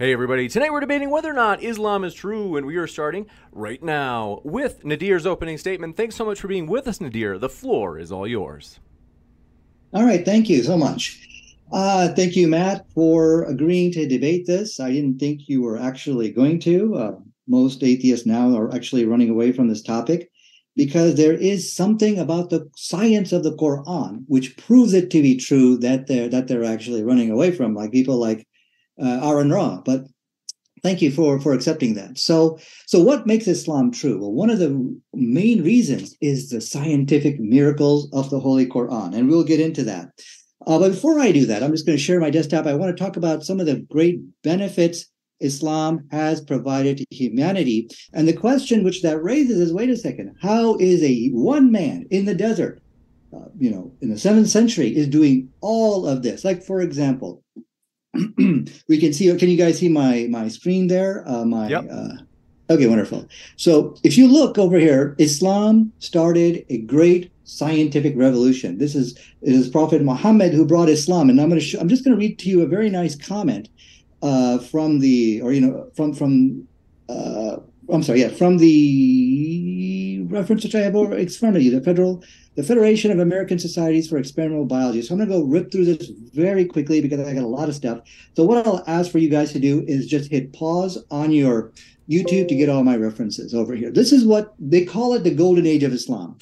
Hey everybody, tonight we're debating whether or not Islam is true, and we are starting right now with Nadir's opening statement. Thanks so much for being with us, Nadir. The floor is all yours. All right, thank you so much. Uh, thank you, Matt, for agreeing to debate this. I didn't think you were actually going to. Uh, most atheists now are actually running away from this topic because there is something about the science of the Quran which proves it to be true that they're that they're actually running away from, like people like uh, Aron Ra. But thank you for for accepting that. So so what makes Islam true? Well, one of the main reasons is the scientific miracles of the Holy Quran, and we'll get into that. Uh, but before I do that, I'm just going to share my desktop. I want to talk about some of the great benefits Islam has provided to humanity. And the question which that raises is wait a second, how is a one man in the desert, uh, you know, in the seventh century, is doing all of this? Like, for example, we can see. Can you guys see my my screen there? Uh, my Yep. uh, okay, wonderful. So if you look over here, Islam started a great scientific revolution. This is it is Prophet Muhammad who brought Islam, and I'm going to. Sh- I'm just going to read to you a very nice comment uh, from the, or you know, from from. Uh, I'm sorry, yeah, from the reference which I have over in front of you, the federal, the Federation of American Societies for Experimental Biology. So I'm going to go rip through this very quickly because I got a lot of stuff. So what I'll ask for you guys to do is just hit pause on your YouTube to get all my references over here. This is what they call it the golden age of Islam,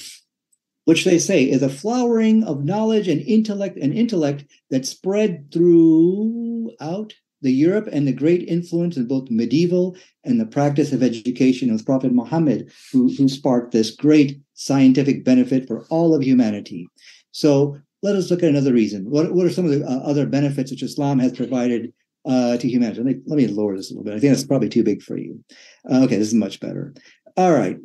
which they say is a flowering of knowledge and intellect and intellect that spread throughout the Europe and the great influence in both medieval and the practice of education. It was Prophet Muhammad who, who sparked this great scientific benefit for all of humanity. So let us look at another reason. What, what are some of the uh, other benefits which Islam has provided uh, to humanity? Let me, let me lower this a little bit. I think that's probably too big for you. Uh, okay, this is much better. All right.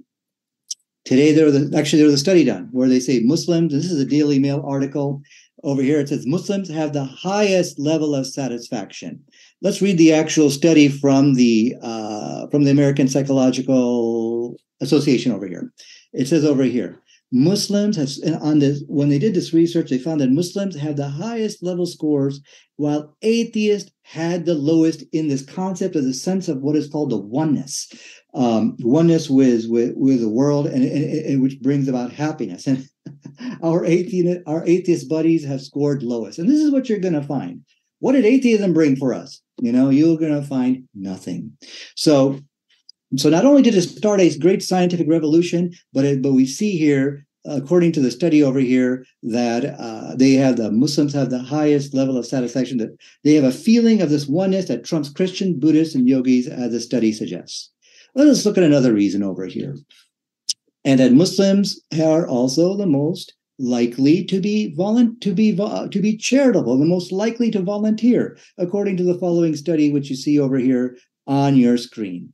Today, there was a, actually there was a study done where they say Muslims. This is a Daily Mail article. Over here, it says Muslims have the highest level of satisfaction. Let's read the actual study from the uh, from the American Psychological Association over here. It says over here, Muslims have on this when they did this research, they found that Muslims had the highest level scores, while atheists had the lowest in this concept of the sense of what is called the oneness, um, oneness with with with the world, and, and, and which brings about happiness. And our atheist our atheist buddies have scored lowest, and this is what you're going to find. What did atheism bring for us? You know, you're going to find nothing. So so not only did it start a great scientific revolution, but it, but we see here, according to the study over here, that uh, they have the Muslims have the highest level of satisfaction. That they have a feeling of this oneness that trumps Christian, Buddhists, and yogis, as the study suggests. Let us look at another reason over here, and that Muslims are also the most likely to be volu- to be vo- to be charitable, the most likely to volunteer, according to the following study, which you see over here on your screen.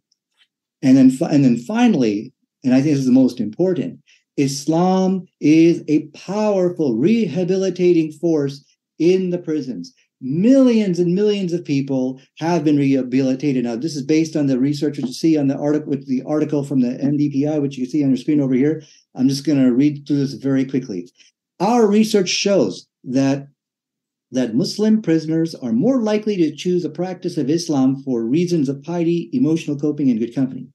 And then, and then finally, and I think this is the most important, Islam is a powerful rehabilitating force in the prisons. millions and millions of people have been rehabilitated. Now, this is based on the research which you see on the article with the article from the MDPI, which you see on your screen over here. I'm just going to read through this very quickly. Our research shows that that Muslim prisoners are more likely to choose a practice of Islam for reasons of piety, emotional coping, and good company.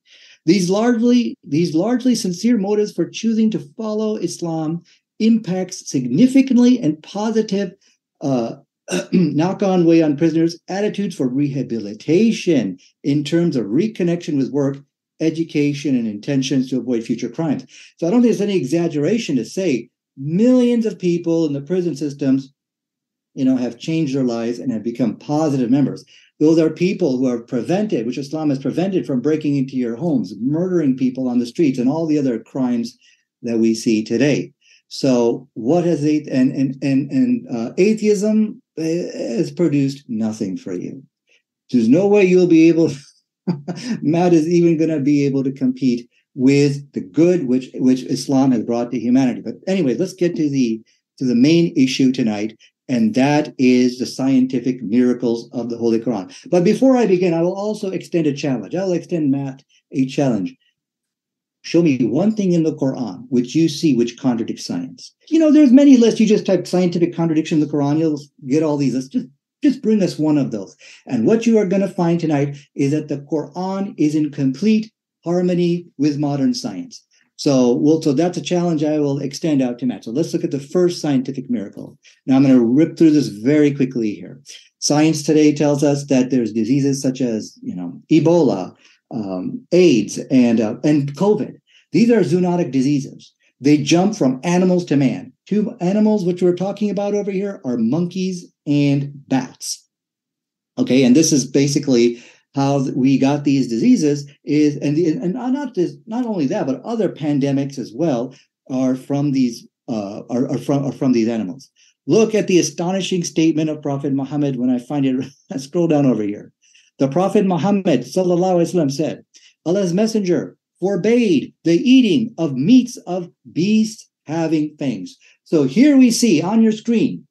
These largely these largely sincere motives for choosing to follow Islam impacts significantly and positive uh, knock on way on prisoners' attitudes for rehabilitation in terms of reconnection with work, education, and intentions to avoid future crimes. So I don't think it's any exaggeration to say millions of people in the prison systems, you know, have changed their lives and have become positive members. Those are people who are prevented, which Islam has prevented from breaking into your homes, murdering people on the streets, and all the other crimes that we see today. So what has it and and and and uh, atheism has produced nothing for you. There's no way you'll be able. Matt is even going to be able to compete with the good which which Islam has brought to humanity. But anyway, let's get to the to the main issue tonight, and that is the scientific miracles of the Holy Quran. But before I begin, I will also extend a challenge. I will extend Matt a challenge. Show me one thing in the Quran which you see which contradicts science. You know, there's many lists. You just type scientific contradiction in the Quran, you'll get all these lists. Just just bring us one of those. And what you are going to find tonight is that the Quran is in complete harmony with modern science. So, well, so that's a challenge I will extend out to Matt. So let's look at the first scientific miracle. Now I'm going to rip through this very quickly here. Science today tells us that there's diseases such as, you know, Ebola, um, AIDS, and uh, and COVID. These are zoonotic diseases. They jump from animals to man. Two animals which we're talking about over here are monkeys and bats. Okay, and this is basically how we got these diseases is and, and not just not only that but other pandemics as well are from these uh, are, are from are from these animals look at the astonishing statement of prophet muhammad when i find it scroll down over here the Prophet Muhammad وسلم, said, Allah's messenger forbade the eating of meats of beasts having fangs. So here we see on your screen,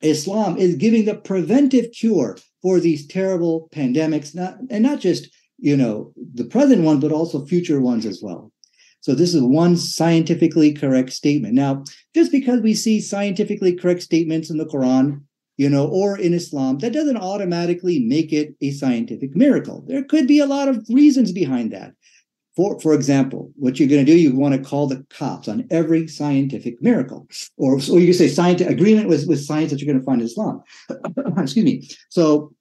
Islam is giving the preventive cure for these terrible pandemics, not and not just you know the present one, but also future ones as well. So this is one scientifically correct statement. Now, just because we see scientifically correct statements in the Quran you know, or in Islam, that doesn't automatically make it a scientific miracle. There could be a lot of reasons behind that. For, for example, what you're going to do, you want to call the cops on every scientific miracle, or, or you say scientific agreement with, with science that you're going to find in Islam. Excuse me. So,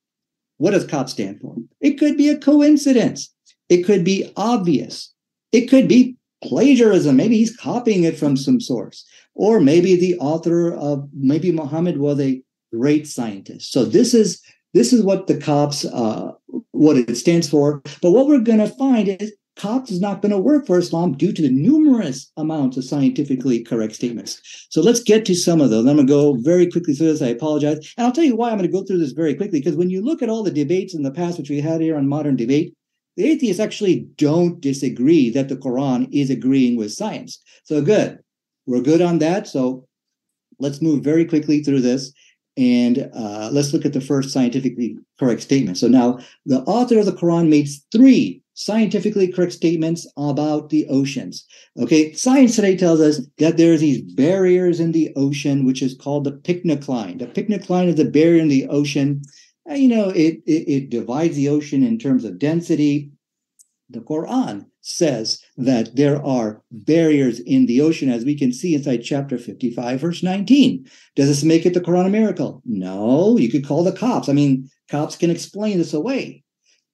what does COP stand for? It could be a coincidence. It could be obvious. It could be plagiarism. Maybe he's copying it from some source, or maybe the author of maybe Muhammad was a great scientist. So this is this is what the COPS uh, what it stands for. But what we're going to find is COPS is not going to work for Islam due to the numerous amounts of scientifically correct statements. So let's get to some of those. I'm going to go very quickly through this. I apologize. And I'll tell you why I'm going to go through this very quickly, because when you look at all the debates in the past, which we had here on modern debate, the atheists actually don't disagree that the Quran is agreeing with science. So good. We're good on that. So let's move very quickly through this. And uh, let's look at the first scientifically correct statement. So now the author of the Quran made three scientifically correct statements about the oceans. Okay, science today tells us that there are these barriers in the ocean, which is called the pycnocline. The pycnocline is the barrier in the ocean. You know, it, it, it divides the ocean in terms of density. The Quran says that there are barriers in the ocean, as we can see inside chapter 55, verse 19. Does this make it the Quran a miracle? No, you could call the cops. I mean, cops can explain this away.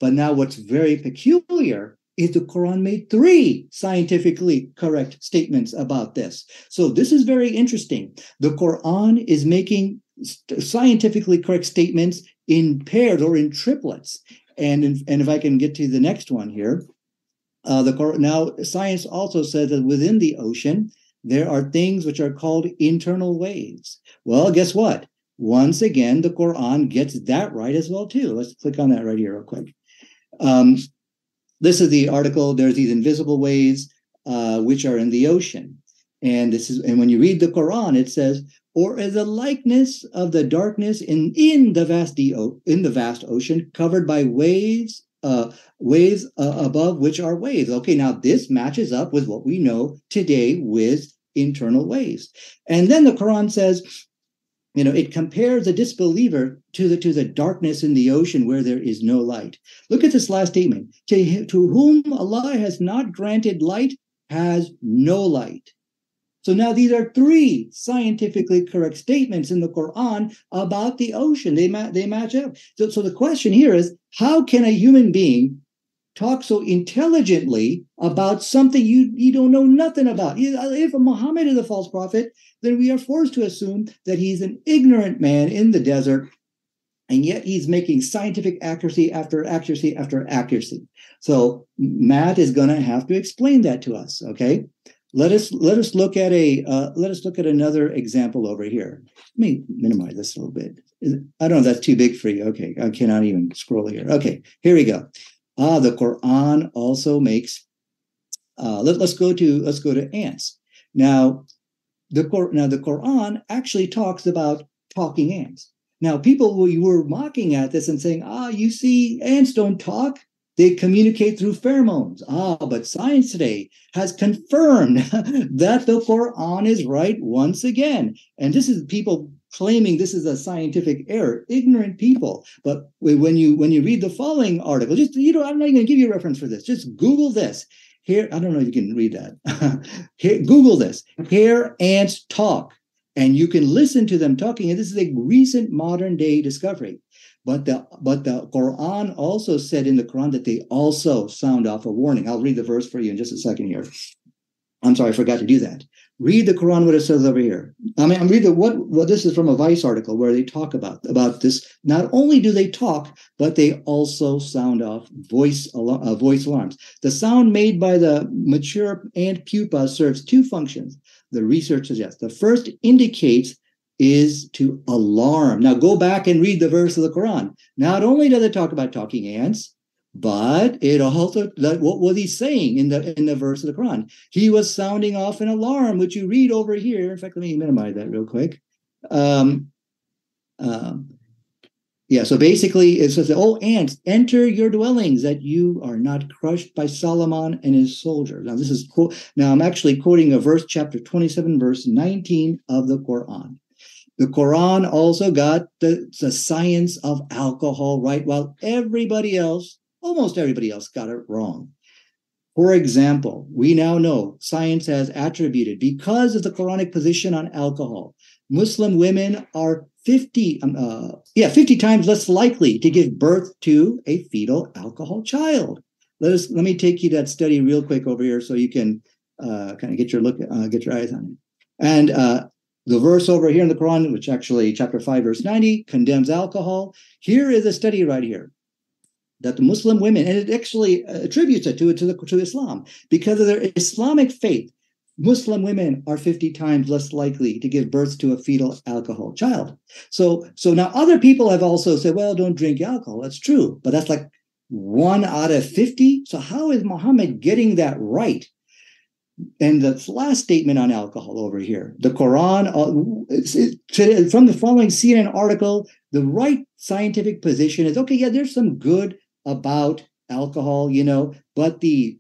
But now, what's very peculiar is the Quran made three scientifically correct statements about this. So, this is very interesting. The Quran is making scientifically correct statements in pairs or in triplets. And, in, and if I can get to the next one here, uh, the now science also says that within the ocean there are things which are called internal waves. Well, guess what? Once again, the Quran gets that right as well too. Let's click on that right here real quick. Um, this is the article. There's these invisible waves uh, which are in the ocean, and this is and when you read the Quran, it says or as a likeness of the darkness in, in the vast in the vast ocean covered by waves uh, waves uh, above which are waves. Okay, now this matches up with what we know today with internal waves. And then the Quran says, you know, it compares the disbeliever to the to the darkness in the ocean where there is no light. Look at this last statement: to, to whom Allah has not granted light has no light. So now these are three scientifically correct statements in the Quran about the ocean. They, ma- they match up. So, so the question here is how can a human being talk so intelligently about something you, you don't know nothing about? If Muhammad is a false prophet, then we are forced to assume that he's an ignorant man in the desert and yet he's making scientific accuracy after accuracy after accuracy. So Matt is going to have to explain that to us. Okay, let us let us look at a uh, let us look at another example over here. Let me minimize this a little bit. I don't know that's too big for you. Okay, I cannot even scroll here. Okay, here we go. Ah, the Quran also makes. Uh, let, let's go to let's go to ants. Now, the now the Quran actually talks about talking ants. Now, people were mocking at this and saying, "Ah, you see, ants don't talk." They communicate through pheromones. Ah, but science today has confirmed that the Quran is right once again. And this is people claiming this is a scientific error, ignorant people. But when you when you read the following article, just you know, I'm not even going to give you a reference for this. Just Google this. Here, I don't know if you can read that. Here, Google this. Hear ants talk, and you can listen to them talking. And this is a recent modern day discovery. But the but the Quran also said in the Quran that they also sound off a warning. I'll read the verse for you in just a second here. I'm sorry, I forgot to do that. Read the Quran what it says over here. I mean, I'm reading what what this is from a Vice article where they talk about about this. Not only do they talk, but they also sound off voice uh, voice alarms. The sound made by the mature ant pupa serves two functions. The research suggests the first indicates is to alarm. Now go back and read the verse of the Quran. Not only does it talk about talking ants, but it also like, what was he saying in the in the verse of the Quran? He was sounding off an alarm, which you read over here. In fact, let me minimize that real quick. Um, um, yeah, so basically it says, "Oh, ants, enter your dwellings, that you are not crushed by Solomon and his soldiers." Now, this is quote. Now, I'm actually quoting a verse, chapter 27, verse 19 of the Quran. The Quran also got the, the science of alcohol right, while everybody else, almost everybody else, got it wrong. For example, we now know science has attributed, because of the Quranic position on alcohol, Muslim women are 50, um, uh, yeah, 50 times less likely to give birth to a fetal alcohol child. Let us let me take you that study real quick over here so you can uh, kind of get your look, uh, get your eyes on it. And uh, the verse over here in the Quran, which actually chapter 5, verse 90, condemns alcohol. Here is a study right here that the Muslim women, and it actually attributes it to, it to, the, to Islam, because of their Islamic faith, Muslim women are 50 times less likely to give birth to a fetal alcohol child. So, so now other people have also said, well, don't drink alcohol. That's true, but that's like one out of 50. So how is Muhammad getting that right? and the last statement on alcohol over here the quran uh, from the following cnn article the right scientific position is okay yeah there's some good about alcohol you know but the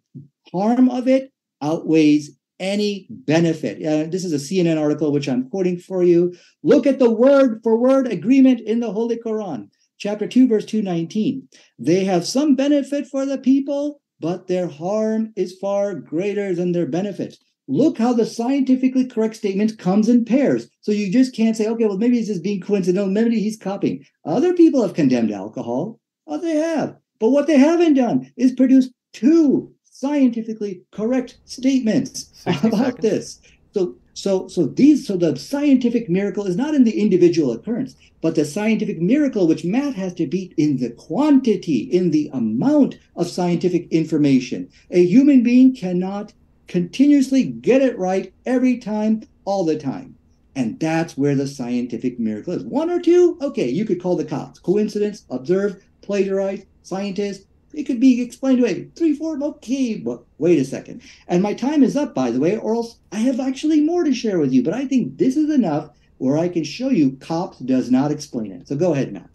harm of it outweighs any benefit uh, this is a cnn article which i'm quoting for you look at the word for word agreement in the holy quran chapter 2 verse 219 they have some benefit for the people but their harm is far greater than their benefit. Look how the scientifically correct statement comes in pairs. So you just can't say, okay, well, maybe he's just being coincidental. Maybe he's copying. Other people have condemned alcohol. Oh, they have. But what they haven't done is produce two scientifically correct statements about seconds. this. So so, so these, so the scientific miracle is not in the individual occurrence, but the scientific miracle, which Matt has to beat in the quantity, in the amount of scientific information. A human being cannot continuously get it right every time, all the time. And that's where the scientific miracle is. One or two, okay, you could call the cops. Coincidence, observe, plagiarize, scientist, it could be explained away. Three, four, okay, but wait a second. And my time is up, by the way, or else I have actually more to share with you. But I think this is enough where I can show you COPS does not explain it. So go ahead, Matt.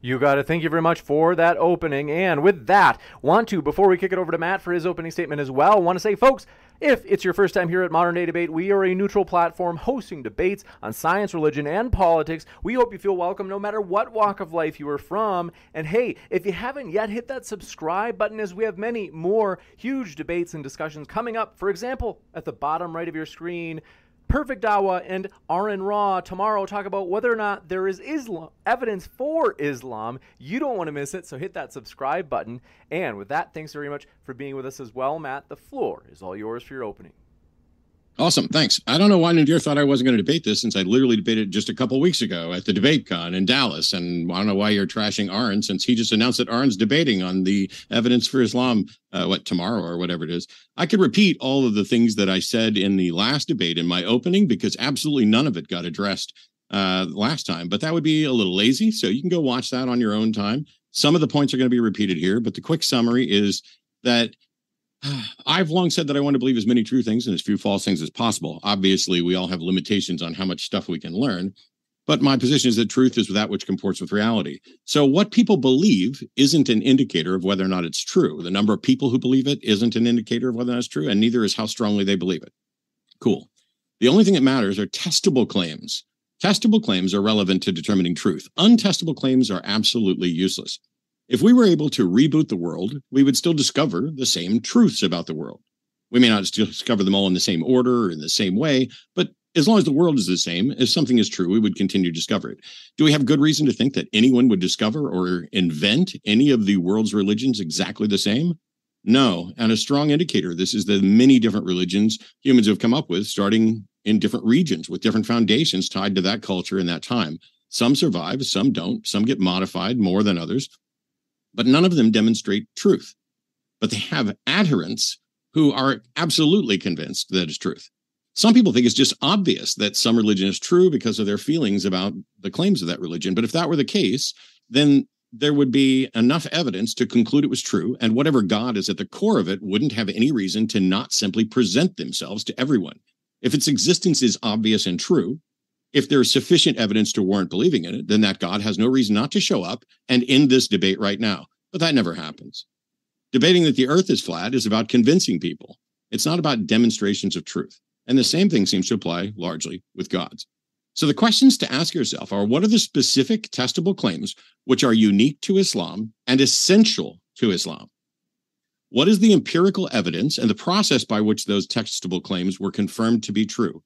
You got it. Thank you very much for that opening. And with that, want to, before we kick it over to Matt for his opening statement as well, want to say, folks, if it's your first time here at Modern Day Debate, we are a neutral platform hosting debates on science, religion, and politics. We hope you feel welcome no matter what walk of life you are from. And hey, if you haven't yet, hit that subscribe button as we have many more huge debates and discussions coming up. For example, at the bottom right of your screen, Perfect Dawa and Aron Ra tomorrow talk about whether or not there is Islam evidence for Islam. You don't want to miss it, so hit that subscribe button. And with that, thanks very much for being with us as well, Matt. The floor is all yours for your opening. Awesome. Thanks. I don't know why Nadir thought I wasn't going to debate this since I literally debated just a couple weeks ago at the debate con in Dallas. And I don't know why you're trashing Aron since he just announced that Aron's debating on the evidence for Islam, uh, what, tomorrow or whatever it is. I could repeat all of the things that I said in the last debate in my opening because absolutely none of it got addressed uh, last time, but that would be a little lazy. So you can go watch that on your own time. Some of the points are going to be repeated here, but the quick summary is that I've long said that I want to believe as many true things and as few false things as possible. Obviously, we all have limitations on how much stuff we can learn, but my position is that truth is that which comports with reality. So, what people believe isn't an indicator of whether or not it's true. The number of people who believe it isn't an indicator of whether or not it's true, and neither is how strongly they believe it. Cool. The only thing that matters are testable claims. Testable claims are relevant to determining truth. Untestable claims are absolutely useless. If we were able to reboot the world, we would still discover the same truths about the world. We may not discover them all in the same order or in the same way, but as long as the world is the same, if something is true, we would continue to discover it. Do we have good reason to think that anyone would discover or invent any of the world's religions exactly the same? No. And a strong indicator this is the many different religions humans have come up with, starting in different regions with different foundations tied to that culture in that time. Some survive, some don't, some get modified more than others but none of them demonstrate truth. But they have adherents who are absolutely convinced that it's truth. Some people think it's just obvious that some religion is true because of their feelings about the claims of that religion. But if that were the case, then there would be enough evidence to conclude it was true, and whatever God is at the core of it wouldn't have any reason to not simply present themselves to everyone. If its existence is obvious and true, if there's sufficient evidence to warrant believing in it, then that God has no reason not to show up and end this debate right now. But that never happens. Debating that the earth is flat is about convincing people. It's not about demonstrations of truth. And the same thing seems to apply largely with gods. So the questions to ask yourself are what are the specific testable claims which are unique to Islam and essential to Islam? What is the empirical evidence and the process by which those testable claims were confirmed to be true?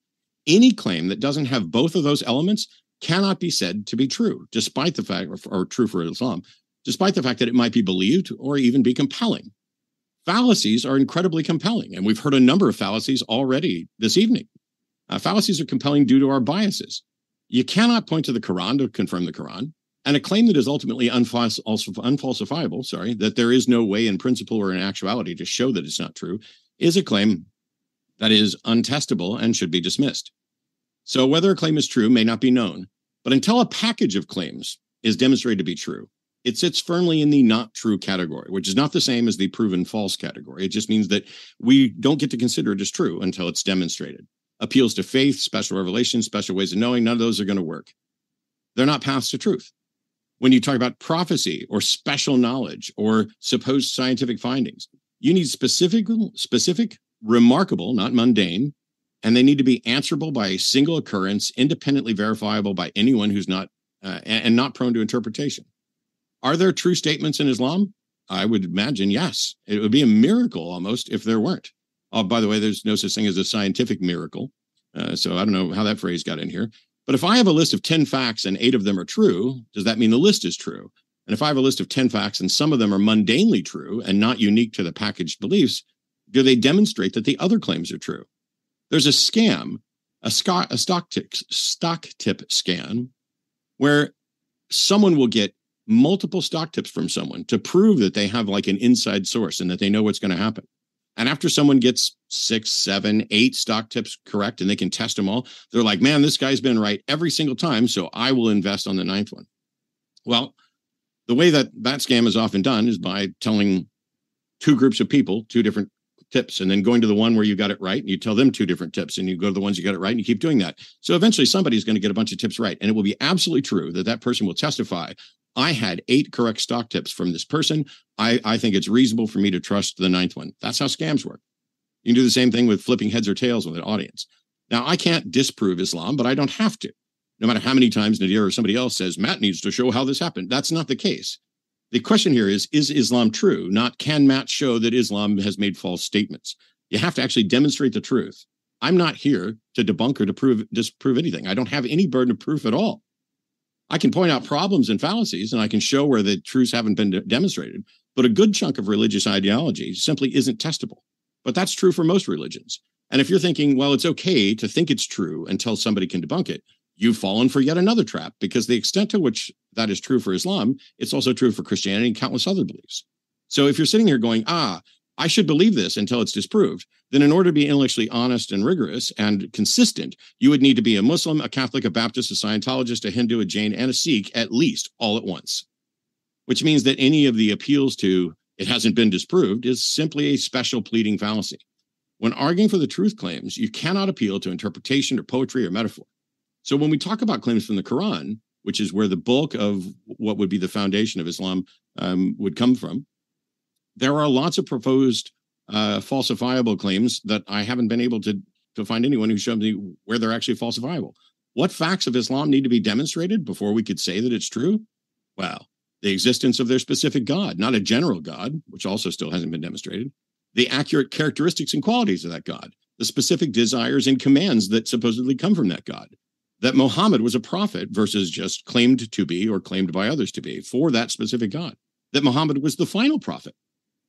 Any claim that doesn't have both of those elements cannot be said to be true, despite the fact, or, true for Islam, despite the fact that it might be believed or even be compelling. Fallacies are incredibly compelling, and we've heard a number of fallacies already this evening. Uh, fallacies are compelling due to our biases. You cannot point to the Quran to confirm the Quran, and a claim that is ultimately unfalsi- unfalsifiable, sorry, that there is no way in principle or in actuality to show that it's not true, is a claim that is untestable and should be dismissed. So whether a claim is true may not be known, but until a package of claims is demonstrated to be true, it sits firmly in the not true category, which is not the same as the proven false category. It just means that we don't get to consider it as true until it's demonstrated. Appeals to faith, special revelation, special ways of knowing, none of those are going to work. They're not paths to truth. When you talk about prophecy or special knowledge or supposed scientific findings, you need specific, specific remarkable, not mundane, and they need to be answerable by a single occurrence, independently verifiable by anyone who's not uh, and, not prone to interpretation. Are there true statements in Islam? I would imagine yes. It would be a miracle almost if there weren't. Oh, by the way, there's no such thing as a scientific miracle. Uh, so I don't know how that phrase got in here. But if I have a list of 10 facts and eight of them are true, does that mean the list is true? And if I have a list of 10 facts and some of them are mundanely true and not unique to the packaged beliefs, do they demonstrate that the other claims are true? There's a scam, a, stock, tip, stock tip scan, where someone will get multiple stock tips from someone to prove that they have like an inside source and that they know what's going to happen. And after someone gets six, seven, eight stock tips correct and they can test them all, they're like, man, this guy's been right every single time. So I will invest on the ninth one. Well, the way that that scam is often done is by telling two groups of people, two different tips and then going to the one where you got it right and you tell them two different tips and you go to the ones you got it right and you keep doing that. So eventually somebody's going to get a bunch of tips right. And it will be absolutely true that that person will testify. I had eight correct stock tips from this person. I, I think it's reasonable for me to trust the ninth one. That's how scams work. You can do the same thing with flipping heads or tails with an audience. Now, I can't disprove Islam, but I don't have to. No matter how many times Nadir or somebody else says, Matt needs to show how this happened. That's not the case. The question here is Is Islam true? Not can Matt show that Islam has made false statements? You have to actually demonstrate the truth. I'm not here to debunk or to prove disprove anything. I don't have any burden of proof at all. I can point out problems and fallacies and I can show where the truths haven't been de- demonstrated, but a good chunk of religious ideology simply isn't testable. But that's true for most religions. And if you're thinking, well, it's okay to think it's true until somebody can debunk it, you've fallen for yet another trap because the extent to which that is true for Islam, it's also true for Christianity and countless other beliefs. So if you're sitting here going, ah, I should believe this until it's disproved, then in order to be intellectually honest and rigorous and consistent, you would need to be a Muslim, a Catholic, a Baptist, a Scientologist, a Hindu, a Jain, and a Sikh at least all at once. Which means that any of the appeals to it hasn't been disproved is simply a special pleading fallacy. When arguing for the truth claims, you cannot appeal to interpretation or poetry or metaphor. So when we talk about claims from the Quran, which is where the bulk of what would be the foundation of Islam um, would come from, there are lots of proposed uh, falsifiable claims that I haven't been able to to find anyone who showed me where they're actually falsifiable. What facts of Islam need to be demonstrated before we could say that it's true? Well, the existence of their specific God, not a general God, which also still hasn't been demonstrated, the accurate characteristics and qualities of that God, the specific desires and commands that supposedly come from that God, that Muhammad was a prophet versus just claimed to be or claimed by others to be for that specific God, that Muhammad was the final prophet,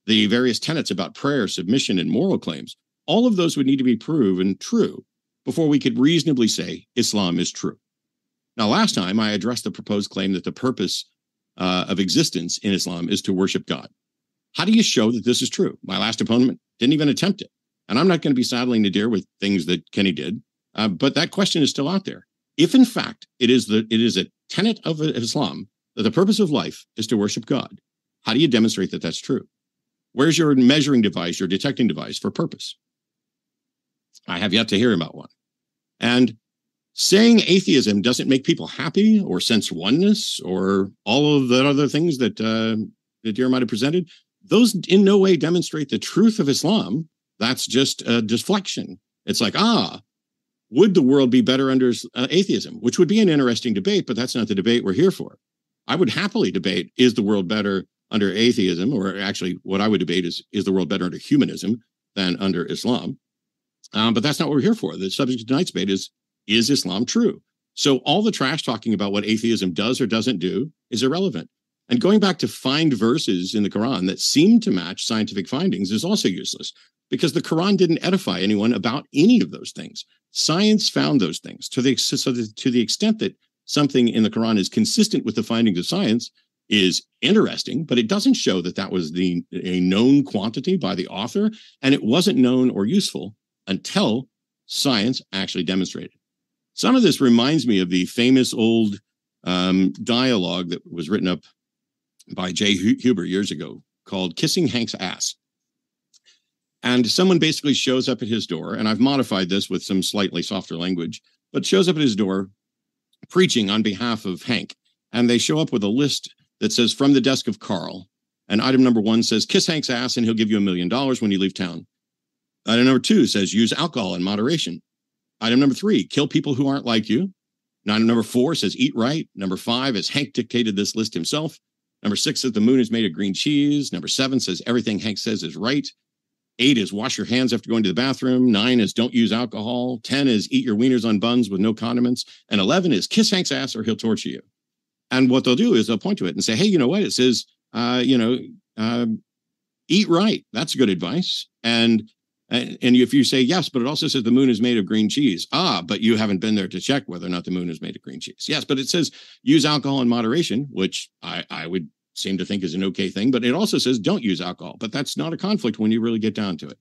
the various tenets about prayer, submission, and moral claims, all of those would need to be proven true before we could reasonably say Islam is true. Now, last time I addressed the proposed claim that the purpose uh, of existence in Islam is to worship God. How do you show that this is true? My last opponent didn't even attempt it. And I'm not going to be saddling Nadir with things that Kenny did, uh, but that question is still out there. If in fact it is the it is a tenet of Islam that the purpose of life is to worship God, how do you demonstrate that that's true? Where's your measuring device, your detecting device for purpose? I have yet to hear about one. And saying atheism doesn't make people happy or sense oneness or all of the other things that uh, that Nadir might have presented, those in no way demonstrate the truth of Islam. That's just a deflection. It's like, ah, would the world be better under uh, atheism? Which would be an interesting debate, but that's not the debate we're here for. I would happily debate is the world better under atheism, or actually, what I would debate is is the world better under humanism than under Islam? Um, but that's not what we're here for. The subject of tonight's debate is is Islam true? So all the trash talking about what atheism does or doesn't do is irrelevant. And going back to find verses in the Quran that seem to match scientific findings is also useless because the Quran didn't edify anyone about any of those things. Science found those things to the, so the, to the extent that something in the Quran is consistent with the findings of science, is interesting, but it doesn't show that that was the a known quantity by the author, and it wasn't known or useful until science actually demonstrated. Some of this reminds me of the famous old um, dialogue that was written up by Jay Huber years ago called "Kissing Hank's Ass." And someone basically shows up at his door, and I've modified this with some slightly softer language, but shows up at his door preaching on behalf of Hank. And they show up with a list that says from the desk of Carl. And item number one says kiss Hank's ass and he'll give you a million dollars when you leave town. Item number two says use alcohol in moderation. Item number three, kill people who aren't like you. Item number four says eat right. Number five is Hank dictated this list himself. Number six says the moon is made of green cheese. Number seven says everything Hank says is right. Eight is wash your hands after going to the bathroom. Nine is don't use alcohol. 10 is eat your wieners on buns with no condiments. And 11 is kiss Hank's ass or he'll torture you. And what they'll do is they'll point to it and say, hey, you know what? It says, uh, you know, uh, eat right. That's good advice. And and, if you say yes, but it also says the moon is made of green cheese. Ah, but you haven't been there to check whether or not the moon is made of green cheese. Yes, but it says use alcohol in moderation, which I, I would seem to think is an okay thing. But it also says don't use alcohol. But that's not a conflict when you really get down to it.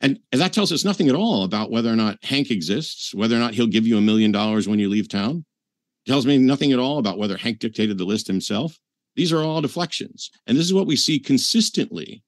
And, that tells us nothing at all about whether or not Hank exists, whether or not he'll give you a million dollars when you leave town tells me nothing at all about whether Hank dictated the list himself. These are all deflections. And this is what we see consistently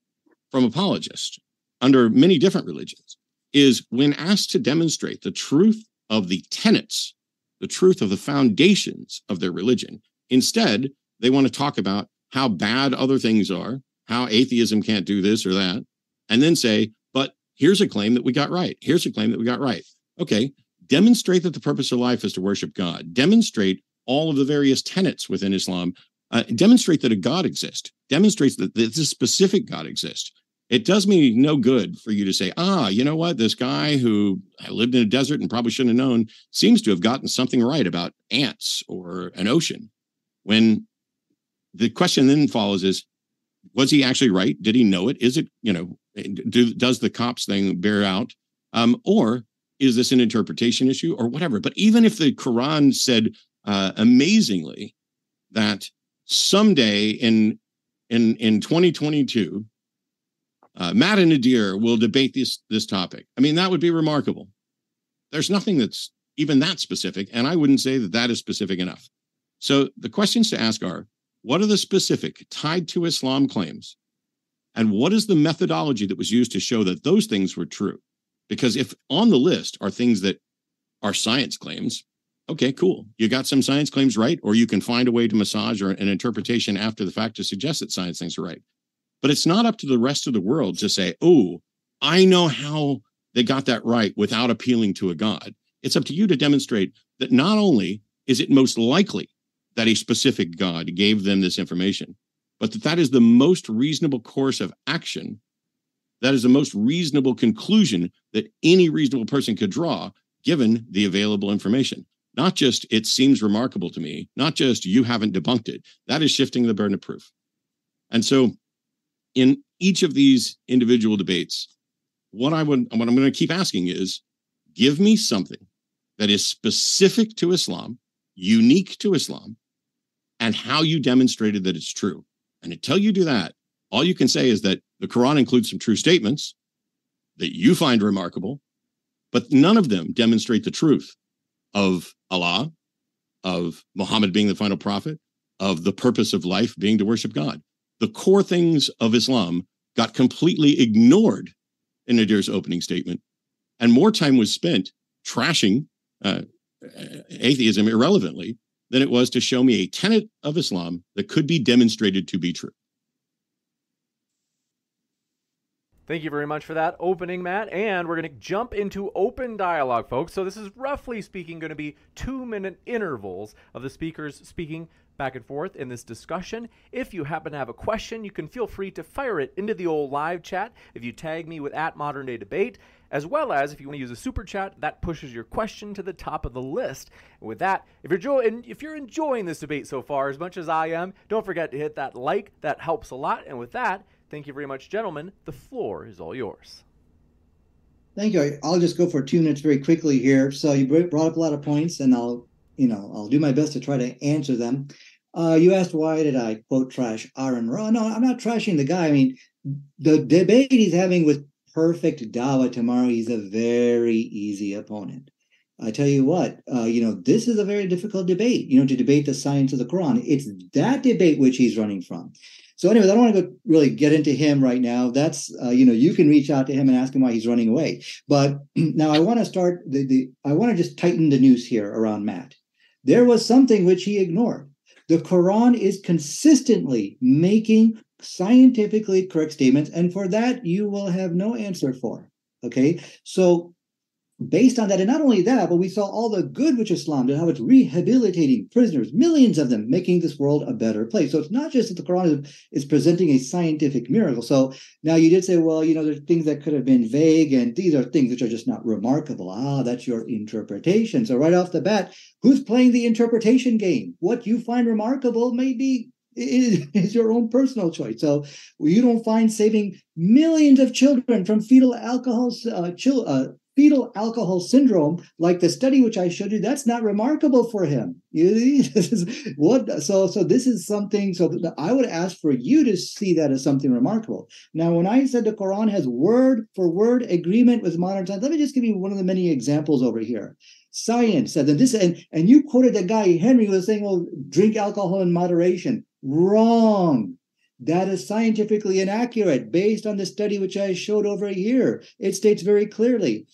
from apologists. under many different religions is when asked to demonstrate the truth of the tenets, the truth of the foundations of their religion, instead, they want to talk about how bad other things are, how atheism can't do this or that, and then say, but here's a claim that we got right. Here's a claim that we got right. Okay, demonstrate that the purpose of life is to worship God. Demonstrate all of the various tenets within Islam. Uh, demonstrate that a God exists. Demonstrates that this specific God exists. It does me no good for you to say, ah, you know what? This guy who lived in a desert and probably shouldn't have known seems to have gotten something right about ants or an ocean. When the question then follows is, was he actually right? Did he know it? Is it, you know, do, does the cops thing bear out? Um, or is this an interpretation issue or whatever? But even if the Quran said uh, amazingly that someday in in in 2022 uh, Matt and Nadir will debate this this topic. I mean, that would be remarkable. There's nothing that's even that specific, and I wouldn't say that that is specific enough. So the questions to ask are: What are the specific tied to Islam claims, and what is the methodology that was used to show that those things were true? Because if on the list are things that are science claims, okay, cool. You got some science claims right, or you can find a way to massage or an interpretation after the fact to suggest that science things are right. But it's not up to the rest of the world to say, oh, I know how they got that right without appealing to a God. It's up to you to demonstrate that not only is it most likely that a specific God gave them this information, but that that is the most reasonable course of action. That is the most reasonable conclusion that any reasonable person could draw given the available information. Not just it seems remarkable to me, not just you haven't debunked it. That is shifting the burden of proof. And so in each of these individual debates, what I would what I'm going to keep asking is give me something that is specific to Islam, unique to Islam, and how you demonstrated that it's true. And until you do that, all you can say is that the Quran includes some true statements that you find remarkable, but none of them demonstrate the truth of Allah, of Muhammad being the final prophet, of the purpose of life being to worship God the core things of Islam got completely ignored in Nadir's opening statement, and more time was spent trashing uh, atheism irrelevantly than it was to show me a tenet of Islam that could be demonstrated to be true. Thank you very much for that opening, Matt. And we're going to jump into open dialogue, folks. So, this is roughly speaking going to be two minute intervals of the speakers speaking back and forth in this discussion. If you happen to have a question, you can feel free to fire it into the old live chat if you tag me with at modern day debate, as well as if you want to use a super chat, that pushes your question to the top of the list. And with that, if you're enjoying if you're enjoying this debate so far as much as I am, don't forget to hit that like. That helps a lot. And with that, thank you very much, gentlemen. The floor is all yours. Thank you. I'll just go for two minutes very quickly here. So you brought up a lot of points, and I'll you know, I'll do my best to try to answer them. Uh, you asked why did I quote trash Aron Ra? No, I'm not trashing the guy. I mean, the debate he's having with perfect Dawa tomorrow, he's a very easy opponent. I tell you what, uh, you know, this is a very difficult debate, you know, to debate the science of the Quran. It's that debate which he's running from. So, anyways, I don't want to go really get into him right now. That's, uh, you know, you can reach out to him and ask him why he's running away. But now I want to start the, the I want to just tighten the noose here around Matt there was something which he ignored. The Quran is consistently making scientifically correct statements, and for that, you will have no answer for. Okay, so based on that, and not only that, but we saw all the good which Islam did, how it's rehabilitating prisoners, millions of them, making this world a better place. So it's not just that the Quran is, presenting a scientific miracle. So now you did say, well, you know, there's things that could have been vague, and these are things which are just not remarkable. Ah, that's your interpretation. So right off the bat, who's playing the interpretation game? What you find remarkable may be is, your own personal choice. So you don't find saving millions of children from fetal alcohol, uh, uh, fetal alcohol syndrome, like the study which I showed you, that's not remarkable for him. what so so this is something. So I would ask for you to see that as something remarkable. Now, when I said the Quran has word for word agreement with modern science, let me just give you one of the many examples over here. Science said that this, and and you quoted the guy Henry was saying, "Well, drink alcohol in moderation." Wrong. That is scientifically inaccurate based on the study which I showed over here. It states very clearly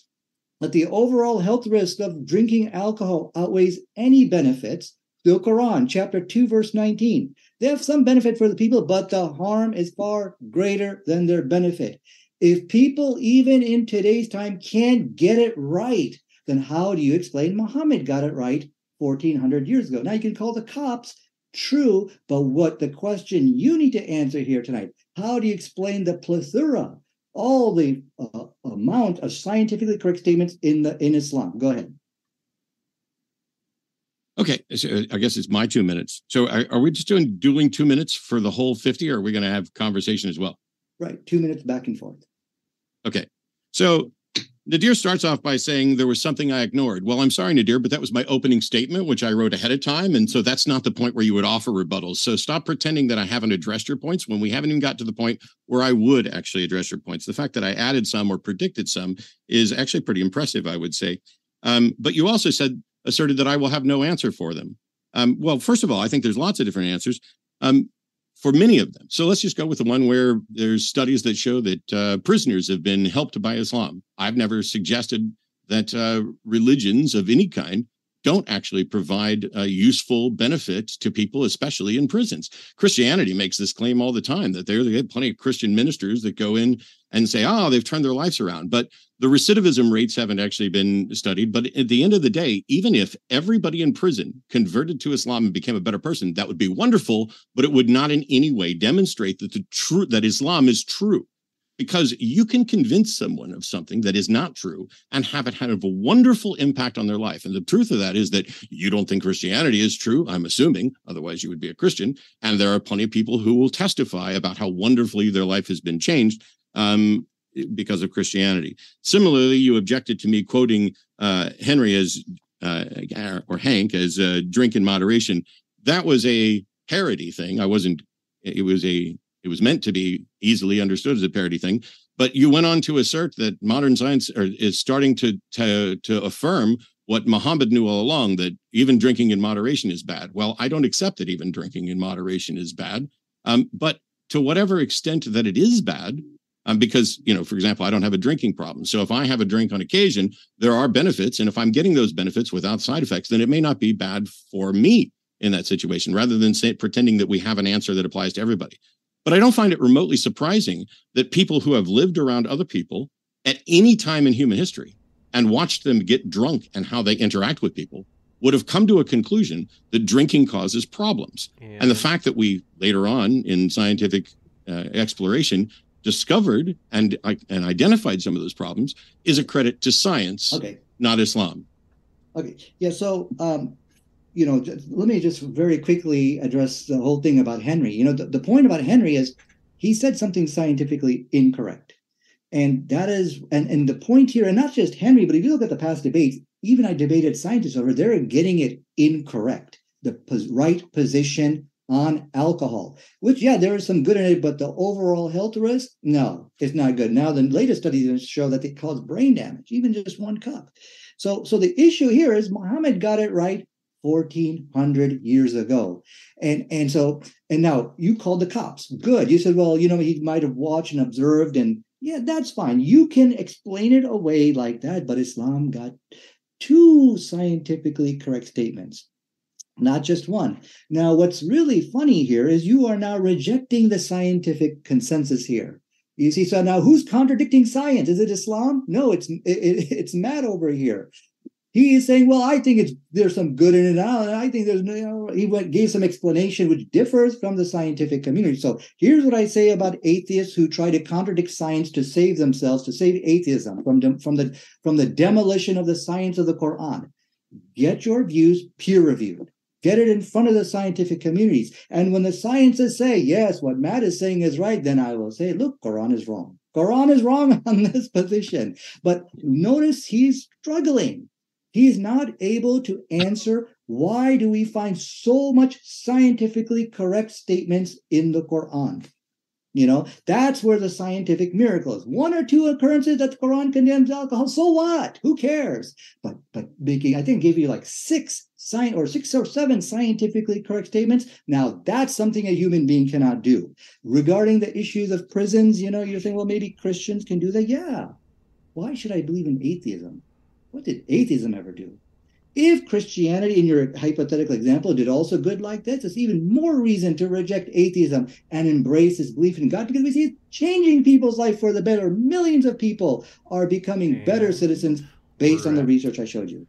that the overall health risk of drinking alcohol outweighs any benefits. The Quran, chapter 2, verse 19. They have some benefit for the people, but the harm is far greater than their benefit. If people, even in today's time, can't get it right, then how do you explain Muhammad got it right 1400 years ago? Now you can call the cops true, but what the question you need to answer here tonight, how do you explain the plethora, all the uh, amount of scientifically correct statements in the in Islam? Go ahead. Okay, so I guess it's my two minutes. So are, are we just doing dueling two minutes for the whole 50 or are we going to have conversation as well? Right, two minutes back and forth. Okay. So Nadir starts off by saying there was something I ignored. Well, I'm sorry, Nadir, but that was my opening statement, which I wrote ahead of time. And so that's not the point where you would offer rebuttals. So stop pretending that I haven't addressed your points when we haven't even got to the point where I would actually address your points. The fact that I added some or predicted some is actually pretty impressive, I would say. Um, but you also said, asserted that I will have no answer for them. Um, well, first of all, I think there's lots of different answers. Um, for many of them. So let's just go with the one where there's studies that show that uh, prisoners have been helped by Islam. I've never suggested that uh, religions of any kind don't actually provide a useful benefit to people, especially in prisons. Christianity makes this claim all the time that there have plenty of Christian ministers that go in and say, "Oh, they've turned their lives around." But the recidivism rates haven't actually been studied. But at the end of the day, even if everybody in prison converted to Islam and became a better person, that would be wonderful. But it would not in any way demonstrate that the true that Islam is true because you can convince someone of something that is not true and have it have a wonderful impact on their life. And the truth of that is that you don't think Christianity is true, I'm assuming, otherwise you would be a Christian. And there are plenty of people who will testify about how wonderfully their life has been changed um, because of Christianity. Similarly, you objected to me quoting uh, Henry as uh, or Hank as uh, drink in moderation. That was a parody thing. I wasn't. It was a it was meant to be easily understood as a parody thing. But you went on to assert that modern science is starting to, to, to affirm what Muhammad knew all along that even drinking in moderation is bad. Well, I don't accept that even drinking in moderation is bad. Um, but to whatever extent that it is bad, um, because, you know, for example, I don't have a drinking problem. So if I have a drink on occasion, there are benefits. And if I'm getting those benefits without side effects, then it may not be bad for me in that situation rather than say, pretending that we have an answer that applies to everybody. But I don't find it remotely surprising that people who have lived around other people at any time in human history and watched them get drunk and how they interact with people would have come to a conclusion that drinking causes problems. Yeah. And the fact that we later on in scientific uh, exploration discovered and, and identified some of those problems is a credit to science, okay. not Islam. Okay. Yeah. So um, you know, let me just very quickly address the whole thing about Henry. You know, the, the point about Henry is he said something scientifically incorrect. And that is, and, and the point here, and not just Henry, but if you look at the past debates, even I debated scientists over, they're getting it incorrect. The pos- right position on alcohol, which, yeah, there is some good in it, but the overall health risk, no, it's not good. Now, the latest studies show that it causes brain damage, even just one cup. So, so the issue here is Muhammad got it right 1400 years ago and and so and now you called the cops good you said well you know he might have watched and observed and yeah that's fine you can explain it away like that but islam got two scientifically correct statements not just one now what's really funny here is you are now rejecting the scientific consensus here you see, so now who's contradicting science? Is it Islam? No, it's it, it's Matt over here. He is saying, well, I think it's there's some good in it. Now. and I think there's you know, he went gave some explanation which differs from the scientific community. So here's what I say about atheists who try to contradict science to save themselves, to save atheism from, from the from the demolition of the science of the Quran. Get your views peer reviewed. Get it in front of the scientific communities. And when the scientists say, yes, what Matt is saying is right, then I will say, look, Quran is wrong. Quran is wrong on this position. But notice he's struggling He's not able to answer why do we find so much scientifically correct statements in the Quran? You know, that's where the scientific miracle is. One or two occurrences that the Quran condemns alcohol. So what? Who cares? But but making, I think, give you like six science or six or seven scientifically correct statements. Now that's something a human being cannot do. Regarding the issues of prisons, you know, you're saying, well, maybe Christians can do that. Yeah. Why should I believe in atheism? What did atheism ever do? If Christianity, in your hypothetical example, did also good like this, it's even more reason to reject atheism and embrace this belief in God because we see it changing people's life for the better. Millions of people are becoming better citizens based on the research I showed you.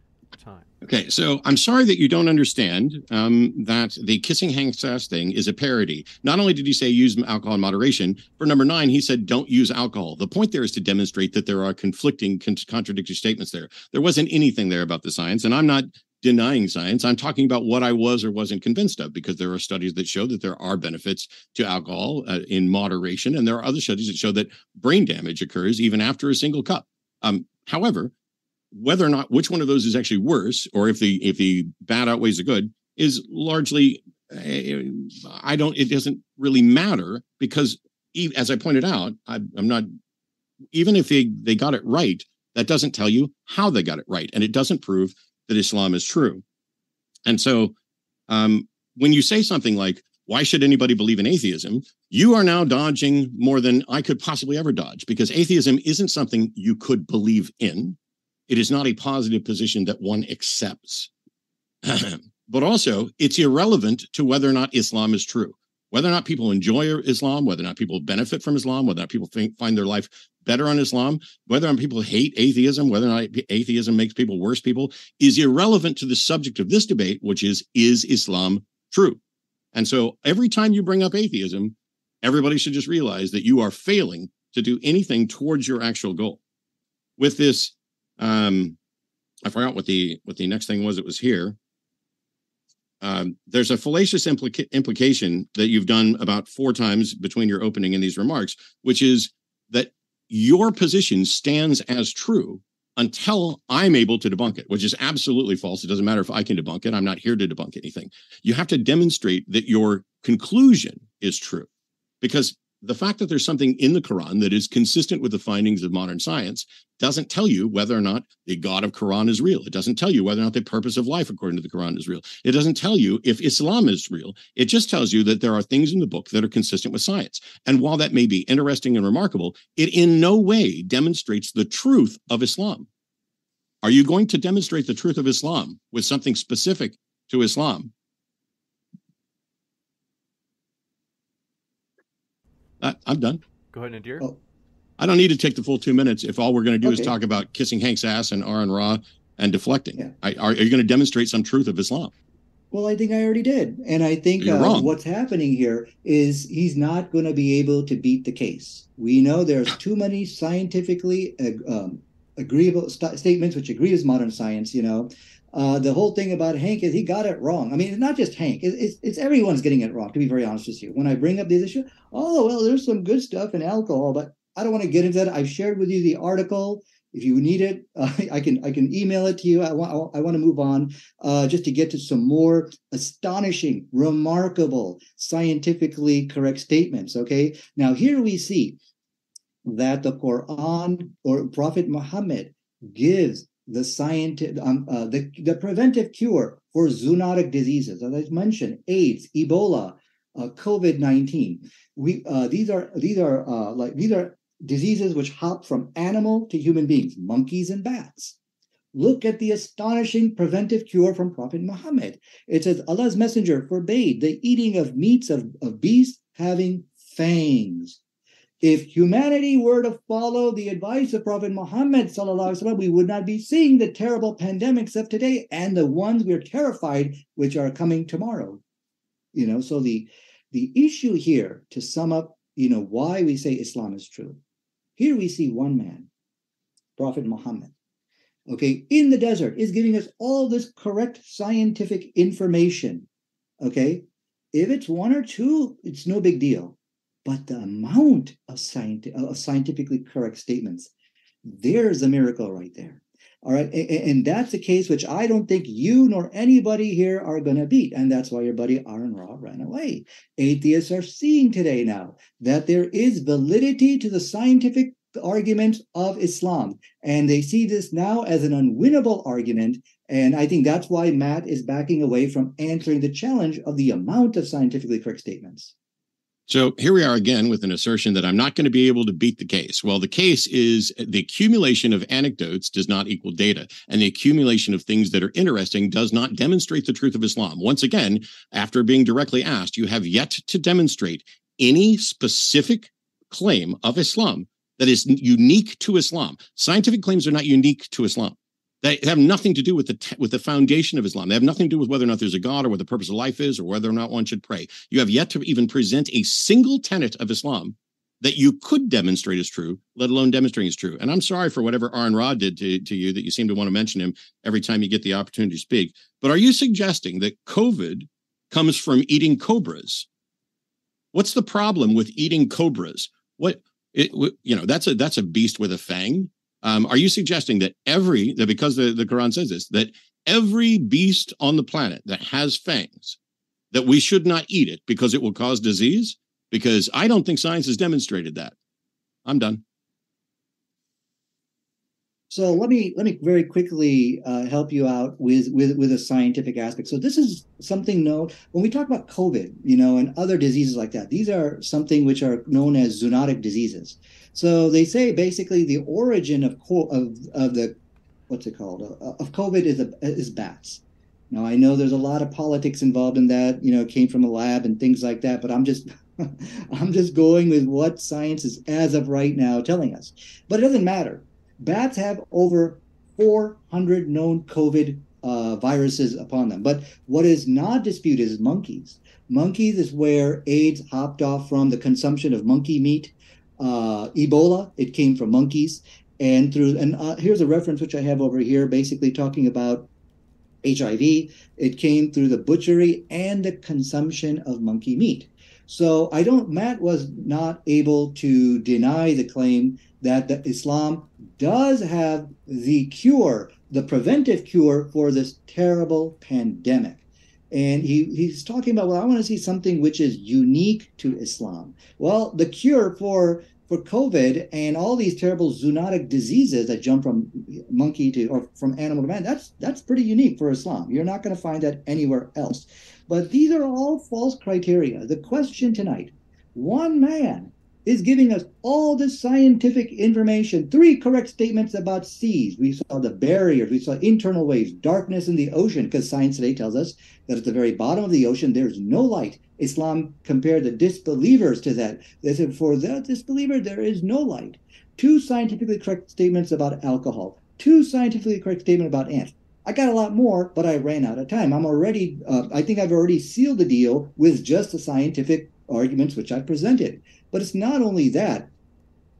Okay, so I'm sorry that you don't understand um, that the kissing Hank's ass thing is a parody. Not only did he say use alcohol in moderation, for number nine, he said don't use alcohol. The point there is to demonstrate that there are conflicting, con- contradictory statements there. There wasn't anything there about the science, and I'm not denying science. I'm talking about what I was or wasn't convinced of because there are studies that show that there are benefits to alcohol uh, in moderation, and there are other studies that show that brain damage occurs even after a single cup. Um, however, whether or not which one of those is actually worse or if the if the bad outweighs the good is largely eh, i don't it doesn't really matter because as i pointed out I, i'm not even if they they got it right that doesn't tell you how they got it right and it doesn't prove that islam is true. And so um, when you say something like why should anybody believe in atheism? you are now dodging more than i could possibly ever dodge because atheism isn't something you could believe in it is not a positive position that one accepts. but also, it's irrelevant to whether or not Islam is true. Whether or not people enjoy Islam, whether or not people benefit from Islam, whether or not people think, find their life better on Islam, whether or not people hate atheism, whether or not atheism makes people worse people, is irrelevant to the subject of this debate, which is is Islam true? And so every time you bring up atheism, everybody should just realize that you are failing to do anything towards your actual goal. With this um, I forgot what the what the next thing was. It was here. Um, there's a fallacious implica- implication that you've done about four times between your opening and these remarks, which is that your position stands as true until I'm able to debunk it, which is absolutely false. It doesn't matter if I can debunk it. I'm not here to debunk anything. You have to demonstrate that your conclusion is true because the fact that there's something in the Quran that is consistent with the findings of modern science doesn't tell you whether or not the God of Quran is real. It doesn't tell you whether or not the purpose of life according to the Quran is real. It doesn't tell you if Islam is real. It just tells you that there are things in the book that are consistent with science. And while that may be interesting and remarkable, it in no way demonstrates the truth of Islam. Are you going to demonstrate the truth of Islam with something specific to Islam I, am done. Go ahead, Nadir. Oh. I don't need to take the full two minutes if all we're going to do okay. is talk about kissing Hank's ass and Aron Ra and deflecting. Yeah. I, are, are, you going to demonstrate some truth of Islam? Well, I think I already did. And I think uh, what's happening here is he's not going to be able to beat the case. We know there's too many scientifically uh, um, agreeable st- statements which agree with modern science, you know, uh, the whole thing about Hank is he got it wrong. I mean, it's not just Hank; it's, it's, it's, everyone's getting it wrong. To be very honest with you, when I bring up these issues, oh well, there's some good stuff in alcohol, but I don't want to get into that. I've shared with you the article. If you need it, uh, I can I can email it to you. I want I want to move on uh, just to get to some more astonishing, remarkable, scientifically correct statements. Okay, now here we see that the Quran or Prophet Muhammad gives the scientific, um, uh, the, the preventive cure for zoonotic diseases, as I mentioned, AIDS, Ebola, uh, COVID nineteen. We uh, these are these are uh, like these are diseases which hop from animal to human beings, monkeys and bats. Look at the astonishing preventive cure from Prophet Muhammad. It says Allah's messenger forbade the eating of meats of, of beasts having fangs. If humanity were to follow the advice of Prophet Muhammad, وسلم, we would not be seeing the terrible pandemics of today and the ones we're terrified which are coming tomorrow. You know, so the the issue here, to sum up, you know, why we say Islam is true. Here we see one man, Prophet Muhammad, okay, in the desert, is giving us all this correct scientific information. Okay. If it's one or two, it's no big deal. But the amount of, scienti- of scientifically correct statements, there's a miracle right there. All right. And, and that's a case which I don't think you nor anybody here are going to beat. And that's why your buddy Aron Ra ran away. Atheists are seeing today now that there is validity to the scientific argument of Islam. And they see this now as an unwinnable argument. And I think that's why Matt is backing away from answering the challenge of the amount of scientifically correct statements. So here we are again with an assertion that I'm not going to be able to beat the case. Well, the case is the accumulation of anecdotes does not equal data, and the accumulation of things that are interesting does not demonstrate the truth of Islam. Once again, after being directly asked, you have yet to demonstrate any specific claim of Islam that is unique to Islam. Scientific claims are not unique to Islam. They have nothing to do with the with the foundation of Islam. They have nothing to do with whether or not there's a God or what the purpose of life is or whether or not one should pray. You have yet to even present a single tenet of Islam that you could demonstrate is true, let alone demonstrating is true. And I'm sorry for whatever Aron Ra did to, to you that you seem to want to mention him every time you get the opportunity to speak. But are you suggesting that COVID comes from eating cobras? What's the problem with eating cobras? What it, you know that's a that's a beast with a fang um, are you suggesting that every that because the, the Quran says this that every beast on the planet that has fangs that we should not eat it because it will cause disease? Because I don't think science has demonstrated that. I'm done. So let me let me very quickly uh, help you out with, with with a scientific aspect. So this is something known when we talk about COVID, you know, and other diseases like that. These are something which are known as zoonotic diseases. So they say basically the origin of of of the what's it called uh, of COVID is a, is bats. Now I know there's a lot of politics involved in that. You know, came from a lab and things like that. But I'm just I'm just going with what science is as of right now telling us. But it doesn't matter Bats have over 400 known COVID uh, viruses upon them. But what is not disputed is monkeys. Monkeys is where AIDS hopped off from the consumption of monkey meat. Uh, Ebola, it came from monkeys. And through, and uh, here's a reference which I have over here, basically talking about HIV. It came through the butchery and the consumption of monkey meat. So I don't, Matt was not able to deny the claim that the Islam does have the cure, the preventive cure for this terrible pandemic. And he, he's talking about, well, I want to see something which is unique to Islam. Well, the cure for for COVID and all these terrible zoonotic diseases that jump from monkey to or from animal to man, that's that's pretty unique for Islam. You're not going to find that anywhere else. But these are all false criteria. The question tonight, one man is giving us all this scientific information. Three correct statements about seas. We saw the barriers, we saw internal waves, darkness in the ocean, because science today tells us that at the very bottom of the ocean there's no light. Islam compared the disbelievers to that. They said, for the disbeliever, there is no light. Two scientifically correct statements about alcohol. Two scientifically correct statements about ants. I got a lot more, but I ran out of time. I'm already, uh, I think I've already sealed the deal with just the scientific arguments which I presented. But it's not only that,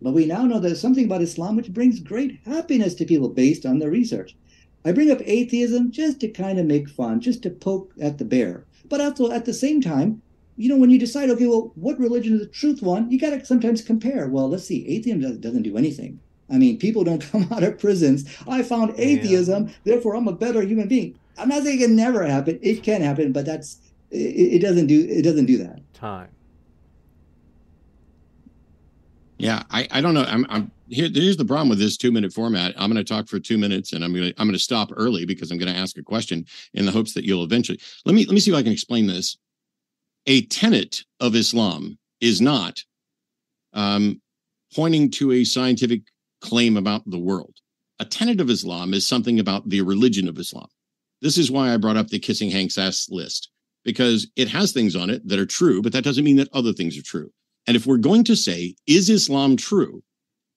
but we now know there's something about Islam which brings great happiness to people based on their research. I bring up atheism just to kind of make fun, just to poke at the bear. But also at the same time, you know, when you decide, okay, well, what religion is the truth one, you got to sometimes compare. Well, let's see, atheism doesn't do anything. I mean, people don't come out of prisons. I found atheism, yeah. therefore I'm a better human being. I'm not saying it can never happen. It can happen, but that's it, it doesn't do it doesn't do that. Time. Yeah, I, I don't know. I'm, I'm here. Here's the problem with this two minute format. I'm going to talk for two minutes, and I'm going to I'm going to stop early because I'm going to ask a question in the hopes that you'll eventually let me let me see if I can explain this. A tenet of Islam is not um, pointing to a scientific claim about the world. A tenet of Islam is something about the religion of Islam. This is why I brought up the kissing Hank's ass list because it has things on it that are true, but that doesn't mean that other things are true. And if we're going to say, is Islam true?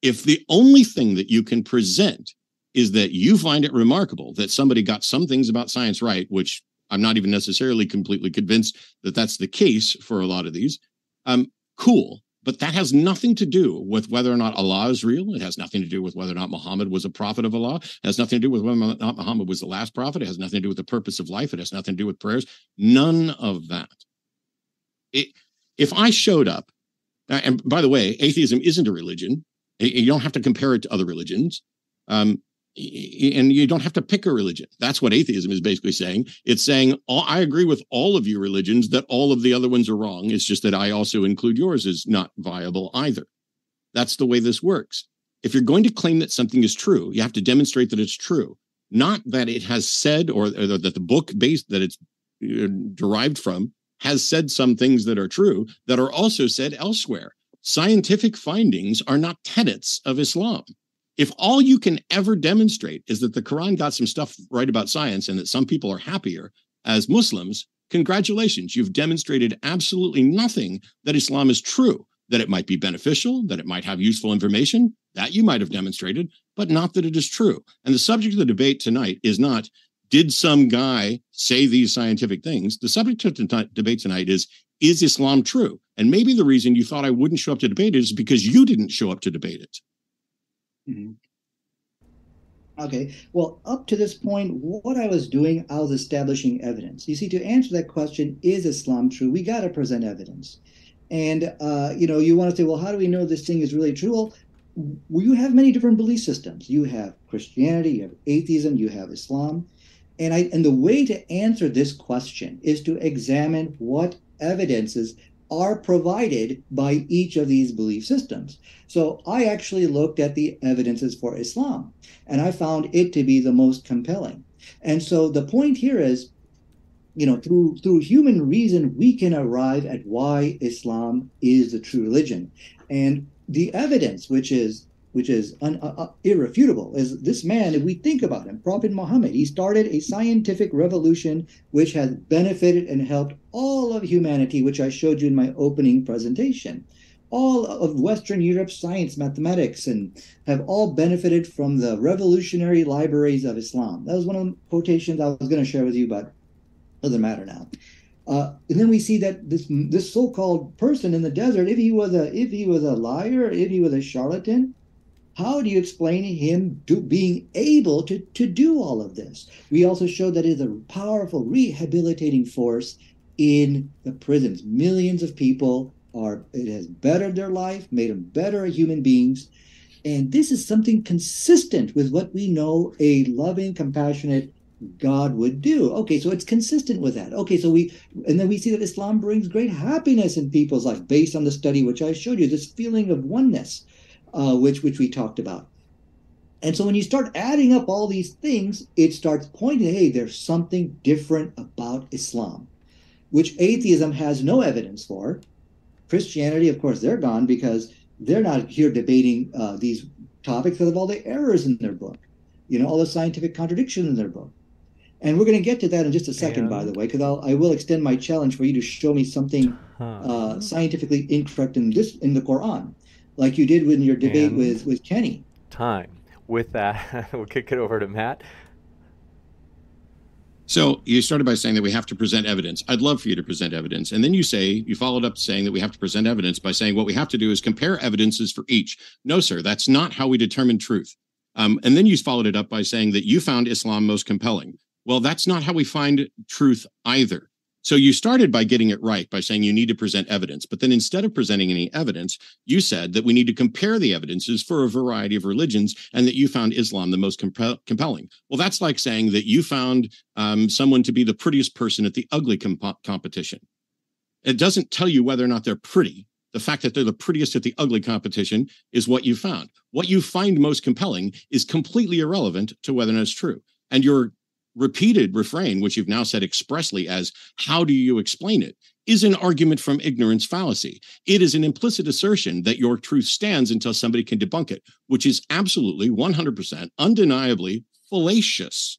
If the only thing that you can present is that you find it remarkable that somebody got some things about science right, which I'm not even necessarily completely convinced that that's the case for a lot of these, um, cool. But that has nothing to do with whether or not Allah is real. It has nothing to do with whether or not Muhammad was a prophet of Allah. It has nothing to do with whether or not Muhammad was the last prophet. It has nothing to do with the purpose of life. It has nothing to do with prayers. None of that. It, if I showed up and by the way, atheism isn't a religion. You don't have to compare it to other religions. Um, and you don't have to pick a religion. That's what atheism is basically saying. It's saying, I agree with all of your religions that all of the other ones are wrong. It's just that I also include yours as not viable either. That's the way this works. If you're going to claim that something is true, you have to demonstrate that it's true, not that it has said or, or that the book based that it's uh, derived from has said some things that are true that are also said elsewhere. Scientific findings are not tenets of Islam if all you can ever demonstrate is that the Quran got some stuff right about science and that some people are happier as Muslims, congratulations, you've demonstrated absolutely nothing that Islam is true, that it might be beneficial, that it might have useful information, that you might have demonstrated, but not that it is true. And the subject of the debate tonight is not did some guy say these scientific things? The subject of the debate tonight is is Islam true? And maybe the reason you thought I wouldn't show up to debate it is because you didn't show up to debate it. Mm-hmm. Okay, well, up to this point, what I was doing, I was establishing evidence. You see, to answer that question, is Islam true? We got to present evidence. And, uh, you know, you want to say, well, how do we know this thing is really true? Well, you have many different belief systems. You have Christianity, you have atheism, you have Islam. And I and the way to answer this question is to examine what evidences are provided by each of these belief systems. So I actually looked at the evidences for Islam and I found it to be the most compelling. And so the point here is, you know, through through human reason, we can arrive at why Islam is the true religion. And the evidence, which is which is un, uh, uh, irrefutable, is this man, if we think about him, Prophet Muhammad, he started a scientific revolution which has benefited and helped all of humanity, which I showed you in my opening presentation. All of Western Europe's science, mathematics, and have all benefited from the revolutionary libraries of Islam. That was one of the quotations I was going to share with you, but doesn't matter now. Uh, and then we see that this this so-called person in the desert, if he was a if he was a liar, if he was a charlatan, how do you explain him do, being able to, to do all of this? We also showed that it is a powerful rehabilitating force in the prisons. Millions of people are, it has bettered their life, made them better human beings. And this is something consistent with what we know a loving, compassionate God would do. Okay, so it's consistent with that. Okay, so we, and then we see that Islam brings great happiness in people's life based on the study which I showed you, this feeling of oneness uh, which which we talked about. And so when you start adding up all these things, it starts pointing, hey, there's something different about Islam, which atheism has no evidence for. Christianity, of course, they're gone because they're not here debating uh, these topics because of all the errors in their book, you know, all the scientific contradictions in their book. And we're going to get to that in just a second, and... by the way, because I will extend my challenge for you to show me something uh, scientifically incorrect in this in the Quran like you did with your debate and with, with Kenny. Time. With that, we'll kick it over to Matt. So you started by saying that we have to present evidence. I'd love for you to present evidence. And then you say, you followed up saying that we have to present evidence by saying what we have to do is compare evidences for each. No, sir, that's not how we determine truth. Um, and then you followed it up by saying that you found Islam most compelling. Well, that's not how we find truth either. So you started by getting it right by saying you need to present evidence. But then instead of presenting any evidence, you said that we need to compare the evidences for a variety of religions and that you found Islam the most compelling. Well, that's like saying that you found um, someone to be the prettiest person at the ugly comp- competition. It doesn't tell you whether or not they're pretty. The fact that they're the prettiest at the ugly competition is what you found. What you find most compelling is completely irrelevant to whether or not it's true. And your repeated refrain, which you've now said expressly as, how do you explain it, is an argument from ignorance fallacy. It is an implicit assertion that your truth stands until somebody can debunk it, which is absolutely 100% undeniably fallacious.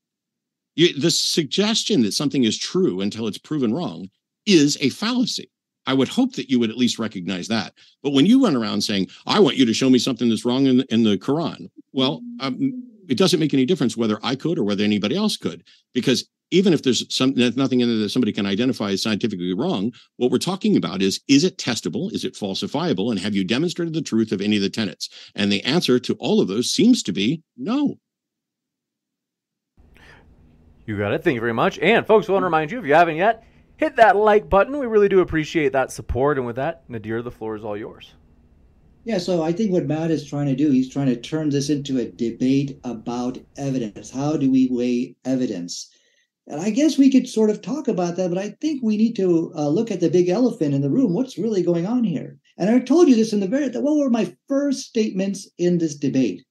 You, the suggestion that something is true until it's proven wrong is a fallacy. I would hope that you would at least recognize that. But when you run around saying, I want you to show me something that's wrong in the, in the Quran, well, um, it doesn't make any difference whether I could or whether anybody else could, because even if there's some nothing in there that somebody can identify as scientifically wrong, what we're talking about is is it testable, is it falsifiable, and have you demonstrated the truth of any of the tenets? And the answer to all of those seems to be no. You got it. Thank you very much. And folks, I want to remind you if you haven't yet, hit that like button. We really do appreciate that support. And with that, Nadir, the floor is all yours. Yeah, so I think what Matt is trying to do, he's trying to turn this into a debate about evidence. How do we weigh evidence? And I guess we could sort of talk about that, but I think we need to uh, look at the big elephant in the room. What's really going on here? And I told you this in the very, what were my first statements in this debate?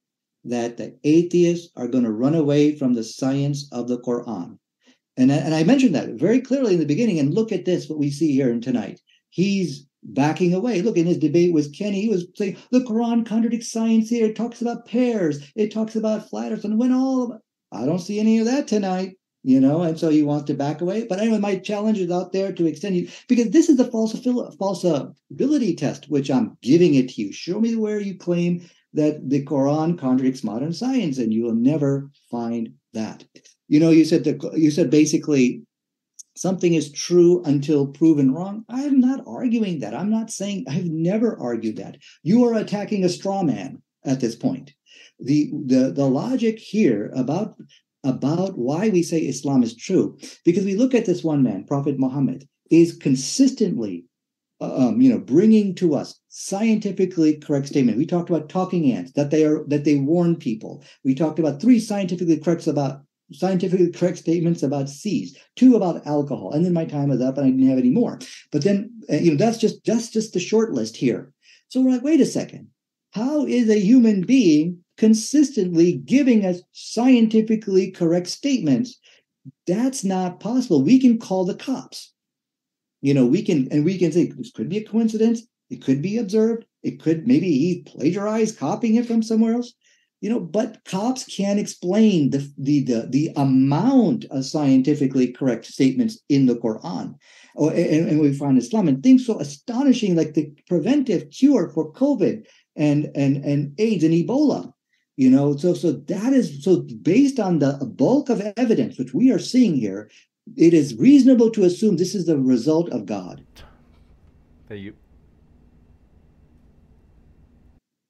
That the atheists are going to run away from the science of the Quran. And, and I mentioned that very clearly in the beginning. And look at this, what we see here tonight. He's backing away. Look, in his debate with Kenny, he was saying the Quran contradicts science here. It talks about pairs, it talks about flat earth, and when all of I don't see any of that tonight, you know, and so he wants to back away. But anyway, my challenge is out there to extend you because this is the falsibility test, which I'm giving it to you. Show me where you claim that the Quran contradicts modern science, and you will never find that. You know, you said that you said basically something is true until proven wrong. I am not arguing that. I'm not saying I've never argued that. You are attacking a straw man at this point. The the the logic here about about why we say Islam is true, because we look at this one man, Prophet Muhammad, is consistently um, you know, bringing to us scientifically correct statement. We talked about talking ants that they are that they warn people. We talked about three scientifically correct about scientifically correct statements about seas, two about alcohol, and then my time is up and I didn't have any more. But then, uh, you know, that's just that's just the short list here. So we're like, wait a second, how is a human being consistently giving us scientifically correct statements? That's not possible. We can call the cops. You know, we can and we can say this could be a coincidence. It could be observed. It could maybe he plagiarized, copying it from somewhere else you know but cops can't explain the, the the the, amount of scientifically correct statements in the quran. Or, and, and we find islam and things so astonishing like the preventive cure for covid and and and aids and ebola you know? So so that is so based on the bulk of evidence which we are seeing here it is reasonable to assume this is the result of god. Hey, you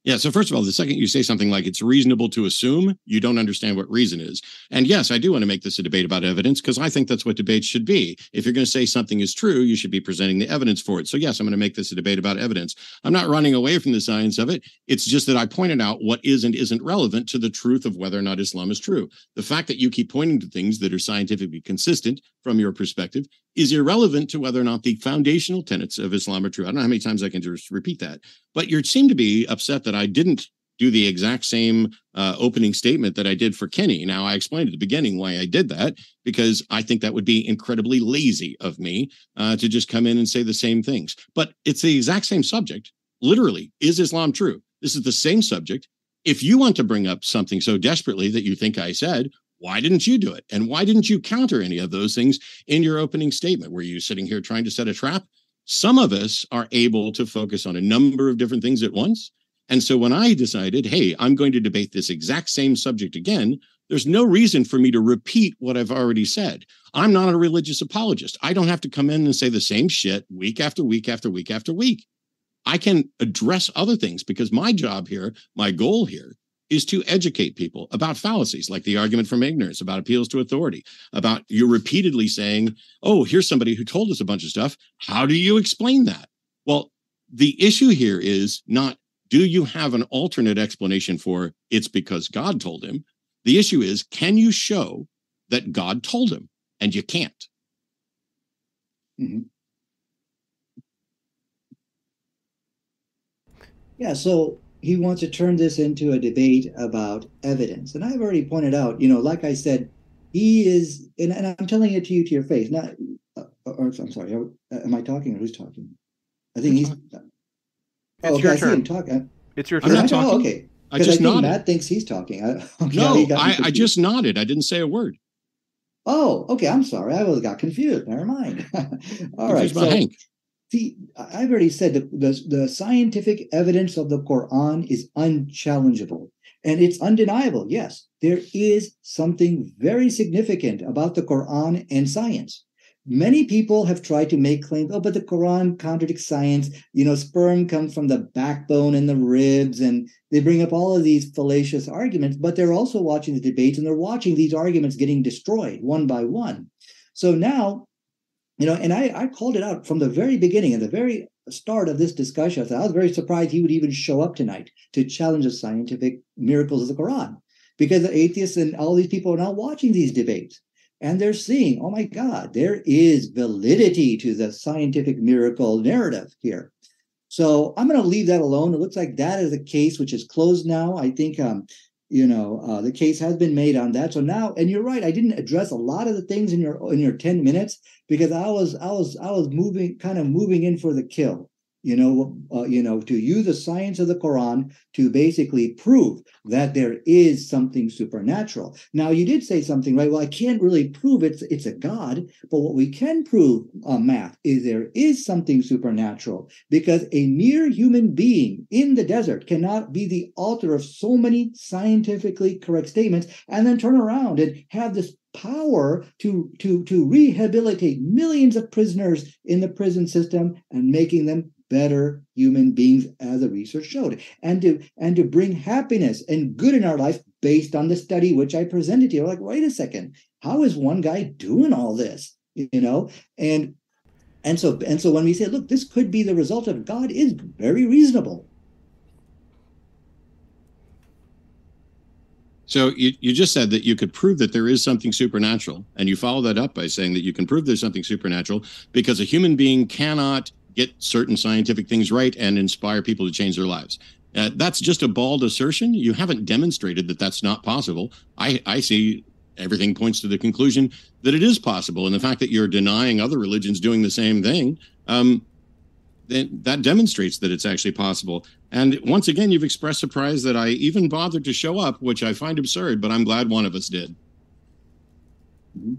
Yeah. So first of all, the second you say something like it's reasonable to assume, you don't understand what reason is. And yes, I do want to make this a debate about evidence because I think that's what debates should be. If you're going to say something is true, you should be presenting the evidence for it. So yes, I'm going to make this a debate about evidence. I'm not running away from the science of it. It's just that I pointed out what is and isn't relevant to the truth of whether or not Islam is true. The fact that you keep pointing to things that are scientifically consistent from your perspective is irrelevant to whether or not the foundational tenets of Islam are true. I don't know how many times I can just repeat that, but you seem to be upset that I didn't do the exact same uh, opening statement that I did for Kenny. Now, I explained at the beginning why I did that because I think that would be incredibly lazy of me uh, to just come in and say the same things. But it's the exact same subject. Literally, is Islam true? This is the same subject. If you want to bring up something so desperately that you think I said, why didn't you do it? And why didn't you counter any of those things in your opening statement? Were you sitting here trying to set a trap? Some of us are able to focus on a number of different things at once. And so when I decided, hey, I'm going to debate this exact same subject again, there's no reason for me to repeat what I've already said. I'm not a religious apologist. I don't have to come in and say the same shit week after week after week after week. I can address other things because my job here, my goal here is to educate people about fallacies like the argument from ignorance, about appeals to authority, about you're repeatedly saying, Oh, here's somebody who told us a bunch of stuff. How do you explain that? Well, the issue here is not do you have an alternate explanation for it's because God told him? The issue is can you show that God told him? And you can't. Mm-hmm. Yeah, so he wants to turn this into a debate about evidence. And I've already pointed out, you know, like I said, he is, and, and I'm telling it to you to your face, not, uh, or, I'm sorry, uh, am I talking or who's talking? I think he's. It's oh, okay, your I turn. see him talking. Uh, it's your I'm turn. not talking. Oh, okay. I Because I, just think nodded. Matt thinks he's talking. I, okay, No, he got I, I just nodded. I didn't say a word. Oh, okay. I'm sorry. I was got confused. Never mind. All right. Confused by So, Hank. See, I've already said that the, the scientific evidence of the Quran is unchallengeable and it's undeniable. Yes, there is something very significant about the Quran and science. Many people have tried to make claims, oh, but the Quran contradicts science. You know, sperm comes from the backbone and the ribs, and they bring up all of these fallacious arguments, but they're also watching the debates and they're watching these arguments getting destroyed one by one. So now, you know, and I, I called it out from the very beginning, at the very start of this discussion, I was very surprised he would even show up tonight to challenge the scientific miracles of the Quran, because the atheists and all these people are now watching these debates and they're seeing, oh my God, there is validity to the scientific miracle narrative here. So I'm going to leave that alone. It looks like that is a case which is closed now. I think, um, you know, uh, the case has been made on that. So now, and you're right, I didn't address a lot of the things in your in your 10 minutes because I was I was I was moving kind of moving in for the kill you know, uh, you know, to use the science of the Quran to basically prove that there is something supernatural. Now, you did say something, right? Well, I can't really prove it's it's a God, but what we can prove, uh, Matt, is there is something supernatural because a mere human being in the desert cannot be the author of so many scientifically correct statements and then turn around and have this power to to to rehabilitate millions of prisoners in the prison system and making them better human beings as the research showed. And to and to bring happiness and good in our life based on the study which i presented to you like wait a second how is one guy doing all this you know? And and so and so when we say look this could be the result of god is very reasonable. So you, you just said that you could prove that there is something supernatural, and you follow that up by saying that you can prove there's something supernatural because a human being cannot get certain scientific things right and inspire people to change their lives. Uh, that's just a bald assertion. You haven't demonstrated that that's not possible. I, I see everything points to the conclusion that it is possible. And the fact that you're denying other religions doing the same thing, um, then that demonstrates that it's actually possible. And once again, you've expressed surprise that I even bothered to show up, which I find absurd, but I'm glad one of us did. Mm-hmm.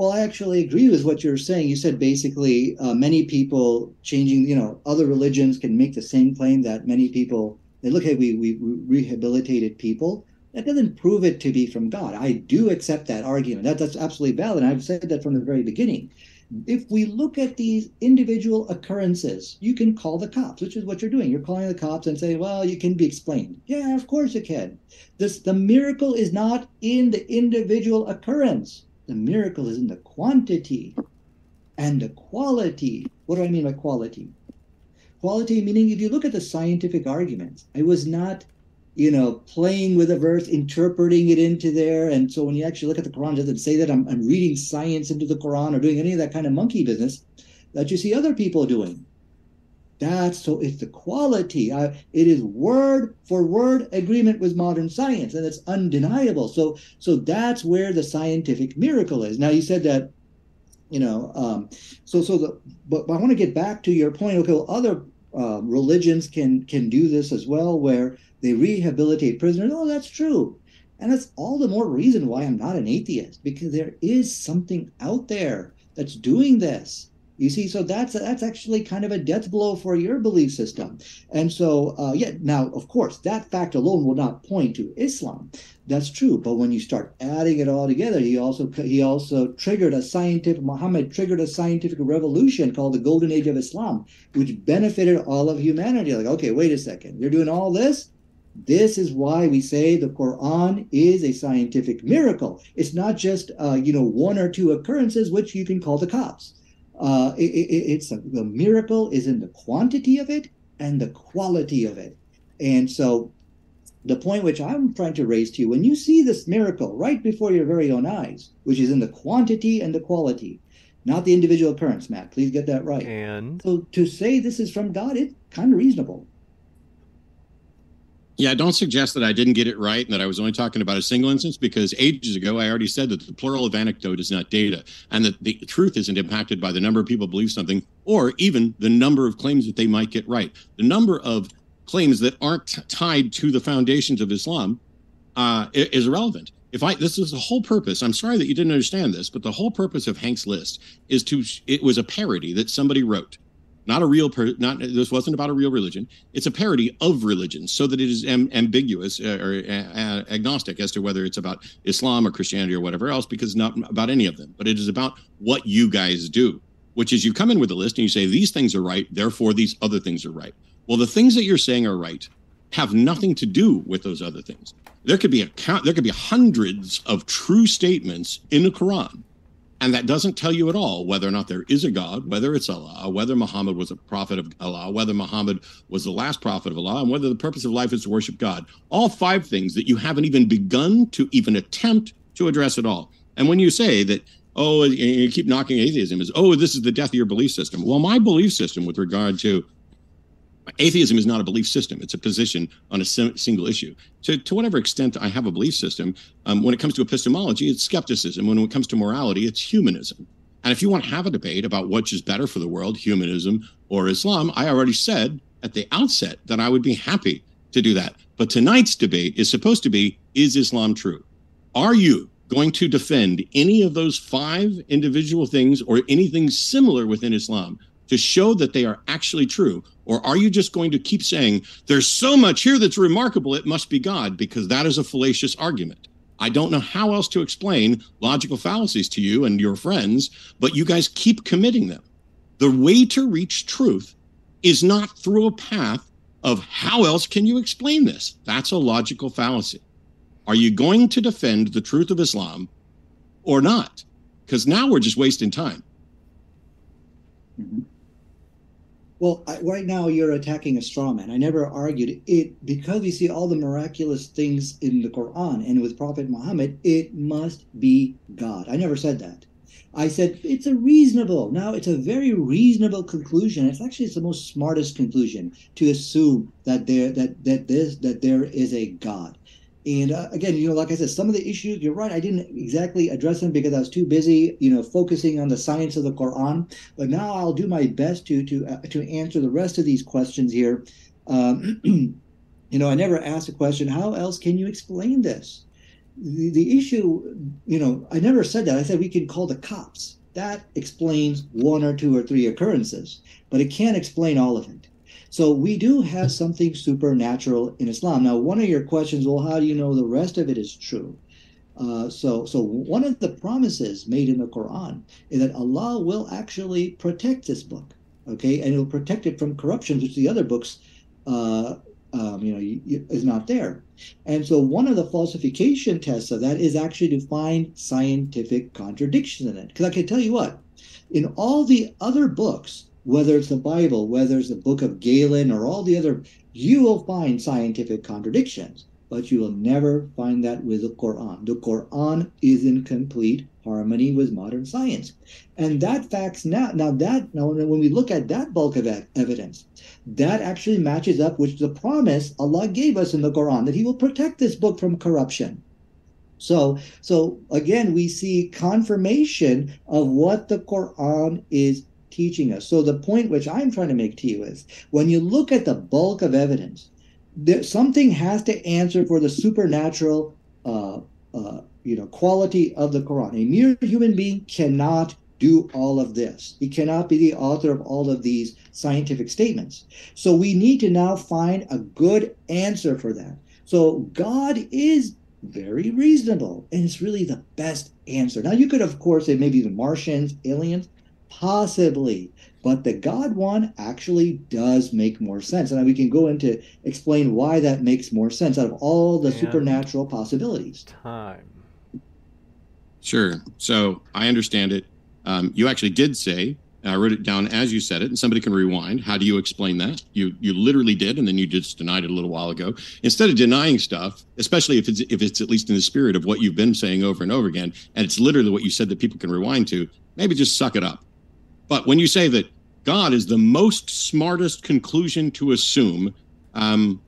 Well, I actually agree with what you're saying. You said basically uh, many people changing, you know, other religions can make the same claim that many people, they look at we, we rehabilitated people. That doesn't prove it to be from God. I do accept that argument. That, that's absolutely valid. I've said that from the very beginning. If we look at these individual occurrences, you can call the cops, which is what you're doing. You're calling the cops and saying, well, you can be explained. Yeah, of course it can. This, the miracle is not in the individual occurrence the miracle is in the quantity and the quality. What do I mean by quality? Quality meaning if you look at the scientific arguments, I was not, you know, playing with a verse, interpreting it into there. And so when you actually look at the Quran, doesn't say that I'm, I'm reading science into the Quran or doing any of that kind of monkey business that you see other people doing. That's so it's the quality. It is word for word agreement with modern science, and it's undeniable. So so that's where the scientific miracle is. Now you said that, you know, um, so so the but, but I want to get back to your point. Okay, well, other uh, religions can can do this as well, where they rehabilitate prisoners. Oh, that's true. And that's all the more reason why I'm not an atheist, because there is something out there that's doing this. You see, so that's that's actually kind of a death blow for your belief system. And so, uh, yeah, now of course that fact alone will not point to Islam. That's true, but when you start adding it all together, he also he also triggered a scientific Muhammad triggered a scientific revolution called the Golden Age of Islam, which benefited all of humanity. Like, okay, wait a second, you're doing all this. This is why we say the Quran is a scientific miracle. It's not just uh, you know one or two occurrences which you can call the cops uh, it, it, it's a, the miracle is in the quantity of it and the quality of it. And so, the point which I'm trying to raise to you, when you see this miracle right before your very own eyes, which is in the quantity and the quality, not the individual occurrence, Matt, please get that right. And so to say this is from God, it's kind of reasonable. Yeah, don't suggest that I didn't get it right and that I was only talking about a single instance because ages ago I already said that the plural of anecdote is not data and that the truth isn't impacted by the number of people believe something or even the number of claims that they might get right. The number of claims that aren't tied to the foundations of Islam uh, is irrelevant. If I this is the whole purpose. I'm sorry that you didn't understand this, but the whole purpose of Hank's list is to it was a parody that somebody wrote not a real per, not this wasn't about a real religion. It's a parody of religions so that it is am, ambiguous uh, or uh, agnostic as to whether it's about islam or christianity or whatever else because not about any of them. But it is about what you guys do which is you come in with a list and you say these things are right therefore these other things are right. Well the things that you're saying are right have nothing to do with those other things. There could be a count there could be hundreds of true statements in the quran And that doesn't tell you at all whether or not there is a God, whether it's Allah, whether Muhammad was a prophet of Allah, whether Muhammad was the last prophet of Allah, and whether the purpose of life is to worship God. All five things that you haven't even begun to even attempt to address at all. And when you say that, oh, you keep knocking atheism, is, oh, this is the death of your belief system. Well, my belief system with regard to atheism is not a belief system. It's a position on a single issue. To, to whatever extent i have a belief system um, when it comes to epistemology it's skepticism. When it comes to morality it's humanism. And if you want to have a debate about which is better for the world humanism or islam i already said at the outset that i would be happy to do that. But tonight's debate is supposed to be is islam true? Are you going to defend any of those five individual things or anything similar within islam to show that they are actually true? Or are you just going to keep saying, there's so much here that's remarkable, it must be God? Because that is a fallacious argument. I don't know how else to explain logical fallacies to you and your friends, but you guys keep committing them. The way to reach truth is not through a path of how else can you explain this? That's a logical fallacy. Are you going to defend the truth of Islam or not? Because now we're just wasting time. Mm-hmm. Well, I, right now you're attacking a straw man. I never argued it because we see all the miraculous things in the Quran and with Prophet Muhammad, it must be God. I never said that. I said it's a reasonable. Now it's a very reasonable conclusion. It's actually it's the most smartest conclusion to assume that there that that this that there is a God. And uh, again, you know, like I said, some of the issues, you're right, I didn't exactly address them because I was too busy, you know, focusing on the science of the Quran. But now I'll do my best to to uh, to answer the rest of these questions here. Um, you know, I never asked a question, how else can you explain this? The, the issue, you know, I never said that. I said we can call the cops. That explains one or two or three occurrences, but it can't explain all of it. So we do have something supernatural in Islam. Now, one of your questions, well, how do you know the rest of it is true? Uh, so, so one of the promises made in the Quran is that Allah will actually protect this book, okay, and He'll protect it from corruption, which the other books, uh, um, you know, is not there. And so, one of the falsification tests of that is actually to find scientific contradictions in it. Because I can tell you what, in all the other books, whether it's the Bible, whether it's the book of Galen or all the other, you will find scientific contradictions, but you will never find that with the Quran. The Quran is in complete harmony with modern science. And that facts now, now that, now when we look at that bulk of evidence, that actually matches up with the promise Allah gave us in the Quran that He will protect this book from corruption. So, so again, we see confirmation of what the Quran is teaching us. So the point which I'm trying to make to you is when you look at the bulk of evidence, there, something has to answer for the supernatural, uh, uh, you know, quality of the Quran. A mere human being cannot do all of this. He cannot be the author of all of these scientific statements. So we need to now find a good answer for that. So God is very reasonable, and it's really the best answer. Now you could, of course, say maybe the Martians, aliens. Possibly. But the God one actually does make more sense. And we can go into explain why that makes more sense out of all the and supernatural possibilities. Time. Sure. So I understand it. Um, you actually did say, I wrote it down as you said it, and somebody can rewind. How do you explain that? You you literally did, and then you just denied it a little while ago. Instead of denying stuff, especially if it's if it's at least in the spirit of what you've been saying over and over again, and it's literally what you said that people can rewind to, maybe just suck it up but when you say that God is the most smartest conclusion to assume, um,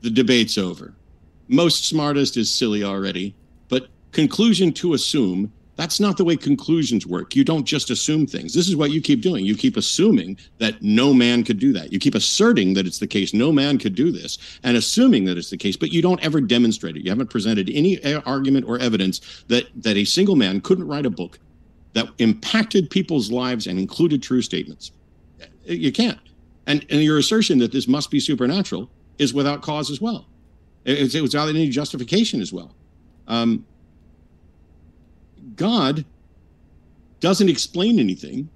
the debate's over. Most smartest is silly already, but conclusion to assume, that's not the way conclusions work. You don't just assume things. This is what you keep doing. You keep assuming that no man could do that. You keep asserting that it's the case, no man could do this, and assuming that it's the case, but you don't ever demonstrate it. You haven't presented any argument or evidence that, that a single man couldn't write a book that impacted people's lives and included true statements. You can't. And, and your assertion that this must be supernatural is without cause as well. It's, it's without any justification as well. Um, God doesn't explain anything,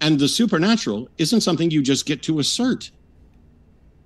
and the supernatural isn't something you just get to assert.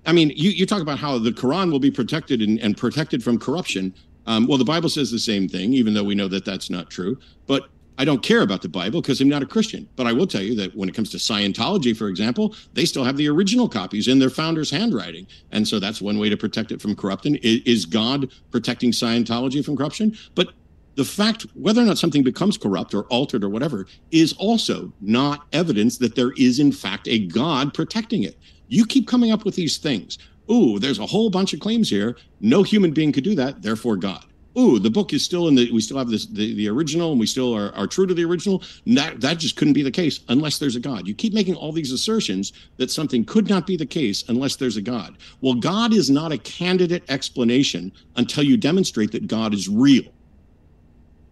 I mean, you, you talk about how the Quran will be protected and, and protected from corruption. Um, well, the Bible says the same thing, even though we know that that's not true. But I don't care about the Bible because I'm not a Christian. But I will tell you that when it comes to Scientology, for example, they still have the original copies in their founder's handwriting. And so that's one way to protect it from corruption. Is God protecting Scientology from corruption? But the fact whether or not something becomes corrupt or altered or whatever is also not evidence that there is, in fact, a God protecting it. You keep coming up with these things. Ooh, there's a whole bunch of claims here. No human being could do that, therefore God ooh, the book is still in the, we still have this, the, the original and we still are, are true to the original. That, that just couldn't be the case unless there's a God. You keep making all these assertions that something could not be the case unless there's a God. Well, God is not a candidate explanation until you demonstrate that God is real.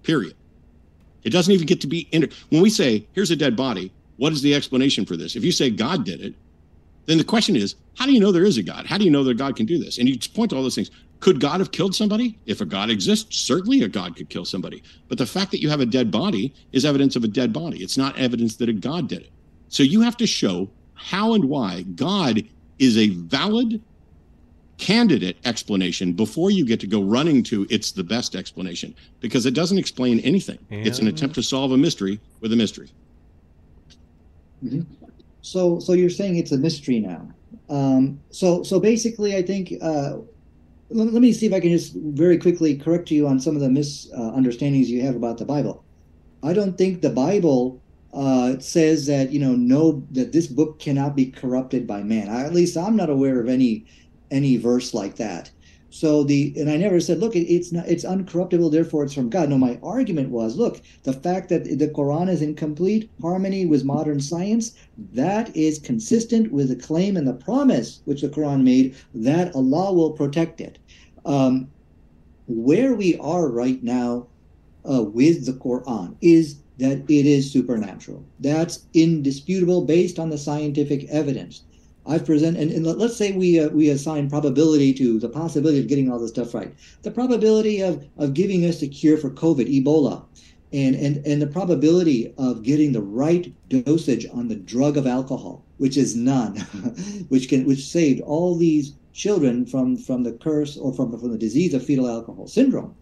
Period. It doesn't even get to be, inter- when we say, here's a dead body, what is the explanation for this? If you say God did it, then the question is, how do you know there is a God? How do you know that God can do this? And you point to all those things. Could God have killed somebody? If a God exists, certainly a God could kill somebody. But the fact that you have a dead body is evidence of a dead body. It's not evidence that a God did it. So you have to show how and why God is a valid candidate explanation before you get to go running to it's the best explanation because it doesn't explain anything. Yeah. It's an attempt to solve a mystery with a mystery. Mm-hmm. So, so you're saying it's a mystery now. Um, so, so basically, I think uh, let, me see if I can just very quickly correct you on some of the misunderstandings you have about the Bible. I don't think the Bible uh, says that you know no that this book cannot be corrupted by man. I, at least I'm not aware of any any verse like that. So the and I never said, look, it, it's not it's uncorruptible, therefore it's from God. No, my argument was, look, the fact that the Quran is in complete harmony with modern science, that is consistent with the claim and the promise which the Quran made that Allah will protect it. Um, where we are right now uh, with the Quran is that it is supernatural. That's indisputable based on the scientific evidence. I've presented, and, and, let's say we uh, we assign probability to the possibility of getting all this stuff right. The probability of of giving us a cure for COVID, Ebola, and and and the probability of getting the right dosage on the drug of alcohol, which is none, which can which saved all these children from from the curse or from from the disease of fetal alcohol syndrome.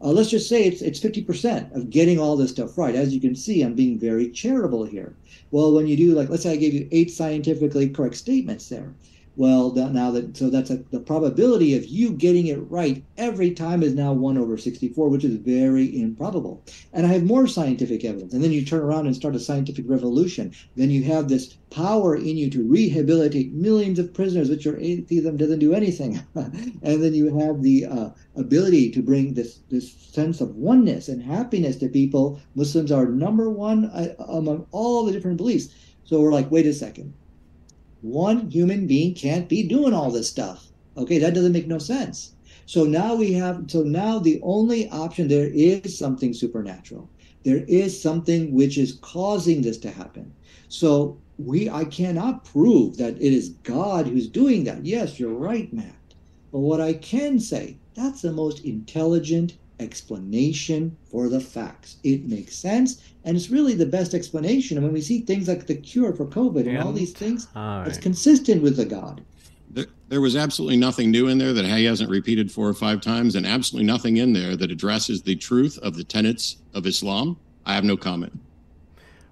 Uh, let's just say it's it's 50% of getting all this stuff right. As you can see, I'm being very charitable here. Well, when you do like, let's say I gave you eight scientifically correct statements there. Well, now that so that's a, the probability of you getting it right every time is now one over 64, which is very improbable. And I have more scientific evidence. And then you turn around and start a scientific revolution. Then you have this power in you to rehabilitate millions of prisoners, which your atheism doesn't do anything. and then you have the uh, ability to bring this this sense of oneness and happiness to people. Muslims are number one uh, among all the different beliefs. So we're like, wait a second one human being can't be doing all this stuff. Okay, that doesn't make no sense. So now we have, so now the only option there is something supernatural. There is something which is causing this to happen. So we, I cannot prove that it is God who's doing that. Yes, you're right, Matt. But what I can say, that's the most intelligent explanation for the facts. It makes sense, and it's really the best explanation. And when we see things like the cure for COVID and, and all these things, all right. it's consistent with the God. There, there was absolutely nothing new in there that he hasn't repeated four or five times, and absolutely nothing in there that addresses the truth of the tenets of Islam. I have no comment.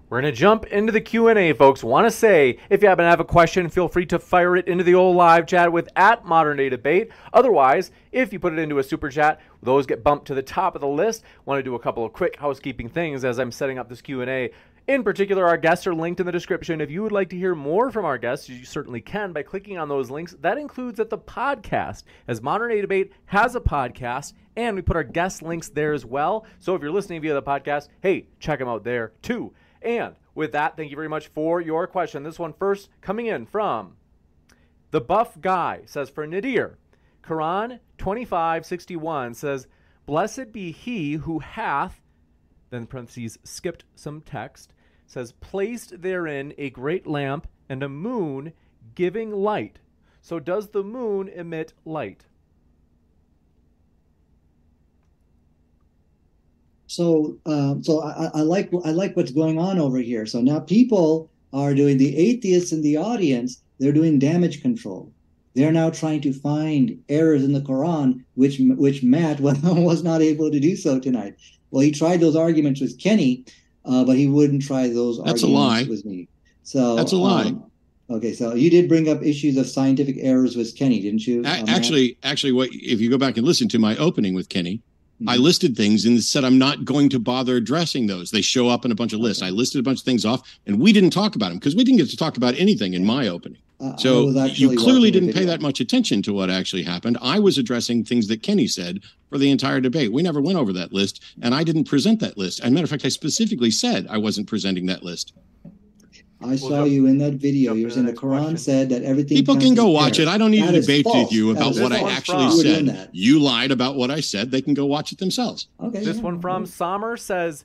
We're going to jump into the Q&A, folks. Want to say, if you happen to have a question, feel free to fire it into the old live chat with at Modern Day Debate. Otherwise, if you put it into a super chat, those get bumped to the top of the list. Want to do a couple of quick housekeeping things as I'm setting up this Q&A. In particular, our guests are linked in the description. If you would like to hear more from our guests, you certainly can by clicking on those links. That includes at the podcast, as Modern Day Debate has a podcast, and we put our guest links there as well. So if you're listening via the podcast, hey, check them out there too. And with that, thank you very much for your question. This one first coming in from the buff guy says for Nadir, Quran 2561 says, Blessed be he who hath, then parentheses skipped some text, says, placed therein a great lamp and a moon giving light. So does the moon emit light? So, um, so I, I like I like what's going on over here. So now people are doing the atheists in the audience. They're doing damage control. They're now trying to find errors in the Quran, which which Matt was not able to do so tonight. Well, he tried those arguments with Kenny, uh, but he wouldn't try those That's a arguments with me. So That's a lie. um, okay, so you did bring up issues of scientific errors with Kenny, didn't you? Uh, actually, actually, what if you go back and listen to my opening with Kenny? I Mhm. listed things and said I'm not going to bother addressing those. They show up in a bunch of lists. I listed a bunch of things off, and we didn't talk about them because we didn't get to talk about anything in my opening. Uh, So was you clearly didn't pay that much attention to what actually happened. I was addressing things that Kenny said for the entire debate. We never went over that list, and I didn't present that list. As a matter of fact, I specifically said I wasn't presenting that list. I saw jump- you in that video. You're into saying the the Quran question. said that everything. People can go watch it. I don't need That to debate false. with you about what I actually You were doing said. You lied about what I said. They can go watch it themselves. Okay. This yeah, one from okay. Sommer says,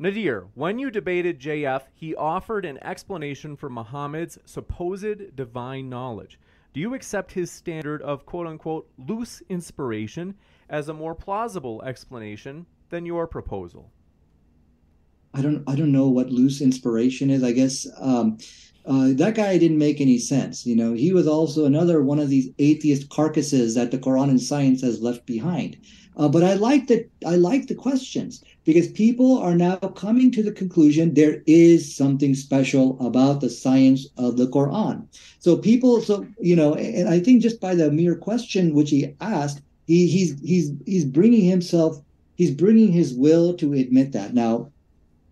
Nadir, when you debated JF, he offered an explanation for Muhammad's supposed divine knowledge. Do you accept his standard of quote unquote loose inspiration as a more plausible explanation than your proposal? I don't I don't know what loose inspiration is. I guess um, uh, that guy didn't make any sense. You know, he was also another one of these atheist carcasses that the Quran and science has left behind. Uh, but I like the I like the questions because people are now coming to the conclusion there is something special about the science of the Quran. So people, so you know, and I think just by the mere question which he asked, he, he's he's he's bringing himself, he's bringing his will to admit that. Now,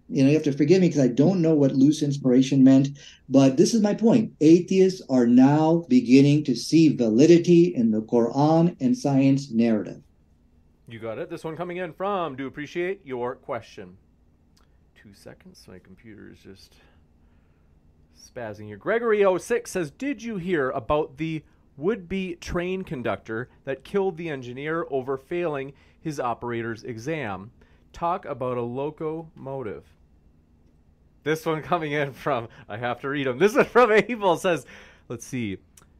you know, you have to forgive me because I don't know what loose inspiration meant, but this is my point. Atheists are now beginning to see validity in the Quran and science narrative. You got it. This one coming in from Do Appreciate Your Question. Two seconds. My computer is just spazzing here. Gregory06 says Did you hear about the would be train conductor that killed the engineer over failing his operator's exam? Talk about a locomotive. This one coming in from, I have to read them. This one from Abel says, let's see,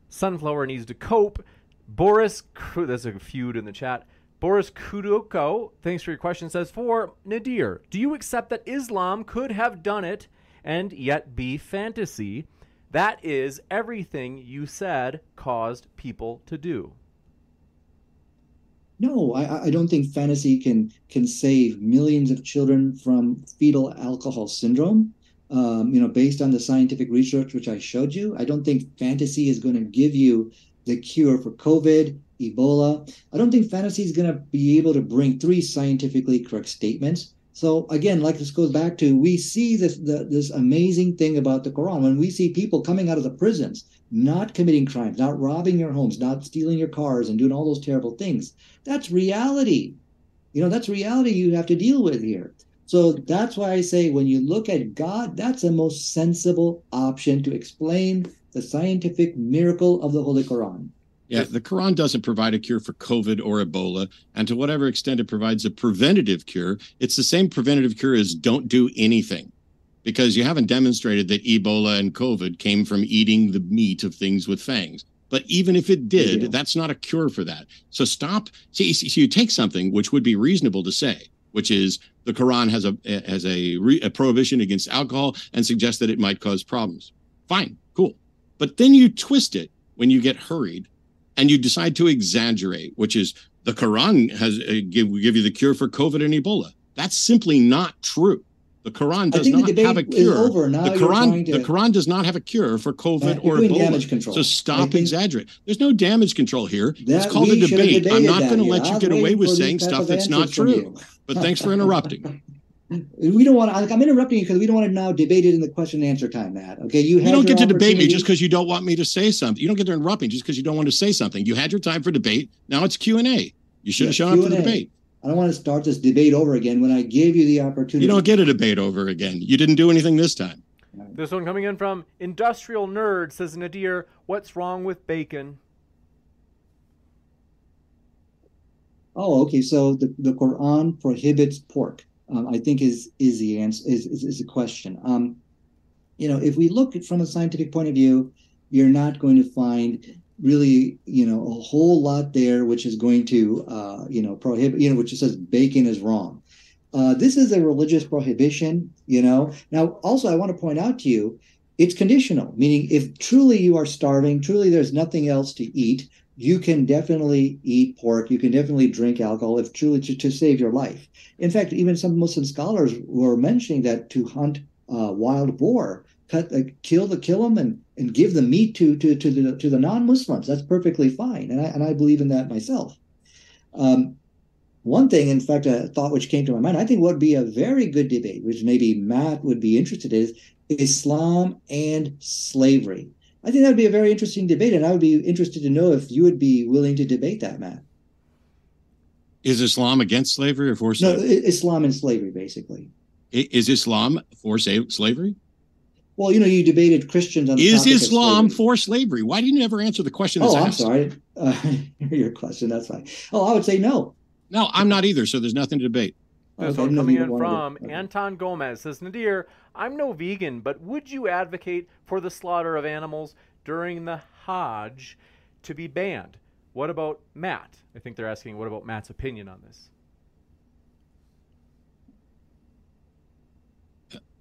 Sunflower needs to cope. Boris, there's a feud in the chat. Boris Kudoko, thanks for your question, says, for Nadir, do you accept that Islam could have done it and yet be fantasy? That is everything you said caused people to do. No, I, I don't think fantasy can can save millions of children from fetal alcohol syndrome. Um, you know, based on the scientific research which I showed you, I don't think fantasy is going to give you the cure for COVID, Ebola. I don't think fantasy is going to be able to bring three scientifically correct statements. So again, like this goes back to we see this the, this amazing thing about the Quran when we see people coming out of the prisons, not committing crimes, not robbing your homes, not stealing your cars, and doing all those terrible things. That's reality. You know, that's reality you have to deal with here. So that's why I say when you look at God, that's the most sensible option to explain the scientific miracle of the Holy Quran. Yeah, the Quran doesn't provide a cure for COVID or Ebola. And to whatever extent it provides a preventative cure, it's the same preventative cure as don't do anything. Because you haven't demonstrated that Ebola and COVID came from eating the meat of things with fangs. But even if it did, Yeah. that's not a cure for that. So stop. See, see, so you take something which would be reasonable to say, which is the Quran has a has a, re, a prohibition against alcohol and suggests that it might cause problems. Fine, cool. But then you twist it when you get hurried and you decide to exaggerate, which is the Quran has uh, give give you the cure for COVID and Ebola. That's simply not true. The Quran does not have a cure. the Quran to- the Quran does not have a cure for COVID or Ebola. So stop exaggerating. There's no damage control here. it's called a we should have debate. I'm not going to let you get away with saying stuff that's not true. But thanks for interrupting. We don't want. to I'm interrupting you because we don't want to now debate it in the question and answer time, Matt. Okay, you, You don't get to debate me just because you don't want me to say something. You don't get to interrupt me just because you don't want to say something. You had your time for debate. Now it's Q and A. You should have Yeah, shown up for the debate. I don't want to start this debate over again when I gave you the opportunity. You don't get a debate over again. You didn't do anything this time. This one coming in from Industrial Nerd says, Nadir, what's wrong with bacon? Oh, okay. So the, the Quran prohibits pork. Um, I think is is the answer is is, is the question. Um, you know, if we look at from a scientific point of view, you're not going to find really, you know, a whole lot there which is going to, uh, you know, prohibit, you know, which says bacon is wrong. Uh, this is a religious prohibition, you know. Now, also, I want to point out to you, it's conditional, meaning if truly you are starving, truly there's nothing else to eat, you can definitely eat pork. You can definitely drink alcohol if truly to, to save your life. In fact, even some Muslim scholars were mentioning that to hunt uh, wild boar, cut, uh, kill the kill them and, and give the meat to to to the to the non-Muslims. That's perfectly fine, and I and I believe in that myself. Um, one thing, in fact, a thought which came to my mind, I think would be a very good debate, which maybe Matt would be interested in, is Islam and slavery. I think that would be a very interesting debate, and I would be interested to know if you would be willing to debate that, Matt. Is Islam against slavery or for slavery? No, Islam and slavery, basically. Is Islam for slavery? Well, you know, you debated Christians on the is Islam for slavery? Why do you never answer the question? Oh, I'm sorry. Uh, your question. That's fine. Oh, I would say no. No, I'm not either. So there's nothing to debate. This okay, coming in from Anton Gomez says, Nadir, I'm no vegan, but would you advocate for the slaughter of animals during the Hajj to be banned? What about Matt? I think they're asking, what about Matt's opinion on this?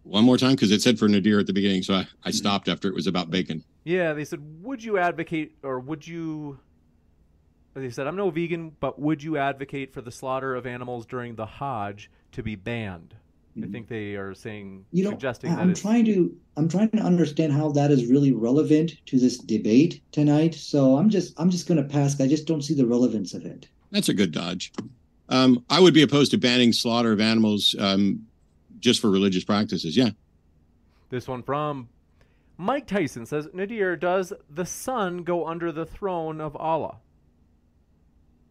One more time, because it said for Nadir at the beginning, so I, I mm-hmm. stopped after it was about bacon. Yeah, they said, would you advocate or would you they said, I'm no vegan, but would you advocate for the slaughter of animals during the Hajj to be banned? Mm-hmm. I think they are saying, you know, suggesting I'm that trying to, I'm trying to understand how that is really relevant to this debate tonight. So I'm just, I'm just going to pass. I just don't see the relevance of it. That's a good dodge. Um, I would be opposed to banning slaughter of animals um, just for religious practices. Yeah. This one from Mike Tyson says, Nadir, does the sun go under the throne of Allah?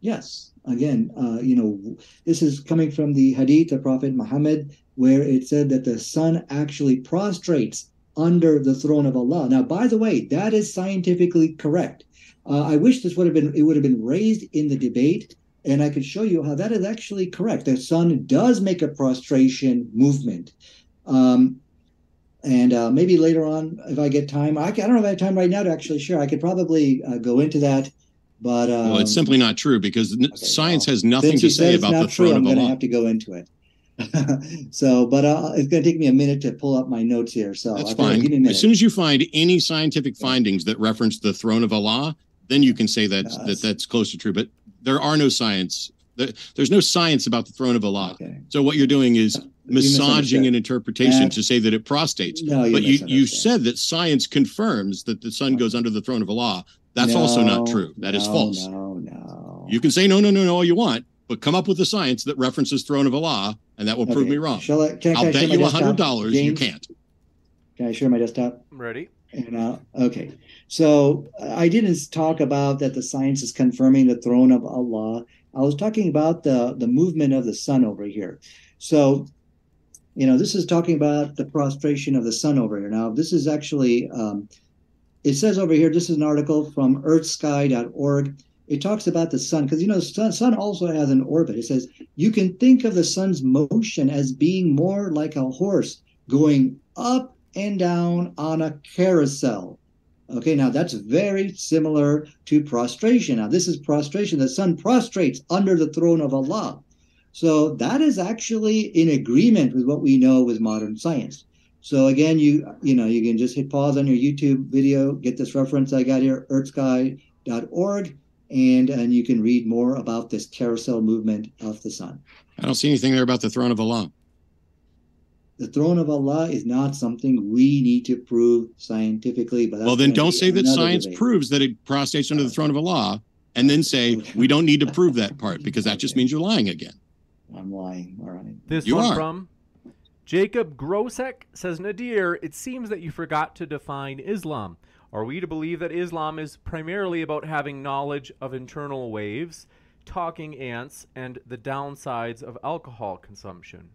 Yes. Again, uh, you know, this is coming from the Hadith of Prophet Muhammad, where it said that the sun actually prostrates under the throne of Allah. Now, by the way, that is scientifically correct. Uh, I wish this would have been it would have been raised in the debate, and I could show you how that is actually correct. The sun does make a prostration movement. Um, and uh, maybe later on, if I get time, I, I, don't know if I have time right now to actually share. I could probably uh, go into that but um, well, it's um, simply not true because okay, science well, has nothing to say about the true, throne Allah. I'm going to have to go into it. so, but uh, it's going to take me a minute to pull up my notes here. So that's fine. As soon as you find any scientific findings that reference the throne of Allah, then you can say that that that's close to true. But there are no science. There's no science about the throne of Allah. Okay. So what you're doing is massaging an interpretation to say that it prostates. No, you but you, you said that science confirms that the sun goes under the throne of Allah. That's no, also not true. That no, is false. No, no. You can say no, no, no, no all you want, but come up with the science that references throne of Allah, and that will prove me wrong. Shall I, can, I'll bet you a hundred dollars you can't. Can I share my desktop? I'm ready. And uh, okay, so I didn't talk about that the science is confirming the throne of Allah. I was talking about the the movement of the sun over here. So, you know, this is talking about the prostration of the sun over here. Now, this is actually um, it says over here, this is an article from earthsky.org. It talks about the sun because you know the sun, sun also has an orbit. It says you can think of the sun's motion as being more like a horse going up and down on a carousel. Okay, now that's very similar to prostration. Now, this is prostration. The sun prostrates under the throne of Allah. So that is actually in agreement with what we know with modern science. So again, you you know you can just hit pause on your YouTube video, get this reference I got here, earthsky.org, and and you can read more about this carousel movement of the sun. I don't see anything there about the throne of Allah. The throne of Allah is not something we need to prove scientifically. But well, then don't say that science debate. proves that it prostrates under the throne of Allah, and then say we don't need to prove that part because that just means you're lying again. I'm lying. All right. This you one are. from Jacob Grosek says, Nadir, it seems that you forgot to define Islam. Are we to believe that Islam is primarily about having knowledge of internal waves, talking ants, and the downsides of alcohol consumption?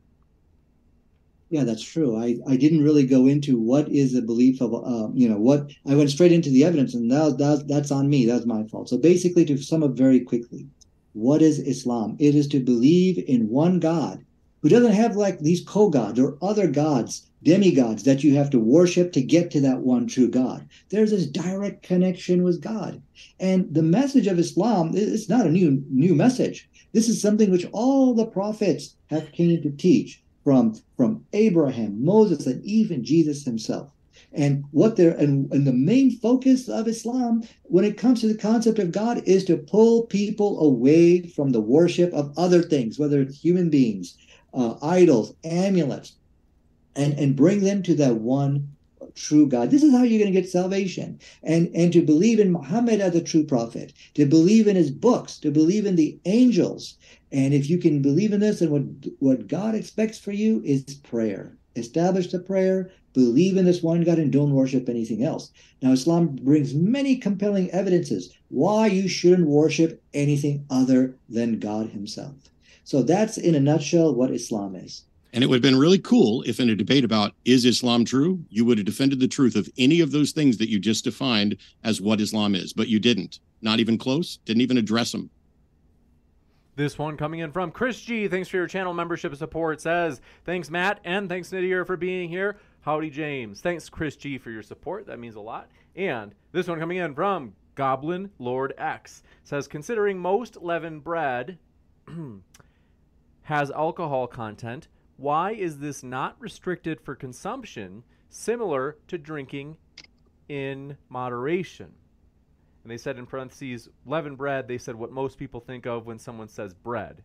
Yeah, that's true. I, I didn't really go into what is the belief of, uh, you know, what I went straight into the evidence, and that, that, that's on me. That's my fault. So basically, to sum up very quickly, what is Islam? It is to believe in one God who doesn't have like these co-gods or other gods, demigods that you have to worship to get to that one true God. There's this direct connection with God. And the message of Islam is not a new new message. This is something which all the prophets have came to teach from from Abraham, Moses, and even Jesus himself. And what they're and, and the main focus of Islam when it comes to the concept of God is to pull people away from the worship of other things, whether it's human beings, uh, idols, amulets, and, and bring them to that one true God. This is how you're going to get salvation. And and to believe in Muhammad as a true prophet, to believe in his books, to believe in the angels. And if you can believe in this, and what what God expects for you is prayer. Establish the prayer, believe in this one God, and don't worship anything else. Now, Islam brings many compelling evidences why you shouldn't worship anything other than God Himself. So that's in a nutshell what Islam is. And it would have been really cool if, in a debate about is Islam true, you would have defended the truth of any of those things that you just defined as what Islam is, but you didn't. Not even close, didn't even address them. This one coming in from Chris G. Thanks for your channel membership support. Says, thanks, Matt, and thanks, Nadir, for being here. Howdy, James. Thanks, Chris G, for your support. That means a lot. And this one coming in from Goblin Lord X says, considering most leavened bread has alcohol content, why is this not restricted for consumption, similar to drinking in moderation? And they said in parentheses, leavened bread, they said what most people think of when someone says bread.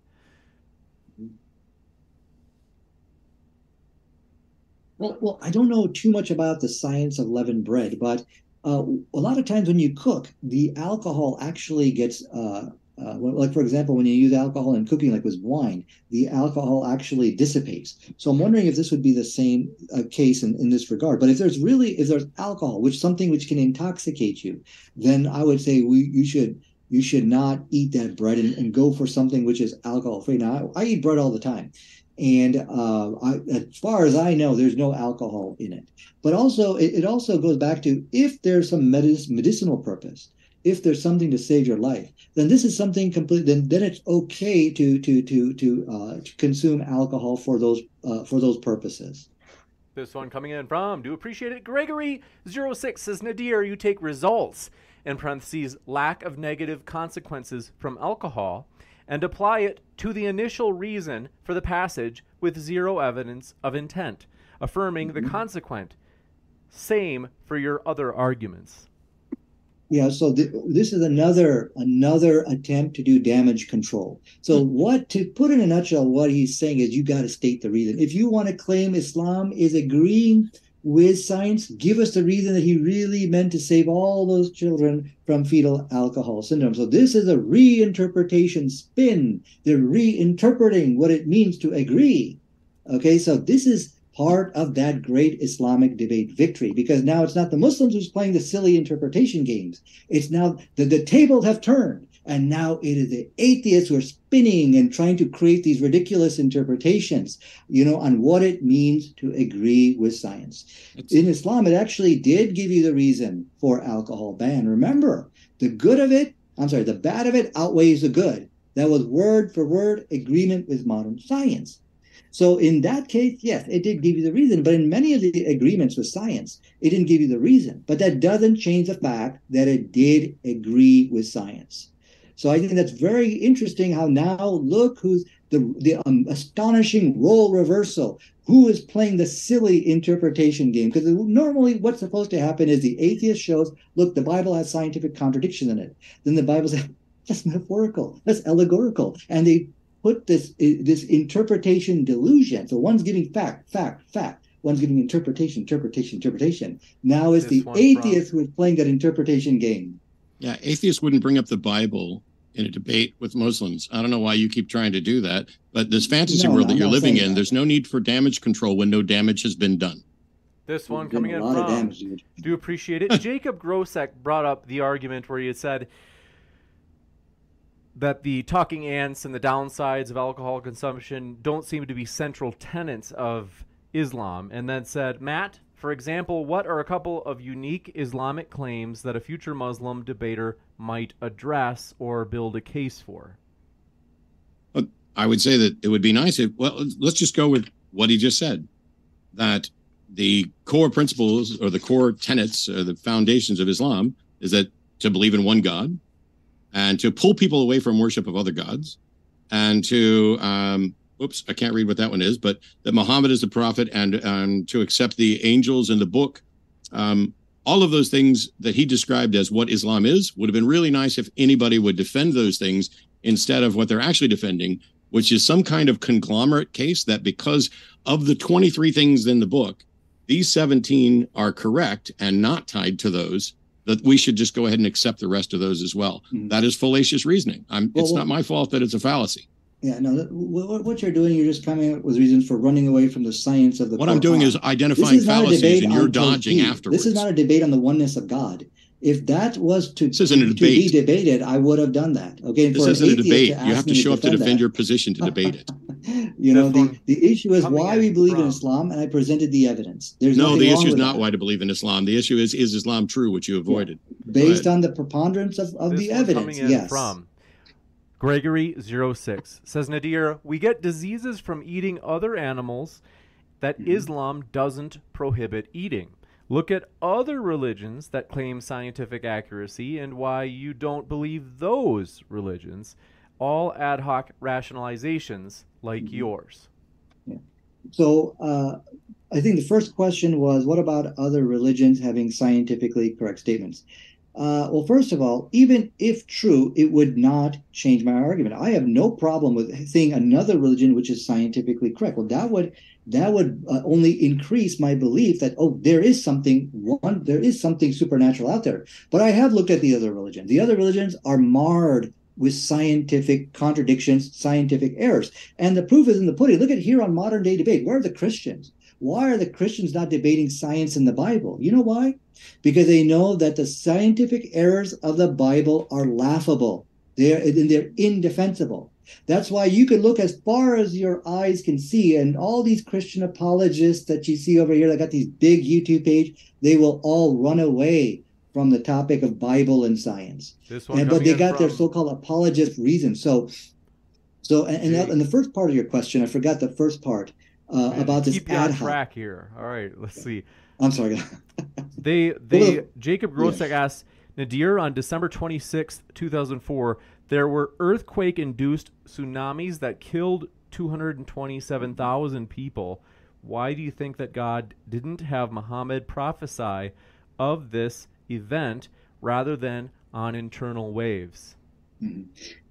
Well, well, I don't know too much about the science of leavened bread, but uh, a lot of times when you cook, the alcohol actually gets uh, uh, like for example, when you use alcohol in cooking, like with wine, the alcohol actually dissipates. So I'm wondering if this would be the same uh, case in, in this regard. But if there's really if there's alcohol, which something which can intoxicate you, then I would say we you should you should not eat that bread and, and go for something which is alcohol free. Now I, I, eat bread all the time, and uh, I, as far as I know, there's no alcohol in it. But also, it, it also goes back to if there's some medic- medicinal purpose if there's something to save your life, then this is something complete. Then then it's okay to to to to, uh, to consume alcohol for those uh, for those purposes. This one coming in from do appreciate it. Gregory 06 says Nadir, you take results in parentheses lack of negative consequences from alcohol and apply it to the initial reason for the passage with zero evidence of intent, affirming mm-hmm. the consequent. Same for your other arguments. Yeah, so th- this is another another attempt to do damage control. So mm-hmm. what to put in a nutshell, what he's saying is you got to state the reason. If you want to claim Islam is agreeing with science, give us the reason that he really meant to save all those children from fetal alcohol syndrome. So this is a reinterpretation spin. They're reinterpreting what it means to agree. Okay, so this is part of that great Islamic debate victory because now it's not the Muslims who's playing the silly interpretation games. It's now the, the tables have turned. And now it is the atheists who are spinning and trying to create these ridiculous interpretations, you know, on what it means to agree with science. It's... In Islam, it actually did give you the reason for alcohol ban. Remember, the good of it, I'm sorry, the bad of it outweighs the good. That was word for word agreement with modern science. So in that case, yes, it did give you the reason. But in many of the agreements with science, it didn't give you the reason. But that doesn't change the fact that it did agree with science. So I think that's very interesting how now look who's the, the um, astonishing role reversal. Who is playing the silly interpretation game? Because normally what's supposed to happen is the atheist shows, look, the Bible has scientific contradiction in it. Then the Bible says, that's metaphorical, that's allegorical. And they put this this interpretation delusion. So one's giving fact, fact, fact. One's giving interpretation, interpretation, interpretation. Now it's the atheist who is playing that interpretation game. Yeah, atheists wouldn't bring up the Bible in a debate with Muslims. I don't know why you keep trying to do that, but this fantasy no, world that you're living in, that. there's no need for damage control when no damage has been done. This one coming in from do appreciate it. Jacob Grosek brought up the argument where he had said that the talking ants and the downsides of alcohol consumption don't seem to be central tenets of Islam, and then said, Matt, for example, what are a couple of unique Islamic claims that a future Muslim debater might address or build a case for? I would say that it would be nice if, well, let's just go with what he just said that the core principles or the core tenets or the foundations of Islam is that to believe in one God, and to pull people away from worship of other gods and to um, oops i can't read what that one is but that muhammad is the prophet and um, to accept the angels in the book Um, all of those things that he described as what Islam is would have been really nice if anybody would defend those things instead of what they're actually defending, which is some kind of conglomerate case that because of the 23 things in the book, these 17 are correct and not tied to those that we should just go ahead and accept the rest of those as well. Mm-hmm. That is fallacious reasoning. Well, it's well, not my fault that it's a fallacy. Yeah, no. What you're doing, you're just coming up with reasons for running away from the science of the. What I'm doing is identifying is fallacies, and you're dodging afterwards. This is not a debate on the oneness of God. If that was to, this isn't a debate. be debated, I would have done that. Okay, this isn't a debate. You have to show up to defend that. your position to debate it. you know, the, the issue is why we believe from. in Islam, and I presented the evidence. There's no, the issue is not that. why to believe in Islam. The issue is is Islam true, which you avoided. Yeah. Based on the preponderance of, of the evidence. yes. From Gregory06 says Nadir, we get diseases from eating other animals that mm-hmm. Islam doesn't prohibit eating. Look at other religions that claim scientific accuracy and why you don't believe those religions. All ad hoc rationalizations like mm-hmm. yours. Yeah. So uh, I think the first question was what about other religions having scientifically correct statements? Uh, well, first of all, even if true, it would not change my argument. I have no problem with seeing another religion which is scientifically correct. Well, that would that would uh, only increase my belief that oh, there is something one, there is something supernatural out there. But I have looked at the other religions. The other religions are marred with scientific contradictions, scientific errors, and the proof is in the pudding. Look at here on modern day debate. Where are the Christians? Why are the Christians not debating science in the Bible? You know why? because they know that the scientific errors of the Bible are laughable. They're, they're indefensible. That's why you can look as far as your eyes can see, and all these Christian apologists that you see over here that got these big YouTube page, they will all run away from the topic of Bible and science. And, but they got from... their so-called apologist reason. So, so and, and, that, and, the first part of your question, I forgot the first part uh, Man, about this keep ad hoc. track here. All right, let's see. I'm sorry. they they Jacob Grosek yeah. asks Nadir on December 26, 2004, there were earthquake induced tsunamis that killed 227,000 people. Why do you think that God didn't have Muhammad prophesy of this event rather than on internal waves? Mm-hmm.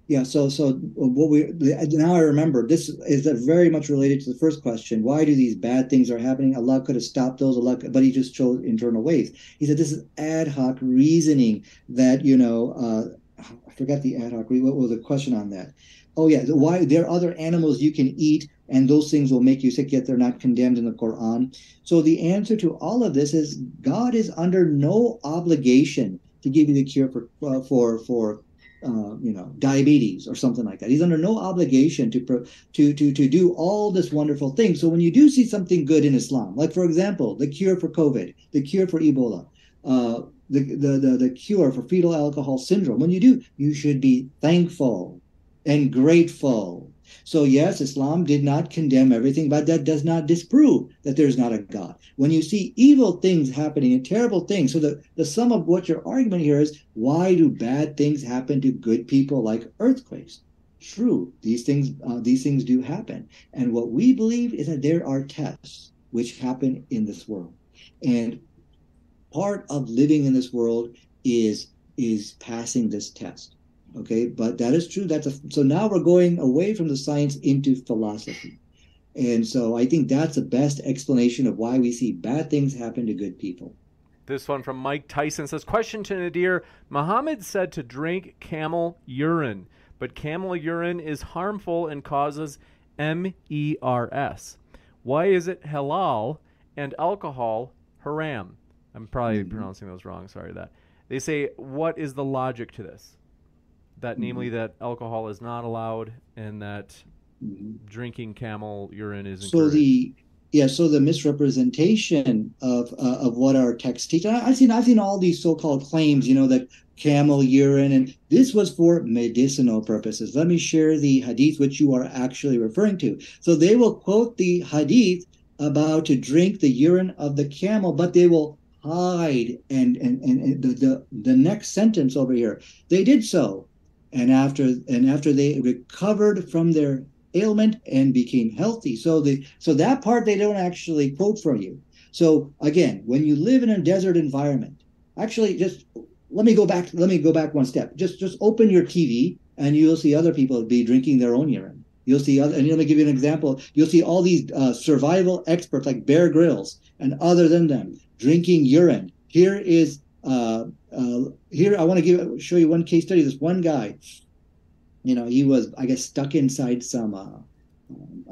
Yeah, so so what we now I remember this is very much related to the first question. Why do these bad things are happening? Allah could have stopped those, Allah, but He just chose internal waves. He said this is ad hoc reasoning that you know. Uh, I forgot the ad hoc. What was the question on that? Oh yeah, why there are other animals you can eat, and those things will make you sick, yet they're not condemned in the Quran. So the answer to all of this is God is under no obligation to give you the cure for uh, for for uh, you know diabetes or something like that. He's under no obligation to to to to do all this wonderful thing. So when you do see something good in Islam, like for example, the cure for COVID, the cure for Ebola, uh, the, the the the cure for fetal alcohol syndrome, when you do, you should be thankful and grateful so, yes, Islam did not condemn everything, but that does not disprove that there's not a God. When you see evil things happening and terrible things, so the, the sum of what your argument here is why do bad things happen to good people like earthquakes? True, these things uh, these things do happen, and what we believe is that there are tests which happen in this world, and part of living in this world is is passing this test Okay, but that is true. That's a, so now we're going away from the science into philosophy. And so I think that's the best explanation of why we see bad things happen to good people. This one from Mike Tyson says Question to Nadir Muhammad said to drink camel urine, but camel urine is harmful and causes MERS. Why is it halal and alcohol haram? I'm probably mm-hmm. pronouncing those wrong. Sorry that. They say, What is the logic to this? that namely mm-hmm. that alcohol is not allowed and that mm-hmm. drinking camel urine is so the yeah so the misrepresentation of uh, of what our text teach I, i've seen i've seen all these so-called claims you know that camel urine and this was for medicinal purposes let me share the hadith which you are actually referring to so they will quote the hadith about to drink the urine of the camel but they will hide and and, and the, the the next sentence over here they did so and after and after they recovered from their ailment and became healthy. So the so that part they don't actually quote from you. So again, when you live in a desert environment, actually just let me go back let me go back one step. Just just open your TV and you'll see other people be drinking their own urine. You'll see other, and let me give you an example. You'll see all these uh, survival experts like Bear Grylls and other than them drinking urine. Here is uh, uh, here I want to give show you one case study. This one guy, you know, he was I guess stuck inside some uh,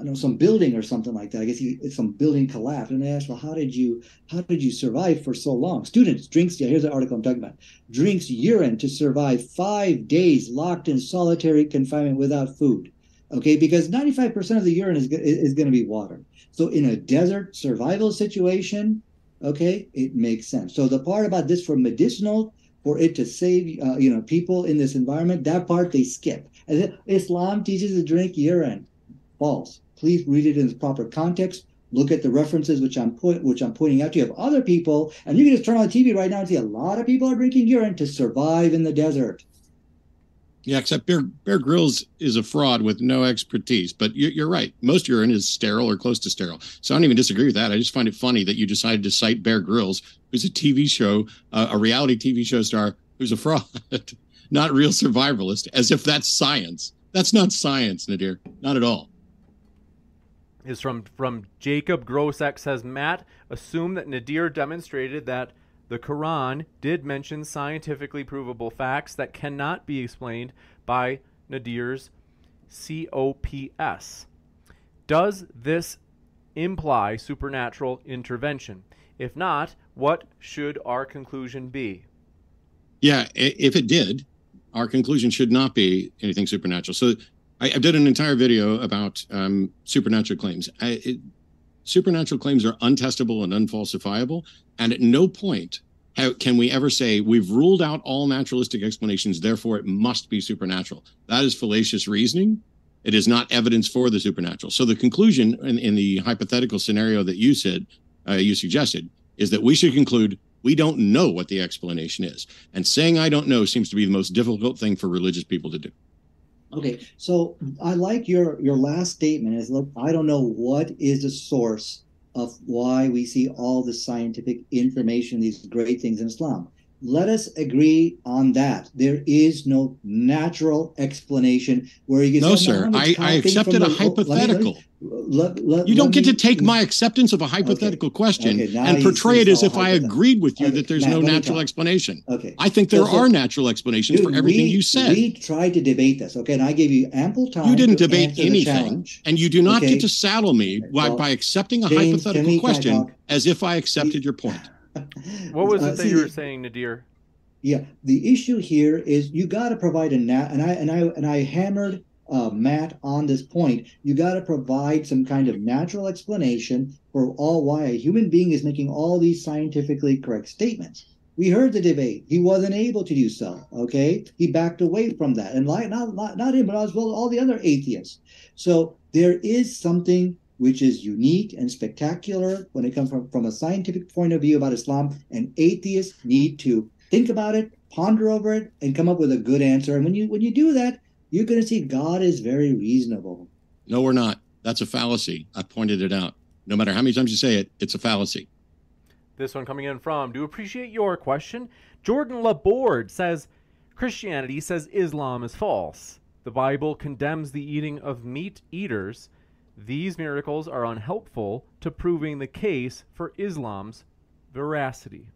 I know some building or something like that. I guess he, some building collapsed, and they asked, "Well, how did you how did you survive for so long?" Students drinks. Yeah, here's the article I'm talking about. Drinks urine to survive five days locked in solitary confinement without food. Okay, because 95% of the urine is is going to be water. So in a desert survival situation, okay, it makes sense. So the part about this for medicinal, for it to save uh, you know people in this environment, that part they skip. Islam teaches to drink urine false. Please read it in its proper context. Look at the references which I'm point, which I'm pointing out to you of other people, and you can just turn on the TV right now and see a lot of people are drinking urine to survive in the desert. Yeah, except Bear, Bear Grylls is a fraud with no expertise. But you're, you're, right. Most urine is sterile or close to sterile. So I don't even disagree with that. I just find it funny that you decided to cite Bear Grylls, who's a TV show, uh, a reality TV show star, who's a fraud, not real survivalist, as if that's science. That's not science, Nadir. Not at all is from from Jacob Grosek says Matt assume that Nadir demonstrated that the Quran did mention scientifically provable facts that cannot be explained by Nadir's COPS. Does this imply supernatural intervention? If not, what should our conclusion be? Yeah, if it did, our conclusion should not be anything supernatural. So I, I did an entire video about um, supernatural claims. I, it, supernatural claims are untestable and unfalsifiable, and at no point how, can we ever say we've ruled out all naturalistic explanations, therefore it must be supernatural. That is fallacious reasoning. It is not evidence for the supernatural. So the conclusion in, in the hypothetical scenario that you said, uh, you suggested, is that we should conclude we don't know what the explanation is. And saying I don't know seems to be the most difficult thing for religious people to do. Okay, so I like your your last statement is look, I don't know what is the source of why we see all the scientific information, these great things in Islam let us agree on that. There is no natural explanation where you can. No, sir. I, I accepted a the, hypothetical. Let, let, you don't get me, to take my acceptance of a hypothetical okay. question okay, and portray it as if I agreed with you okay. that there's no natural explanation. Okay. I think there so, are natural explanations dude, for everything we, you said. We tried to debate this, okay, and I gave you ample time. You didn't debate anything, and you do not get to saddle me well, by, by accepting a James, hypothetical question as if I accepted your point. What was it uh, that you were saying, Nadir? Yeah, the issue here is you got to provide a nat, and I and I and I hammered uh, Matt on this point. You got to provide some kind of natural explanation for all why a human being is making all these scientifically correct statements. We heard the debate. He wasn't able to do so. Okay, he backed away from that, and like not not, not him, but as well all the other atheists. So there is something which is unique and spectacular when it comes from, from a scientific point of view about Islam, and atheists need to think about it, ponder over it, and come up with a good answer. And when you when you do that, you're going to see God is very reasonable. No, we're not. That's a fallacy. I pointed it out. No matter how many times you say it, it's a fallacy. This one coming in from Do appreciate your question. Jordan Laborde says Christianity says Islam is false. The Bible condemns the eating of meat eaters these miracles are unhelpful to proving the case for Islam's veracity.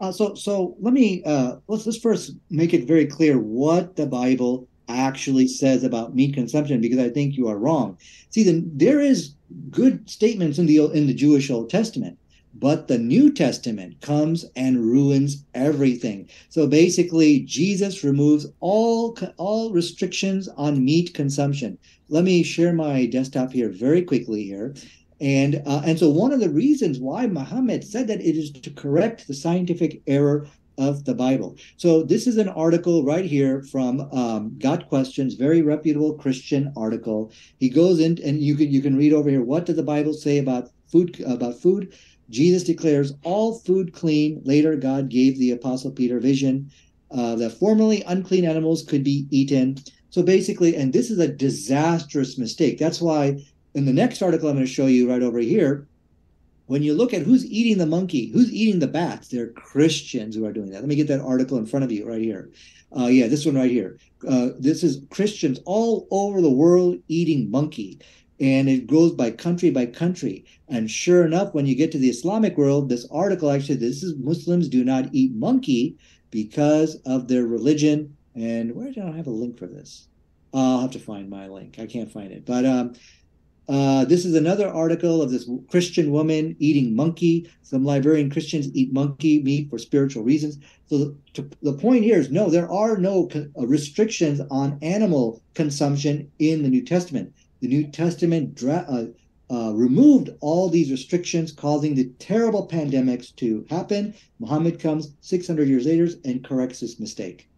Uh, so, so let me uh, let's let's first make it very clear what the Bible actually says about meat consumption, because I think you are wrong. See, then there is good statements in the in the Jewish Old Testament but the New Testament comes and ruins everything. So basically, Jesus removes all all restrictions on meat consumption. Let me share my desktop here very quickly here. And uh, and so one of the reasons why Muhammad said that it is to correct the scientific error of the Bible. So this is an article right here from um, Got Questions, very reputable Christian article. He goes in and you can you can read over here. What does the Bible say about food about food? Jesus declares all food clean. Later, God gave the Apostle Peter vision uh, that formerly unclean animals could be eaten. So basically, and this is a disastrous mistake. That's why in the next article I'm going to show you right over here, when you look at who's eating the monkey, who's eating the bats, they're Christians who are doing that. Let me get that article in front of you right here. Uh, yeah, this one right here. Uh, this is Christians all over the world eating monkey. And it goes by country by country. And sure enough, when you get to the Islamic world, this article actually, this is Muslims do not eat monkey because of their religion. And where do I have a link for this? I'll have to find my link. I can't find it. But um, uh, this is another article of this Christian woman eating monkey. Some Liberian Christians eat monkey meat for spiritual reasons. So the, to, the point here is no, there are no co- uh, restrictions on animal consumption in the New Testament. The New Testament dra- uh, uh, removed all these restrictions, causing the terrible pandemics to happen. Muhammad comes 600 years later and corrects this mistake.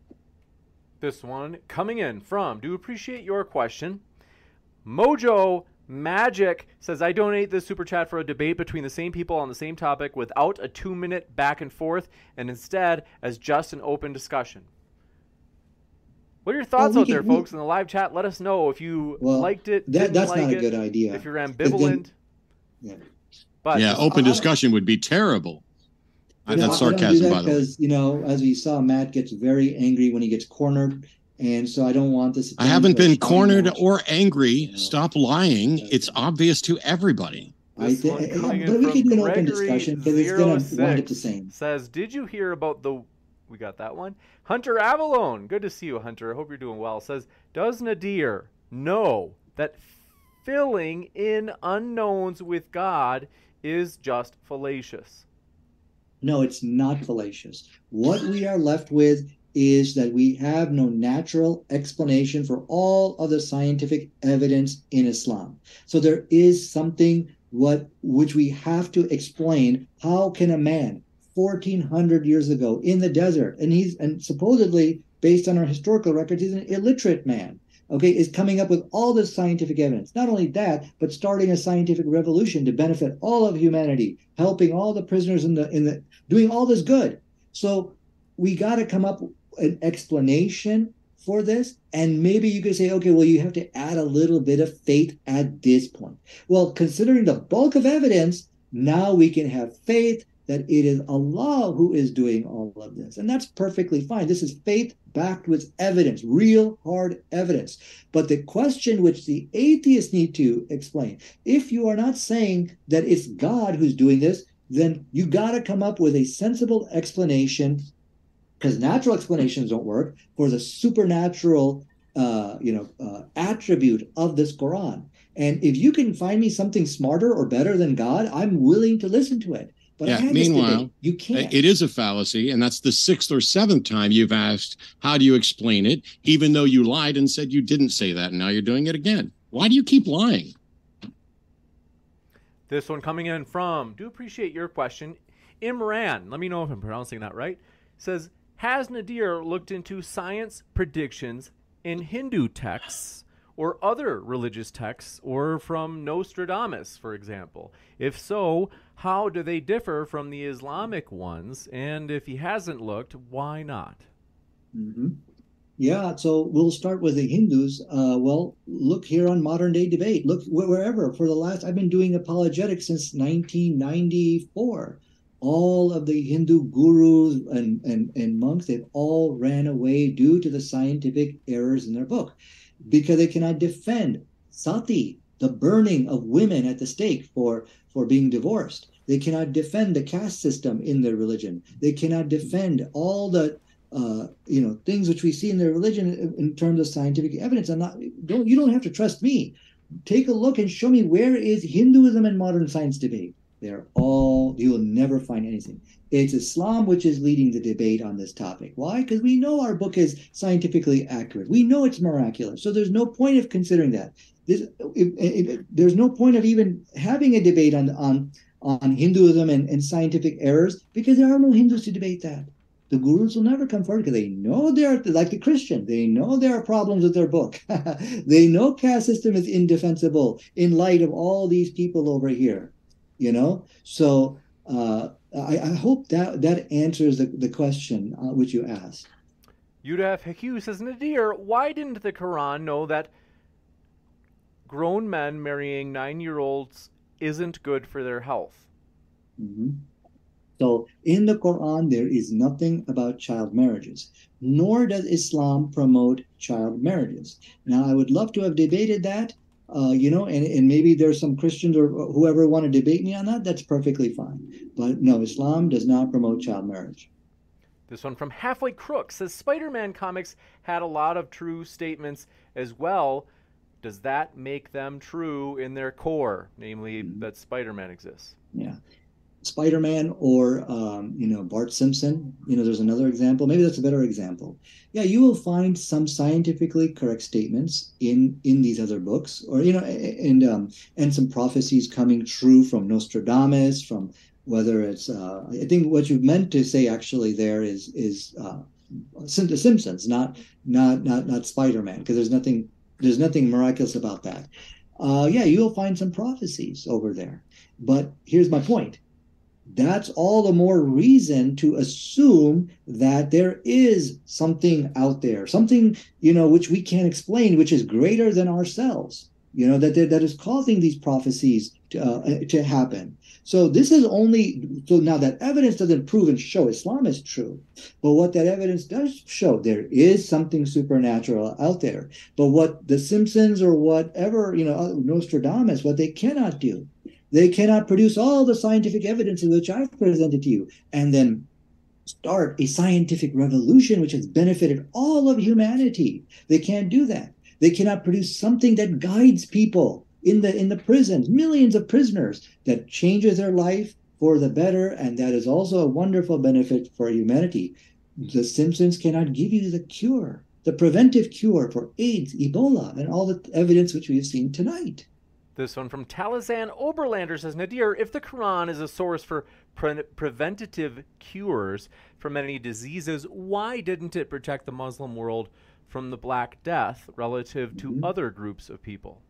This one coming in from, do appreciate your question. Mojo Magic says, I donate this super chat for a debate between the same people on the same topic without a two minute back and forth and instead as just an open discussion. What are your thoughts well, we out there, folks, we, in the live chat? Let us know if you well, liked it. That, that's like not it, a good idea. If you're ambivalent. Then, yeah. But yeah, open discussion would be terrible. You know, that's sarcasm, that by the way. Because you know, as we saw, Matt gets very angry when he gets cornered, and so I don't want this. I haven't been cornered or angry. You know, Stop lying. It's obvious to everybody. I th- eh, eh, but we can do an open discussion because it's going to wind up the same. Says, did you hear about the? We got that one. Hunter Avallone, good to see you, Hunter. I hope you're doing well. Says, does Nadir know that filling in unknowns with God is just fallacious? No, it's not fallacious. What we are left with is that we have no natural explanation for all of the scientific evidence in Islam. So there is something what which we have to explain. How can a man 1400 years ago in the desert and he's and supposedly based on our historical records he's an illiterate man okay, is coming up with all this scientific evidence. Not only that, but starting a scientific revolution to benefit all of humanity, helping all the prisoners in the in the doing all this good. So we got to come up an explanation for this. And maybe you could say, okay, well, you have to add a little bit of faith at this point. Well, considering the bulk of evidence, now we can have faith that it is Allah who is doing all of this. And that's perfectly fine. This is faith backed with evidence, real hard evidence. But the question which the atheists need to explain if you are not saying that it's God who's doing this, then you got to come up with a sensible explanation because natural explanations don't work for the supernatural uh, you know uh, attribute of this quran and if you can find me something smarter or better than god i'm willing to listen to it but yeah. Meanwhile, you can't. It is a fallacy, and that's the sixth or seventh time you've asked, "How do you explain it?" Even though you lied and said you didn't say that, and now you're doing it again. Why do you keep lying? This one coming in from. Do appreciate your question. Imran, let me know if I'm pronouncing that right. Says, has Nadir looked into science predictions in Hindu texts? Or other religious texts, or from Nostradamus, for example? If so, how do they differ from the Islamic ones? And if he hasn't looked, why not? Mm-hmm. Yeah, so we'll start with the Hindus. Uh, well, look here on modern day debate. Look wherever. For the last, I've been doing apologetics since 1994. All of the Hindu gurus and, and, and monks, they've all ran away due to the scientific errors in their book because they cannot defend sati, the burning of women at the stake for, for being divorced. They cannot defend the caste system in their religion. They cannot defend all the uh, you know things which we see in their religion in terms of scientific evidence. I'm not don't you don't have to trust me. Take a look and show me where is Hinduism and modern science debate. They're all you will never find anything. It's Islam which is leading the debate on this topic. Why? Because we know our book is scientifically accurate. We know it's miraculous. So there's no point of considering that. This, it, it, there's no point of even having a debate on on on Hinduism and, and scientific errors because there are no Hindus to debate that. The gurus will never come forward because they know they're like the Christian. They know there are problems with their book. they know caste system is indefensible in light of all these people over here. You know, so uh, I, I, hope that that answers the, the question uh, which you asked. Yudaf Hughes says, Nadir, why didn't the Quran know that grown men marrying nine year olds isn't good for their health. Mm-hmm. So in the Quran, there is nothing about child marriages, nor does Islam promote child marriages. Now, I would love to have debated that, uh, you know, and, and maybe there's some Christians or whoever want to debate me on that. That's perfectly fine. But no, Islam does not promote child marriage. This one from Halfway Crook says Spider Man comics had a lot of true statements as well. Does that make them true in their core, namely mm-hmm. that Spider Man exists? Yeah. Spider-Man or um, you know Bart Simpson. You know, there's another example. Maybe that's a better example. Yeah, you will find some scientifically correct statements in in these other books, or you know, and um, and some prophecies coming true from Nostradamus, from whether it's. Uh, I think what you meant to say actually there is is uh, the Simpsons, not not not not Spider-Man, because there's nothing there's nothing miraculous about that. Uh, yeah, you'll find some prophecies over there. But here's my point that's all the more reason to assume that there is something out there, something, you know, which we can't explain, which is greater than ourselves, you know, that, that is causing these prophecies to, uh, to happen. So this is only, so now that evidence doesn't prove and show Islam is true, but what that evidence does show, there is something supernatural out there. But what the Simpsons or whatever, you know, Nostradamus, what they cannot do they cannot produce all the scientific evidence which I've presented to you and then start a scientific revolution which has benefited all of humanity. They can't do that. They cannot produce something that guides people in the in the prisons, millions of prisoners that changes their life for the better and that is also a wonderful benefit for humanity. The Simpsons cannot give you the cure, the preventive cure for AIDS, Ebola, and all the evidence which we have seen tonight. This one from Talazan Oberlander says Nadir, if the Quran is a source for pre- preventative cures for many diseases, why didn't it protect the Muslim world from the Black Death relative to mm-hmm. other groups of people?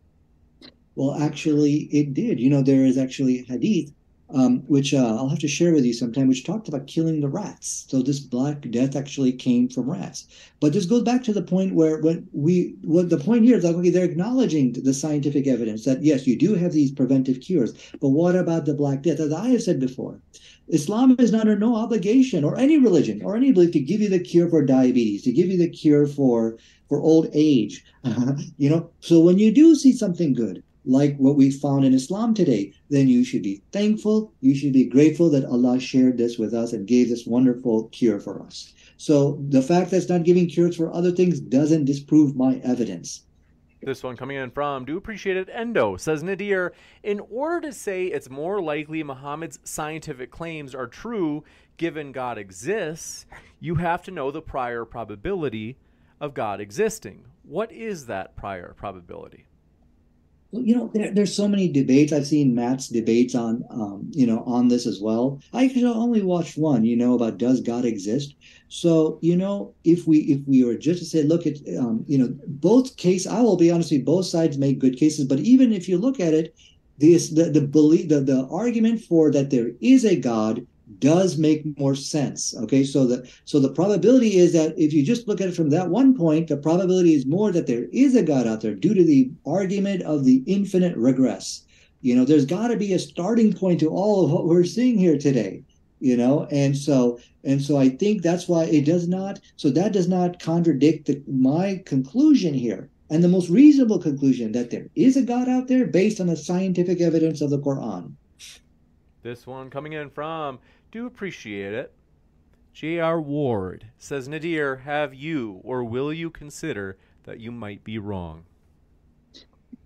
Well, actually, it did. You know, there is actually hadith um, which uh, I'll have to share with you sometime, which talked about killing the rats. So this Black Death actually came from rats. But this goes back to the point where we, what the point here is okay, they're acknowledging the scientific evidence that yes, you do have these preventive cures, but what about the Black Death? As I have said before, Islam is not under no obligation, or any religion, or any belief, to give you the cure for diabetes, to give you the cure for for old age. you know, so when you do see something good, like what we found in Islam today, then you should be thankful. You should be grateful that Allah shared this with us and gave this wonderful cure for us. So the fact that it's not giving cures for other things doesn't disprove my evidence. This one coming in from Do Appreciate It Endo says Nadir, in order to say it's more likely Muhammad's scientific claims are true given God exists, you have to know the prior probability of God existing. What is that prior probability? You know there, there's so many debates. I've seen matt's debates on um, you know on this as well. I could only watch one you know about does god exist? So you know if we if we were just to say look at um, you know both case i will be honest with you both sides make good cases. But even if you look at it this the the belief the, the argument for that there is a god does make more sense. Okay, so the so the probability is that if you just look at it from that one point, the probability is more that there is a God out there due to the argument of the infinite regress. You know, there's got to be a starting point to all of what we're seeing here today. You know, and so and so I think that's why it does not. So that does not contradict the, my conclusion here, and the most reasonable conclusion that there is a God out there based on the scientific evidence of the Quran. This one coming in from do appreciate it. J.R. Ward says, Nadir, have you or will you consider that you might be wrong?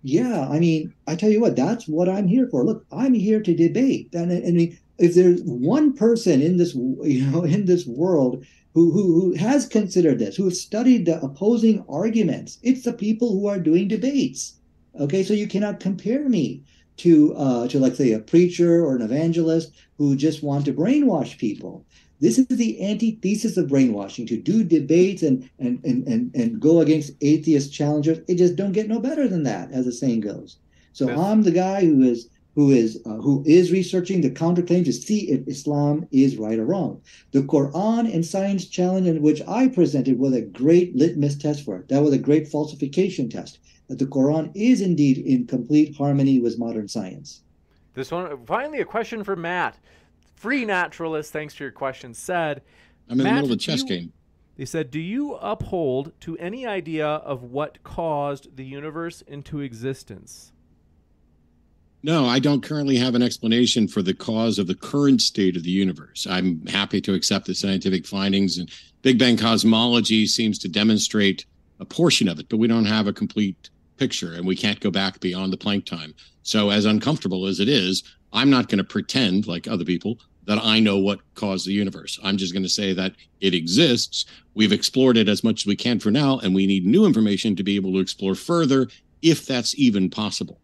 Yeah, I mean, I tell you what, that's what I'm here for. Look, I'm here to debate. And I mean, if there's one person in this, you know, in this world who, who, who has considered this, who has studied the opposing arguments, it's the people who are doing debates. Okay, so you cannot compare me to uh, to like say a preacher or an evangelist who just want to brainwash people. This is the antithesis of brainwashing to do debates and and and and, and go against atheist challengers. It just don't get no better than that, as the saying goes. So yes. I'm the guy who is who is uh, who is researching the counterclaim to see if Islam is right or wrong. The Quran and Science Challenge, in which I presented, was a great litmus test for it. That was a great falsification test. That the Quran is indeed in complete harmony with modern science. This one, finally, a question for Matt. Free naturalist, thanks for your question, said. I'm in Matt, the middle of a chess you, game. They said, Do you uphold to any idea of what caused the universe into existence? No, I don't currently have an explanation for the cause of the current state of the universe. I'm happy to accept the scientific findings, and Big Bang cosmology seems to demonstrate a portion of it, but we don't have a complete picture and we can't go back beyond the Planck time. So, as uncomfortable as it is, I'm not going to pretend, like other people, that I know what caused the universe. I'm just going to say that it exists. We've explored it as much as we can for now, and we need new information to be able to explore further if that's even possible.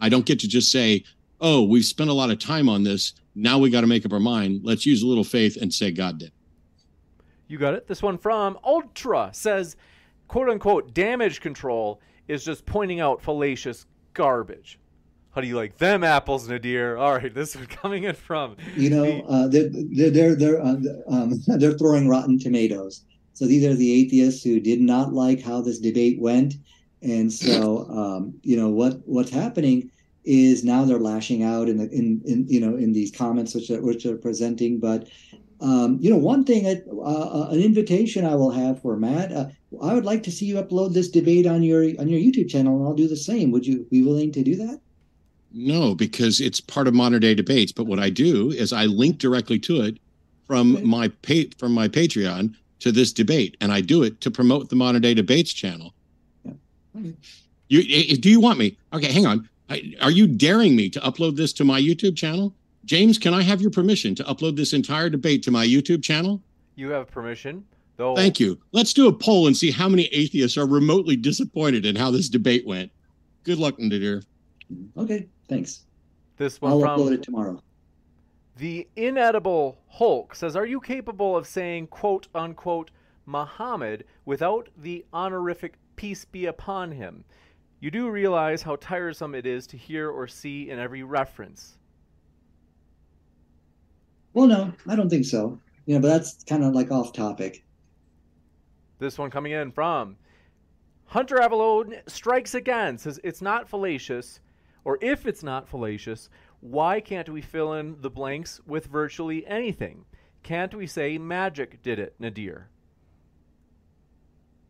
I don't get to just say, oh, we've spent a lot of time on this. Now we got to make up our mind. Let's use a little faith and say God did. You got it. This one from Ultra says, quote unquote, damage control is just pointing out fallacious garbage. How do you like them apples, Nadir? All right, this is coming in from. You know, uh, they're they're they're they're, uh, um, they're throwing rotten tomatoes. So these are the atheists who did not like how this debate went, and so um, you know what what's happening is now they're lashing out in the in, in you know in these comments which are, which are presenting. But um, you know, one thing, uh, uh, an invitation I will have for Matt. Uh, I would like to see you upload this debate on your on your YouTube channel, and I'll do the same. Would you be willing to do that? No, because it's part of modern day debates. But what I do is I link directly to it from Okay. my pay, from my Patreon to this debate, and I do it to promote the modern day debates channel. Yeah. Okay. You i- i- do you want me? Okay, hang on. I, are you daring me to upload this to my YouTube channel? James, can I have your permission to upload this entire debate to my YouTube channel? You have permission, though. Thank you. Let's do a poll and see how many atheists are remotely disappointed in how this debate went. Good luck, Nadir. Okay, thanks. This one I'll from upload it tomorrow. The inedible Hulk says, Are you capable of saying, quote unquote, Muhammad without the honorific peace be upon him? You do realize how tiresome it is to hear or see in every reference. Well, no, I don't think so. You know, but that's kind of like off topic. This one coming in from Hunter Avallone strikes again, says it's not fallacious, or if it's not fallacious, why can't we fill in the blanks with virtually anything? Can't we say magic did it, Nadir?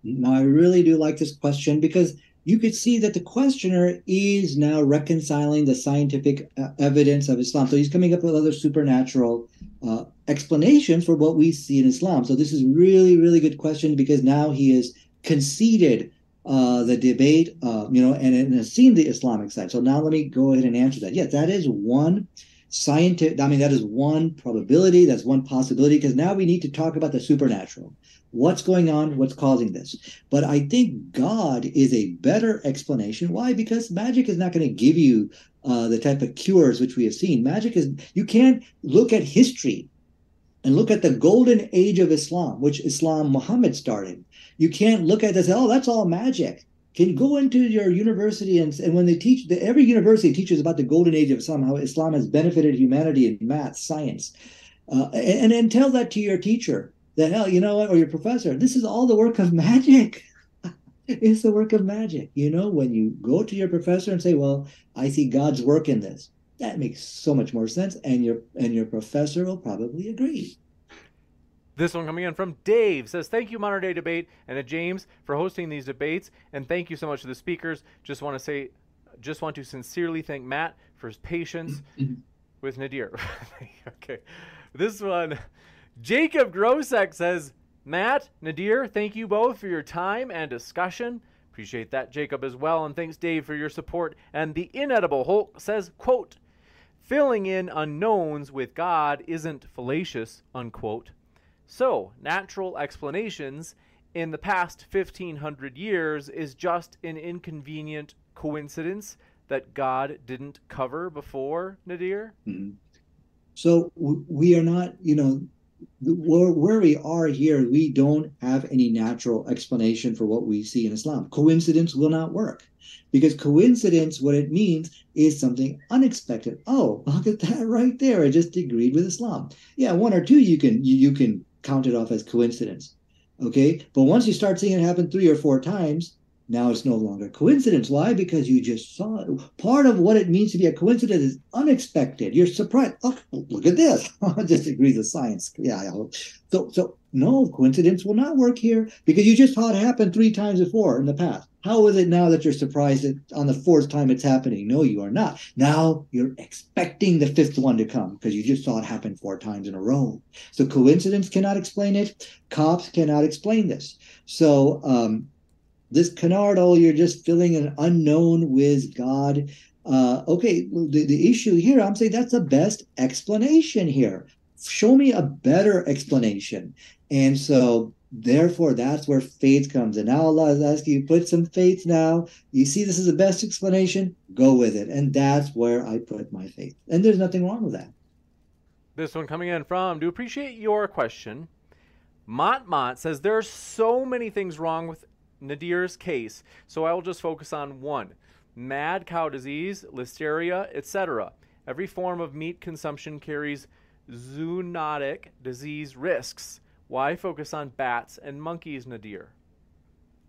Now, I really do like this question because you could see that the questioner is now reconciling the scientific uh, evidence of Islam. So he's coming up with other supernatural uh, explanations for what we see in Islam. So this is really, really good question because now he has conceded uh, the debate, uh, you know, and, and has seen the Islamic side. So now let me go ahead and answer that. Yes, that is one scientific. I mean, that is one probability. That's one possibility because now we need to talk about the supernatural what's going on, what's causing this. But I think God is a better explanation. Why? Because magic is not going to give you uh, the type of cures which we have seen. Magic is, you can't look at history and look at the golden age of Islam, which Islam Muhammad started. You can't look at this, oh, that's all magic. Can go into your university and, and when they teach, the, every university teaches about the golden age of Islam, how Islam has benefited humanity in math, science, uh, and, and tell that to your teacher the hell, you know what, or your professor, this is all the work of magic. it's the work of magic. You know, when you go to your professor and say, Well, I see God's work in this, that makes so much more sense. And your and your professor will probably agree. This one coming in from Dave says, Thank you, Modern Day Debate, and to James for hosting these debates. And thank you so much to the speakers. Just want to say, just want to sincerely thank Matt for his patience with Nadir. okay. This one, Jacob Grosek says, Matt, Nadir, thank you both for your time and discussion. Appreciate that, Jacob, as well. And thanks, Dave, for your support. And the inedible Hulk says, quote, filling in unknowns with God isn't fallacious, unquote. So, natural explanations in the past 1500 years is just an inconvenient coincidence that God didn't cover before, Nadir? Mhm. So we are not, you know, where, where we are here, we don't have any natural explanation for what we see in Islam. Coincidence will not work because coincidence, what it means is something unexpected. Oh, look at that right there. I just agreed with Islam. Yeah, one or two you can you, you can count it off as coincidence. Okay. But once you start seeing it happen three or four times, Now it's no longer coincidence. Why? Because you just saw it. Part of what it means to be a coincidence is unexpected. You're surprised. Oh, look at this. Disagrees with science. Yeah. So, so no coincidence will not work here because you just saw it happen three times before in the past. How is it now that you're surprised that on the fourth time it's happening? No, you are not. Now you're expecting the fifth one to come because you just saw it happen four times in a row. So coincidence cannot explain it. Cops cannot explain this. So um, this canard, oh, you're just filling an unknown with God. Uh, okay, the, the issue here, I'm saying that's the best explanation here. Show me a better explanation. And so Therefore, that's where faith comes. And now Allah is asking you, put some faith now. You see, this is the best explanation. Go with it. And that's where I put my faith. And there's nothing wrong with that. This one coming in from, do appreciate your question. Mont Mont says there are so many things wrong with Nadir's case, so I will just focus on one mad cow disease, listeria, etc. Every form of meat consumption carries zoonotic disease risks. Why focus on bats and monkeys, Nadir?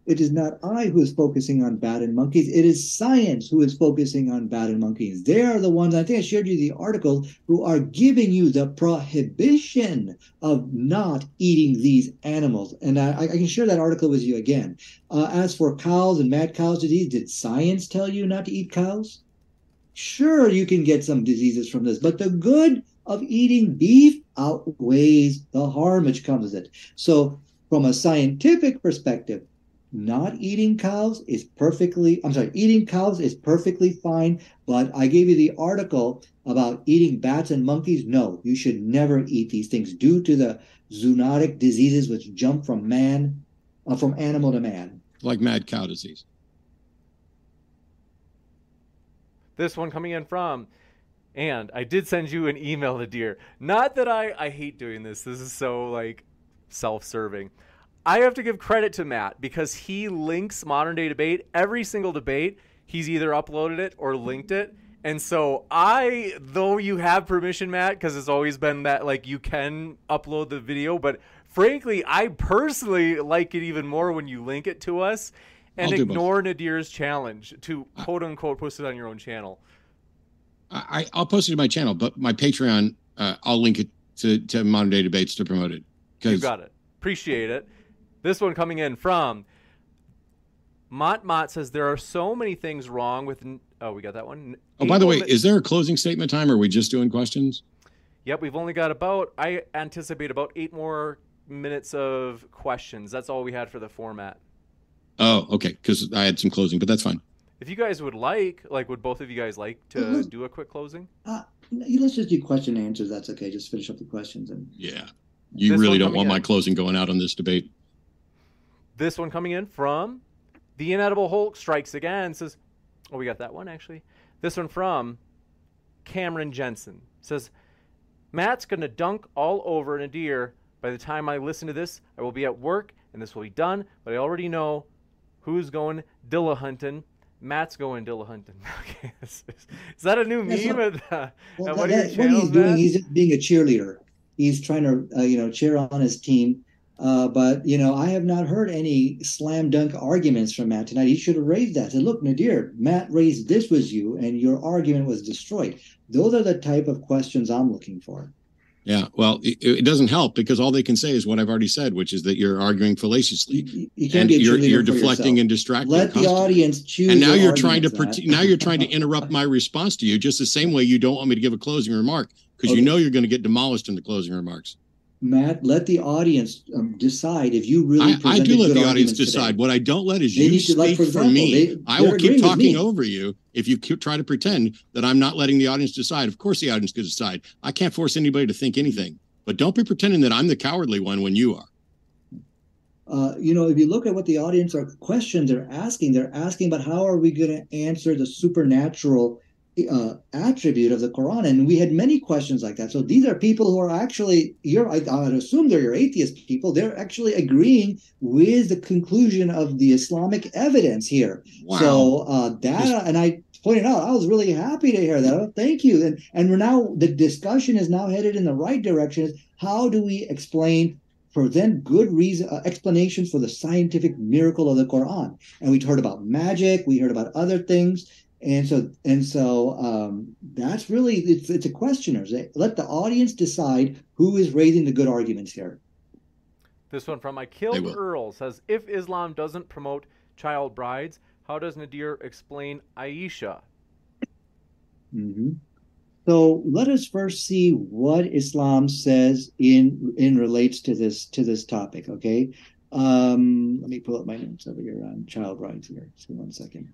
It is not I who is focusing on bat and monkeys. It is science who is focusing on bat and monkeys. They are the ones, I think I shared you the article, who are giving you the prohibition of not eating these animals. And I, I can share that article with you again. Uh, as for cows and mad cows disease, did science tell you not to eat cows? Sure, you can get some diseases from this, but the good of eating beef outweighs the harm which comes with it. So, from a scientific perspective, not eating cows is perfectly, I'm sorry, eating cows is perfectly fine. But I gave you the article about eating bats and monkeys. No, you should never eat these things due to the zoonotic diseases which jump from man, uh, from animal to man. Like mad cow disease. This one coming in from and I did send you an email Nadir. Not that I, I hate doing this. This is so like self-serving. I have to give credit to Matt because he links modern day debate. Every single debate, he's either uploaded it or linked it. And so I, though you have permission, Matt, because it's always been that like you can upload the video, but frankly, I personally like it even more when you link it to us and ignore Nadir's challenge to quote unquote post it on your own channel. I, I'll post it to my channel, but my Patreon, uh, I'll link it to, to modern day debates to promote it. You got it. Appreciate it. This one coming in from Mott Mott says there are so many things wrong with. Oh, we got that one. Oh, by the way, is there a closing statement time? Or are we just doing questions? Yep, we've only got about. I anticipate about eight more minutes of questions. That's all we had for the format. Oh, okay. Because I had some closing, but that's fine. If you guys would like, like, would both of you guys like to mm-hmm. do a quick closing? Uh, let's just do question and answers. That's okay. Just finish up the questions and. Yeah, you this really don't want in. my closing going out on this debate. This one coming in from the inedible Hulk strikes again. Says, "Oh, we got that one actually." This one from Cameron Jensen says, "Matt's gonna dunk all over Nadir. By the time I listen to this, I will be at work and this will be done. But I already know who's going Dillahunting." Matt's going Dillahunting. okay, is, is, that a new meme at, uh, well, at that, channels, What he's doing, he's being a cheerleader. He's trying to, uh, you know, cheer on his team. Uh, but you know, I have not heard any slam dunk arguments from Matt tonight. He should have raised that. Said, "Look, Nadir, Matt raised this was you, and your argument was destroyed." Those are the type of questions I'm looking for. Yeah, well, it, it, doesn't help because all they can say is what I've already said, which is that you're arguing fallaciously, you, you and you're, you're deflecting yourself. and distracting. Let the audience choose. And now you're trying to now you're trying to interrupt my response to you, just the same way you don't want me to give a closing remark because okay. you know you're going to get demolished in the closing remarks. Matt, let the audience um, decide if you really. I, I do let the audience decide. Today. What I don't let is they you speak like, for, example, for, me. They, I will keep talking over you if you keep, try to pretend that I'm not letting the audience decide. Of course, the audience can decide. I can't force anybody to think anything. But don't be pretending that I'm the cowardly one when you are. Uh, you know, if you look at what the audience are questions they're asking, they're asking about how are we going to answer the supernatural uh, attribute of the Quran, and we had many questions like that. So these are people who are actually, you're, I, I would assume they're your atheist people. They're actually agreeing with the conclusion of the Islamic evidence here. Wow. So uh, that, and I pointed out, I was really happy to hear that. Oh, thank you. And and we're now the discussion is now headed in the right direction. Is how do we explain present good reason uh, explanations for the scientific miracle of the Quran. And we heard about magic, we heard about other things, and so and so um, that's really it's it's a questioner. Let the audience decide who is raising the good arguments here. This one from Akil Earl says, if Islam doesn't promote child brides, how does Nadir explain Aisha? Mm-hmm. So let us first see what Islam says in in relates to this to this topic. Okay, um, let me pull up my notes over here on child brides. Here, just one second.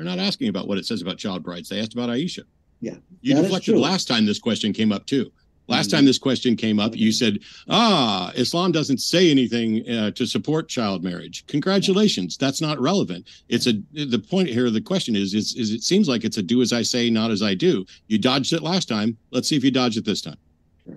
They're not asking about what it says about child brides. They asked about Aisha. Yeah, you deflected last time this question came up too. Last mm-hmm. time this question came up, you said, "Ah, Islam doesn't say anything uh, to support child marriage." Congratulations, that's not relevant. It's a the point here. The question is, is, is it seems like it's a do as I say, not as I do. You dodged it last time. Let's see if you dodge it this time. Sure.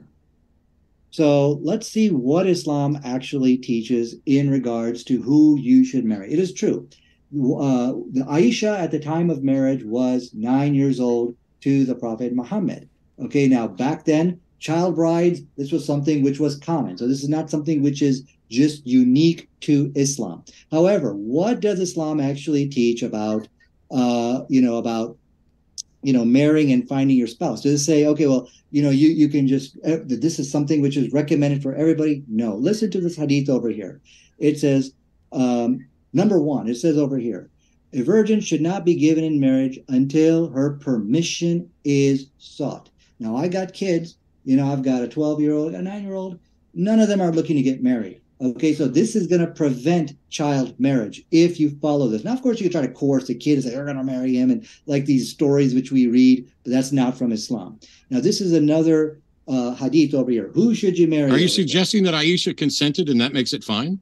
So let's see what Islam actually teaches in regards to who you should marry. It is true. Uh, the Aisha at the time of marriage was nine years old to the Prophet Muhammad. Okay, now back then child brides, this was something which was common. So this is not something which is just unique to Islam. However, what does Islam actually teach about, uh, you know, about, you know, marrying and finding your spouse? Does it say, okay, well, you know, you you can just uh, this is something which is recommended for everybody? No. Listen to this hadith over here. It says, um, number one, it says over here, a virgin should not be given in marriage until her permission is sought. Now, I got kids you know, I've got a 12 year old, a nine year old. None of them are looking to get married. Okay, so this is going to prevent child marriage if you follow this. Now, of course, you can try to coerce the kid and say, they're going to marry him, and like these stories which we read, but that's not from Islam. Now, this is another uh, hadith over here. Who should you marry? Are you suggesting that Aisha consented and that makes it fine?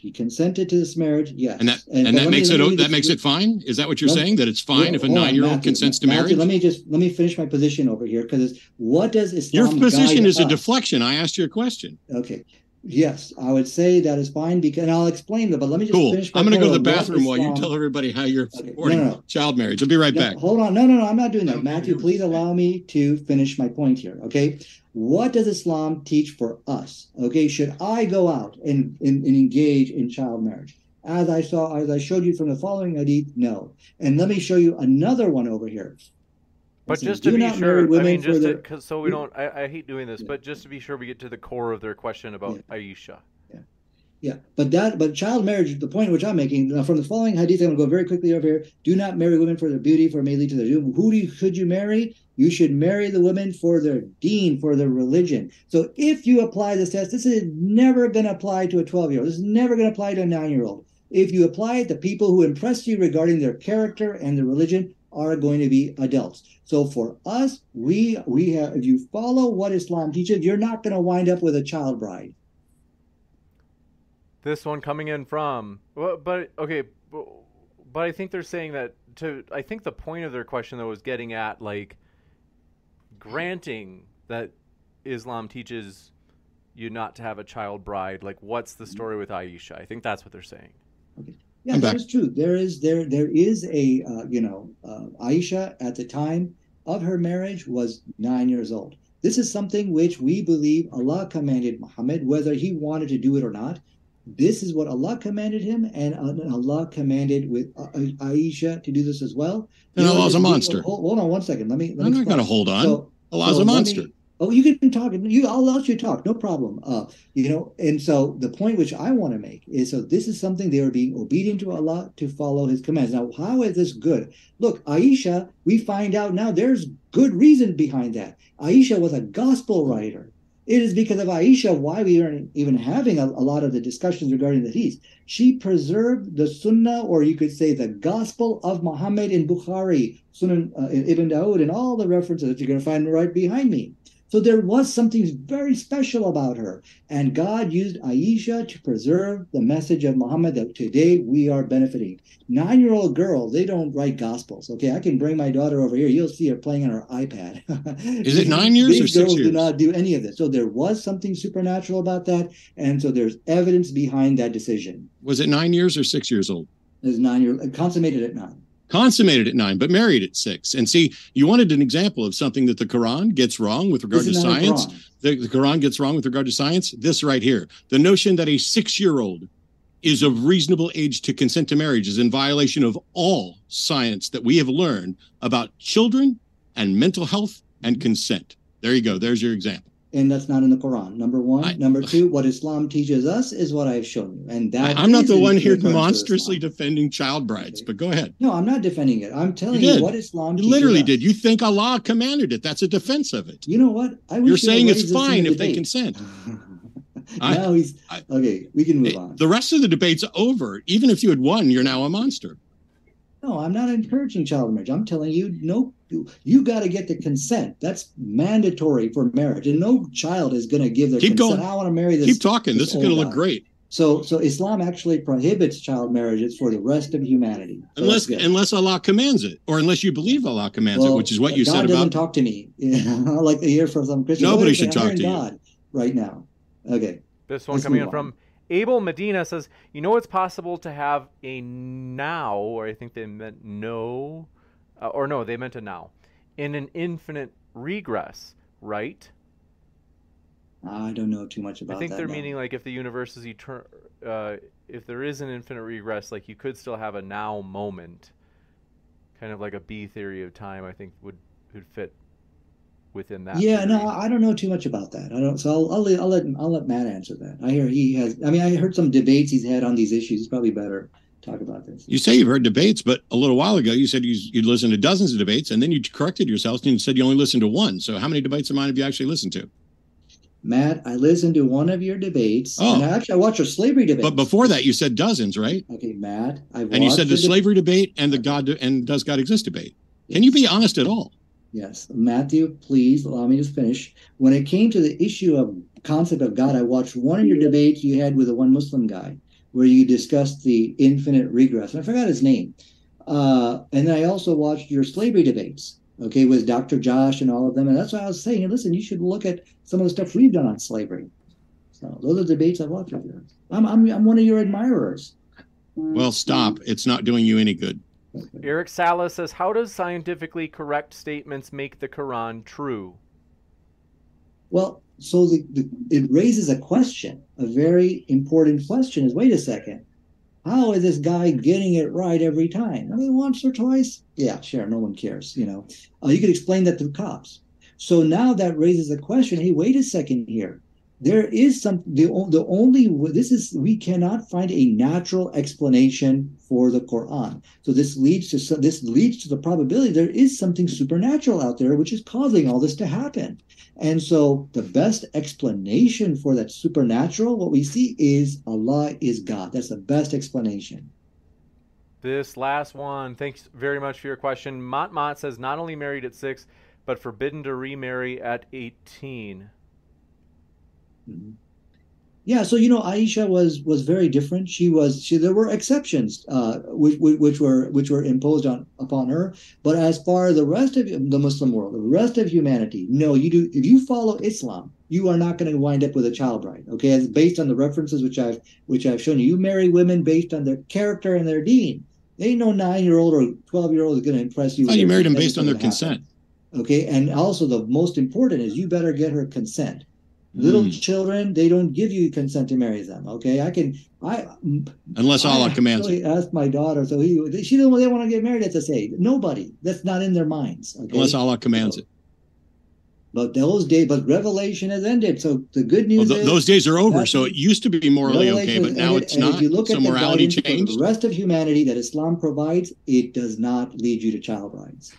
She consented to this marriage, yes. And that and, and that makes me, it that makes it fine. Is that what you're saying? That it's fine if a nine year old consents to Matthew, marriage? Let me just let me finish my position over here because what does Islam? Your position is us? a deflection. I asked you a question. Okay. Yes, I would say that is fine because and I'll explain that. But let me just cool. finish. I'm going to go to the bathroom while you tell everybody how you're okay. supporting no, no, no. child marriage. I'll be right no, back. Hold on. No, no, no. I'm not doing that. Matthew, please allow me to finish my point here. Okay. What does Islam teach for us? Okay, should I go out and, and, and engage in child marriage? As I saw, as I showed you from the following hadith, no. And let me show you another one over here. But Listen, just to be sure, I mean, just to, so we don't, I, I, hate doing this, yeah. but just to be sure we get to the core of their question about yeah. Aisha. Yeah. Yeah, but that, but child marriage, the point which I'm making from the following hadith, I'm going to go very quickly over here. Do not marry women for their beauty, for it may lead to their doom. Who do you, should you marry? You should marry the women for their deen, for their religion. So if you apply this test, this is never going to apply to a 12 year old. This is never going to apply to a nine year old. If you apply it, the people who impress you regarding their character and their religion are going to be adults. So for us, we we have if you follow what Islam teaches, you're not going to wind up with a child bride. This one coming in from, but okay, but I think they're saying that to. I think the point of their question though was getting at like granting that Islam teaches you not to have a child bride, like what's the story with Aisha? I think that's what they're saying. Okay. Yeah, that is true. There is there there is a uh, you know uh, Aisha at the time of her marriage was nine years old. This is something which we believe Allah commanded Muhammad, whether he wanted to do it or not. This is what Allah commanded him, and Allah commanded with uh, Aisha to do this as well. And you Allah's a monster. Hold, hold, on one second. Let me. Let I'm me not going to hold on. So, Allah's so a monster. Me, oh, you can talk. You, I'll let you talk. No problem. Uh, you know, and so the point which I want to make is so this is something they are being obedient to Allah to follow His commands. Now, how is this good? Look, Aisha, we find out now there's good reason behind that. Aisha was a gospel writer. It is because of Aisha why we are even having a, a lot of the discussions regarding the hadith. She preserved the Sunnah, or you could say the Gospel of Muhammad in Bukhari, Sunan uh, Ibn Dawood, and all the references that you're going to find right behind me. So there was something very special about her. And God used Aisha to preserve the message of Muhammad that today we are benefiting. Nine year old girls, they don't write gospels. Okay, I can bring my daughter over here. You'll see her playing on her iPad. Is it nine years These or six girls years? do not do any of this. So there was something supernatural about that. And so there's evidence behind that decision. Was it nine years or six years old? It was nine years, consummated at nine. Consummated at nine, but married at six. And see, you wanted an example of something that the Quran gets wrong with regard Isn't to science. The, the Quran gets wrong with regard to science. This right here, the notion that a six-year-old is of reasonable age to consent to marriage is in violation of all science that we have learned about children and mental health and consent. There you go. There's your example. And that's not in the Quran. Number one. I- Number two, what Islam teaches us is what I've shown you. And that I, am not the one here monstrously defending child brides, Okay. but go ahead. No, I'm not defending it. I'm telling You you, what Islam You literally us. did. You think Allah commanded it. That's a defense of it. You know what? I You're saying it's raised this in fine if they consent. I- now he's I- okay. We can move on. The rest of the debate's over. Even if you had won, you're now a monster. No, I'm not encouraging child marriage. I'm telling you, no, you, you got to get the consent. That's mandatory for marriage, and no child is going to give their Keep consent. going. I want to marry this. Keep talking. this This is going to look guy. great. So, so Islam actually prohibits child marriage. It's for the rest of humanity. So Unless unless Allah commands it, or unless you believe Allah commands it, which is what you God said doesn't talk to me. I like to hear from some Christian. Nobody "Oh, should talk hearing to you." God right now. Okay. This one Let's coming in from Abel Medina says, "You know it's possible to have a now, or I think they meant no, uh, or no, they meant a now, in an infinite regress, right? I don't know too much about I think they're now. meaning like if the universe is eternal, uh, if there is an infinite regress, like you could still have a now moment, kind of like a B theory of time. I think would would fit within that. Yeah, no. I don't know too much about that. I don't. So I'll, I'll, let, I'll let I'll let Matt answer that. I hear he has. I mean, I heard some debates he's had on these issues. He's probably better talk about this. You say you've heard debates, but a little while ago you said you, you'd listened to dozens of debates, and then you corrected yourself and you said you only listened to one. So how many debates of mine have you actually listened to? Matt, I listened to one of your debates, Oh. and I actually I watched your slavery debate. But before that, you said dozens, right? okay, Matt, I And you said the watched your slavery debate and the God and does God exist debate. Can you be honest at all? Yes, Matthew, please allow me to finish. When it came to the issue of concept of God, I watched one of your debates you had with the one Muslim guy, where you discussed the infinite regress. And I forgot his name. Uh, and then I also watched your slavery debates, okay, with Dr. Josh and all of them. And that's why I was saying, listen, you should look at some of the stuff we've done on slavery. So those are debates I've watched with you. I'm, I'm, I'm one of your admirers. Well, stop. It's not doing you any good. Eric Salas says, "How does scientifically correct statements make the Quran true?" Well, so the, the, it raises a question, a very important question is wait a second, how is this guy getting it right every time? I mean, once or twice? Yeah, sure, no one cares, you know. Uh, you could explain that to cops. So now that raises a question hey, wait a second here. There is some, the, the only, this is, we cannot find a natural explanation for the Quran. So this leads to, this leads to the probability there is something supernatural out there which is causing all this to happen. And so the best explanation for that supernatural, what we see is Allah is God. That's the best explanation. This last one, thanks very much for your question. Mott Mott says, "Not only married at six, but forbidden to remarry at 18." Mhm. Yeah, so you know, Aisha was was very different. She was she. There were exceptions, uh, which, which which were which were imposed on upon her. But as far as the rest of the Muslim world, the rest of humanity, no, you do. If you follow Islam, you are not going to wind up with a child bride. Okay, it's based on the references which I've which I've shown you. You marry women based on their character and their deen. Ain't no nine year old or twelve year old is going to impress you. Oh, you married them based on their happen. consent. Okay, and also the most important is you better get her consent. Little Mm. children, they don't give you consent to marry them. Okay, I can, I Unless I Allah commands it. actually asked my daughter, so he, she doesn't, they want to get married at this age. Nobody, that's not in their minds. Okay, Unless Allah commands it. but those days, but Revelation has ended. So the good Well, news th- is those days are over. So it used to be morally okay, but now ended, it's not. If you look So at the morality for changed. the rest of humanity that Islam provides, it does not lead you to child brides.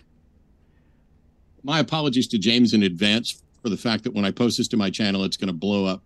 My apologies to James in advance for the fact that when I post this to my channel, it's going to blow up.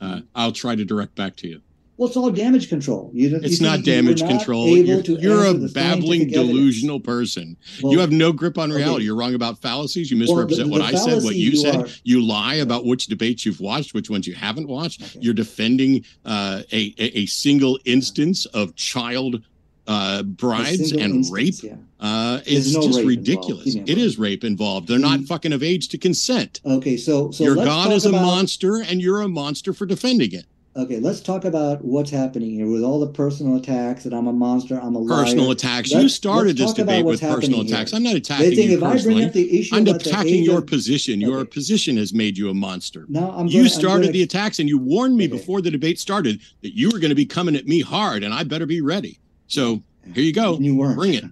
Uh, I'll try to direct back to you. Well, it's all damage control. You, don't- you It's see, not damage not control. You're, you're a babbling, delusional person. Well, you have no grip on okay. reality. You're wrong about fallacies. You Well, the- misrepresent the what I said, what you, you said. are- You lie about which debates you've watched, which ones you haven't watched. Okay. You're defending uh, a, a a single instance of child uh, a and instance, rape. Yeah. Uh, it's no just ridiculous. It is rape involved. They're not Mm. fucking of age to consent. Okay, so so Your God is a about, monster, and you're a monster for defending it. Okay, let's talk about what's happening here with all the personal attacks that I'm a monster, I'm a liar. Personal attacks. Let's, you started this debate with personal attacks. Here. I'm not attacking you personally. I'm attacking your of, position. Your okay. position has made you a monster. No, I'm you started gonna, the attacks and you warned me okay. before the debate started that you were going to be coming at me hard and I better be ready. So here you go. You weren't. Bring it.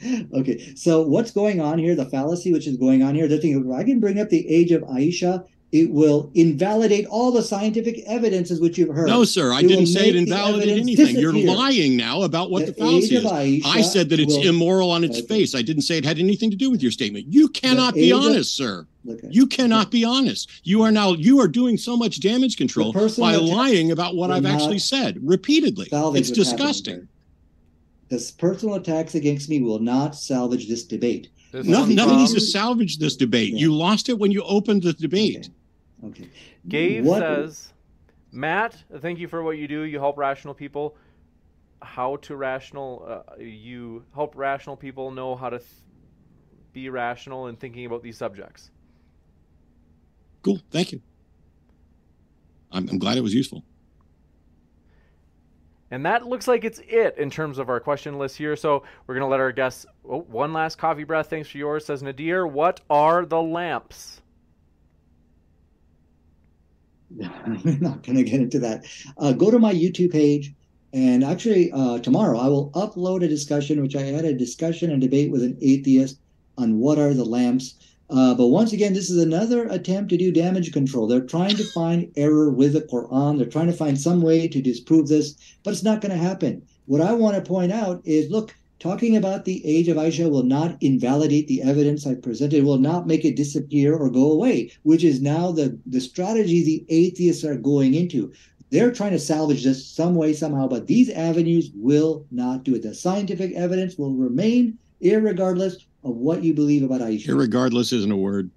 okay, so what's going on here? The fallacy which is going on here. The thing I can bring up the age of Aisha it will invalidate all the scientific evidences which you've heard. No, sir, I it didn't say it invalidated anything. Disappear. You're lying now about what the, the fallacy is. I said that it's will, immoral on its okay. face. I didn't say it had anything to do with your statement. You cannot be honest, of, sir. Okay. You cannot be honest. You are now you are doing so much damage control by lying about what I've actually said repeatedly. It's disgusting. This personal attacks against me will not salvage this debate. no, nothing needs to salvage this debate. Yeah. You lost it when you opened the debate. Okay. Okay. Gabe what says, Matt, thank you for what you do. You help rational people. How to rational, uh, you help rational people know how to th- be rational in thinking about these subjects. Cool. Thank you. I'm, I'm glad it was useful. And that looks like it's it in terms of our question list here. So we're going to let our guests. Oh, one last coffee breath. Thanks for yours, says Nadir. What are the lamps? I'm not going to get into that. Uh, go to my YouTube page. And actually, uh, tomorrow I will upload a discussion, which I had a discussion and debate with an atheist on what are the lamps. Uh, but once again, this is another attempt to do damage control. They're trying to find error with the Quran. They're trying to find some way to disprove this, but it's not going to happen. What I want to point out is look, Talking about the age of Aisha will not invalidate the evidence I presented, it will not make it disappear or go away, which is now the, the strategy the atheists are going into. They're trying to salvage this some way, somehow, but these avenues will not do it. The scientific evidence will remain, regardless of what you believe about Aisha. Irregardless isn't a word.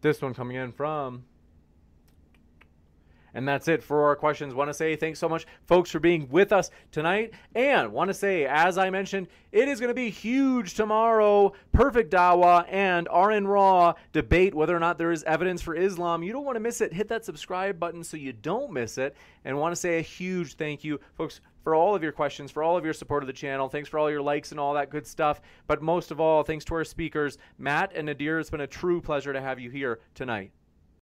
This one coming in from and that's it for our questions. Want to say thanks so much, folks, for being with us tonight. And want to say, as I mentioned, it is going to be huge tomorrow. Perfect Dawa and Aron Ra debate whether or not there is evidence for Islam. You don't want to miss it. Hit that subscribe button so you don't miss it. And want to say a huge thank you, folks, for all of your questions, for all of your support of the channel. Thanks for all your likes and all that good stuff. But most of all, thanks to our speakers, Matt and Nadir. It's been a true pleasure to have you here tonight.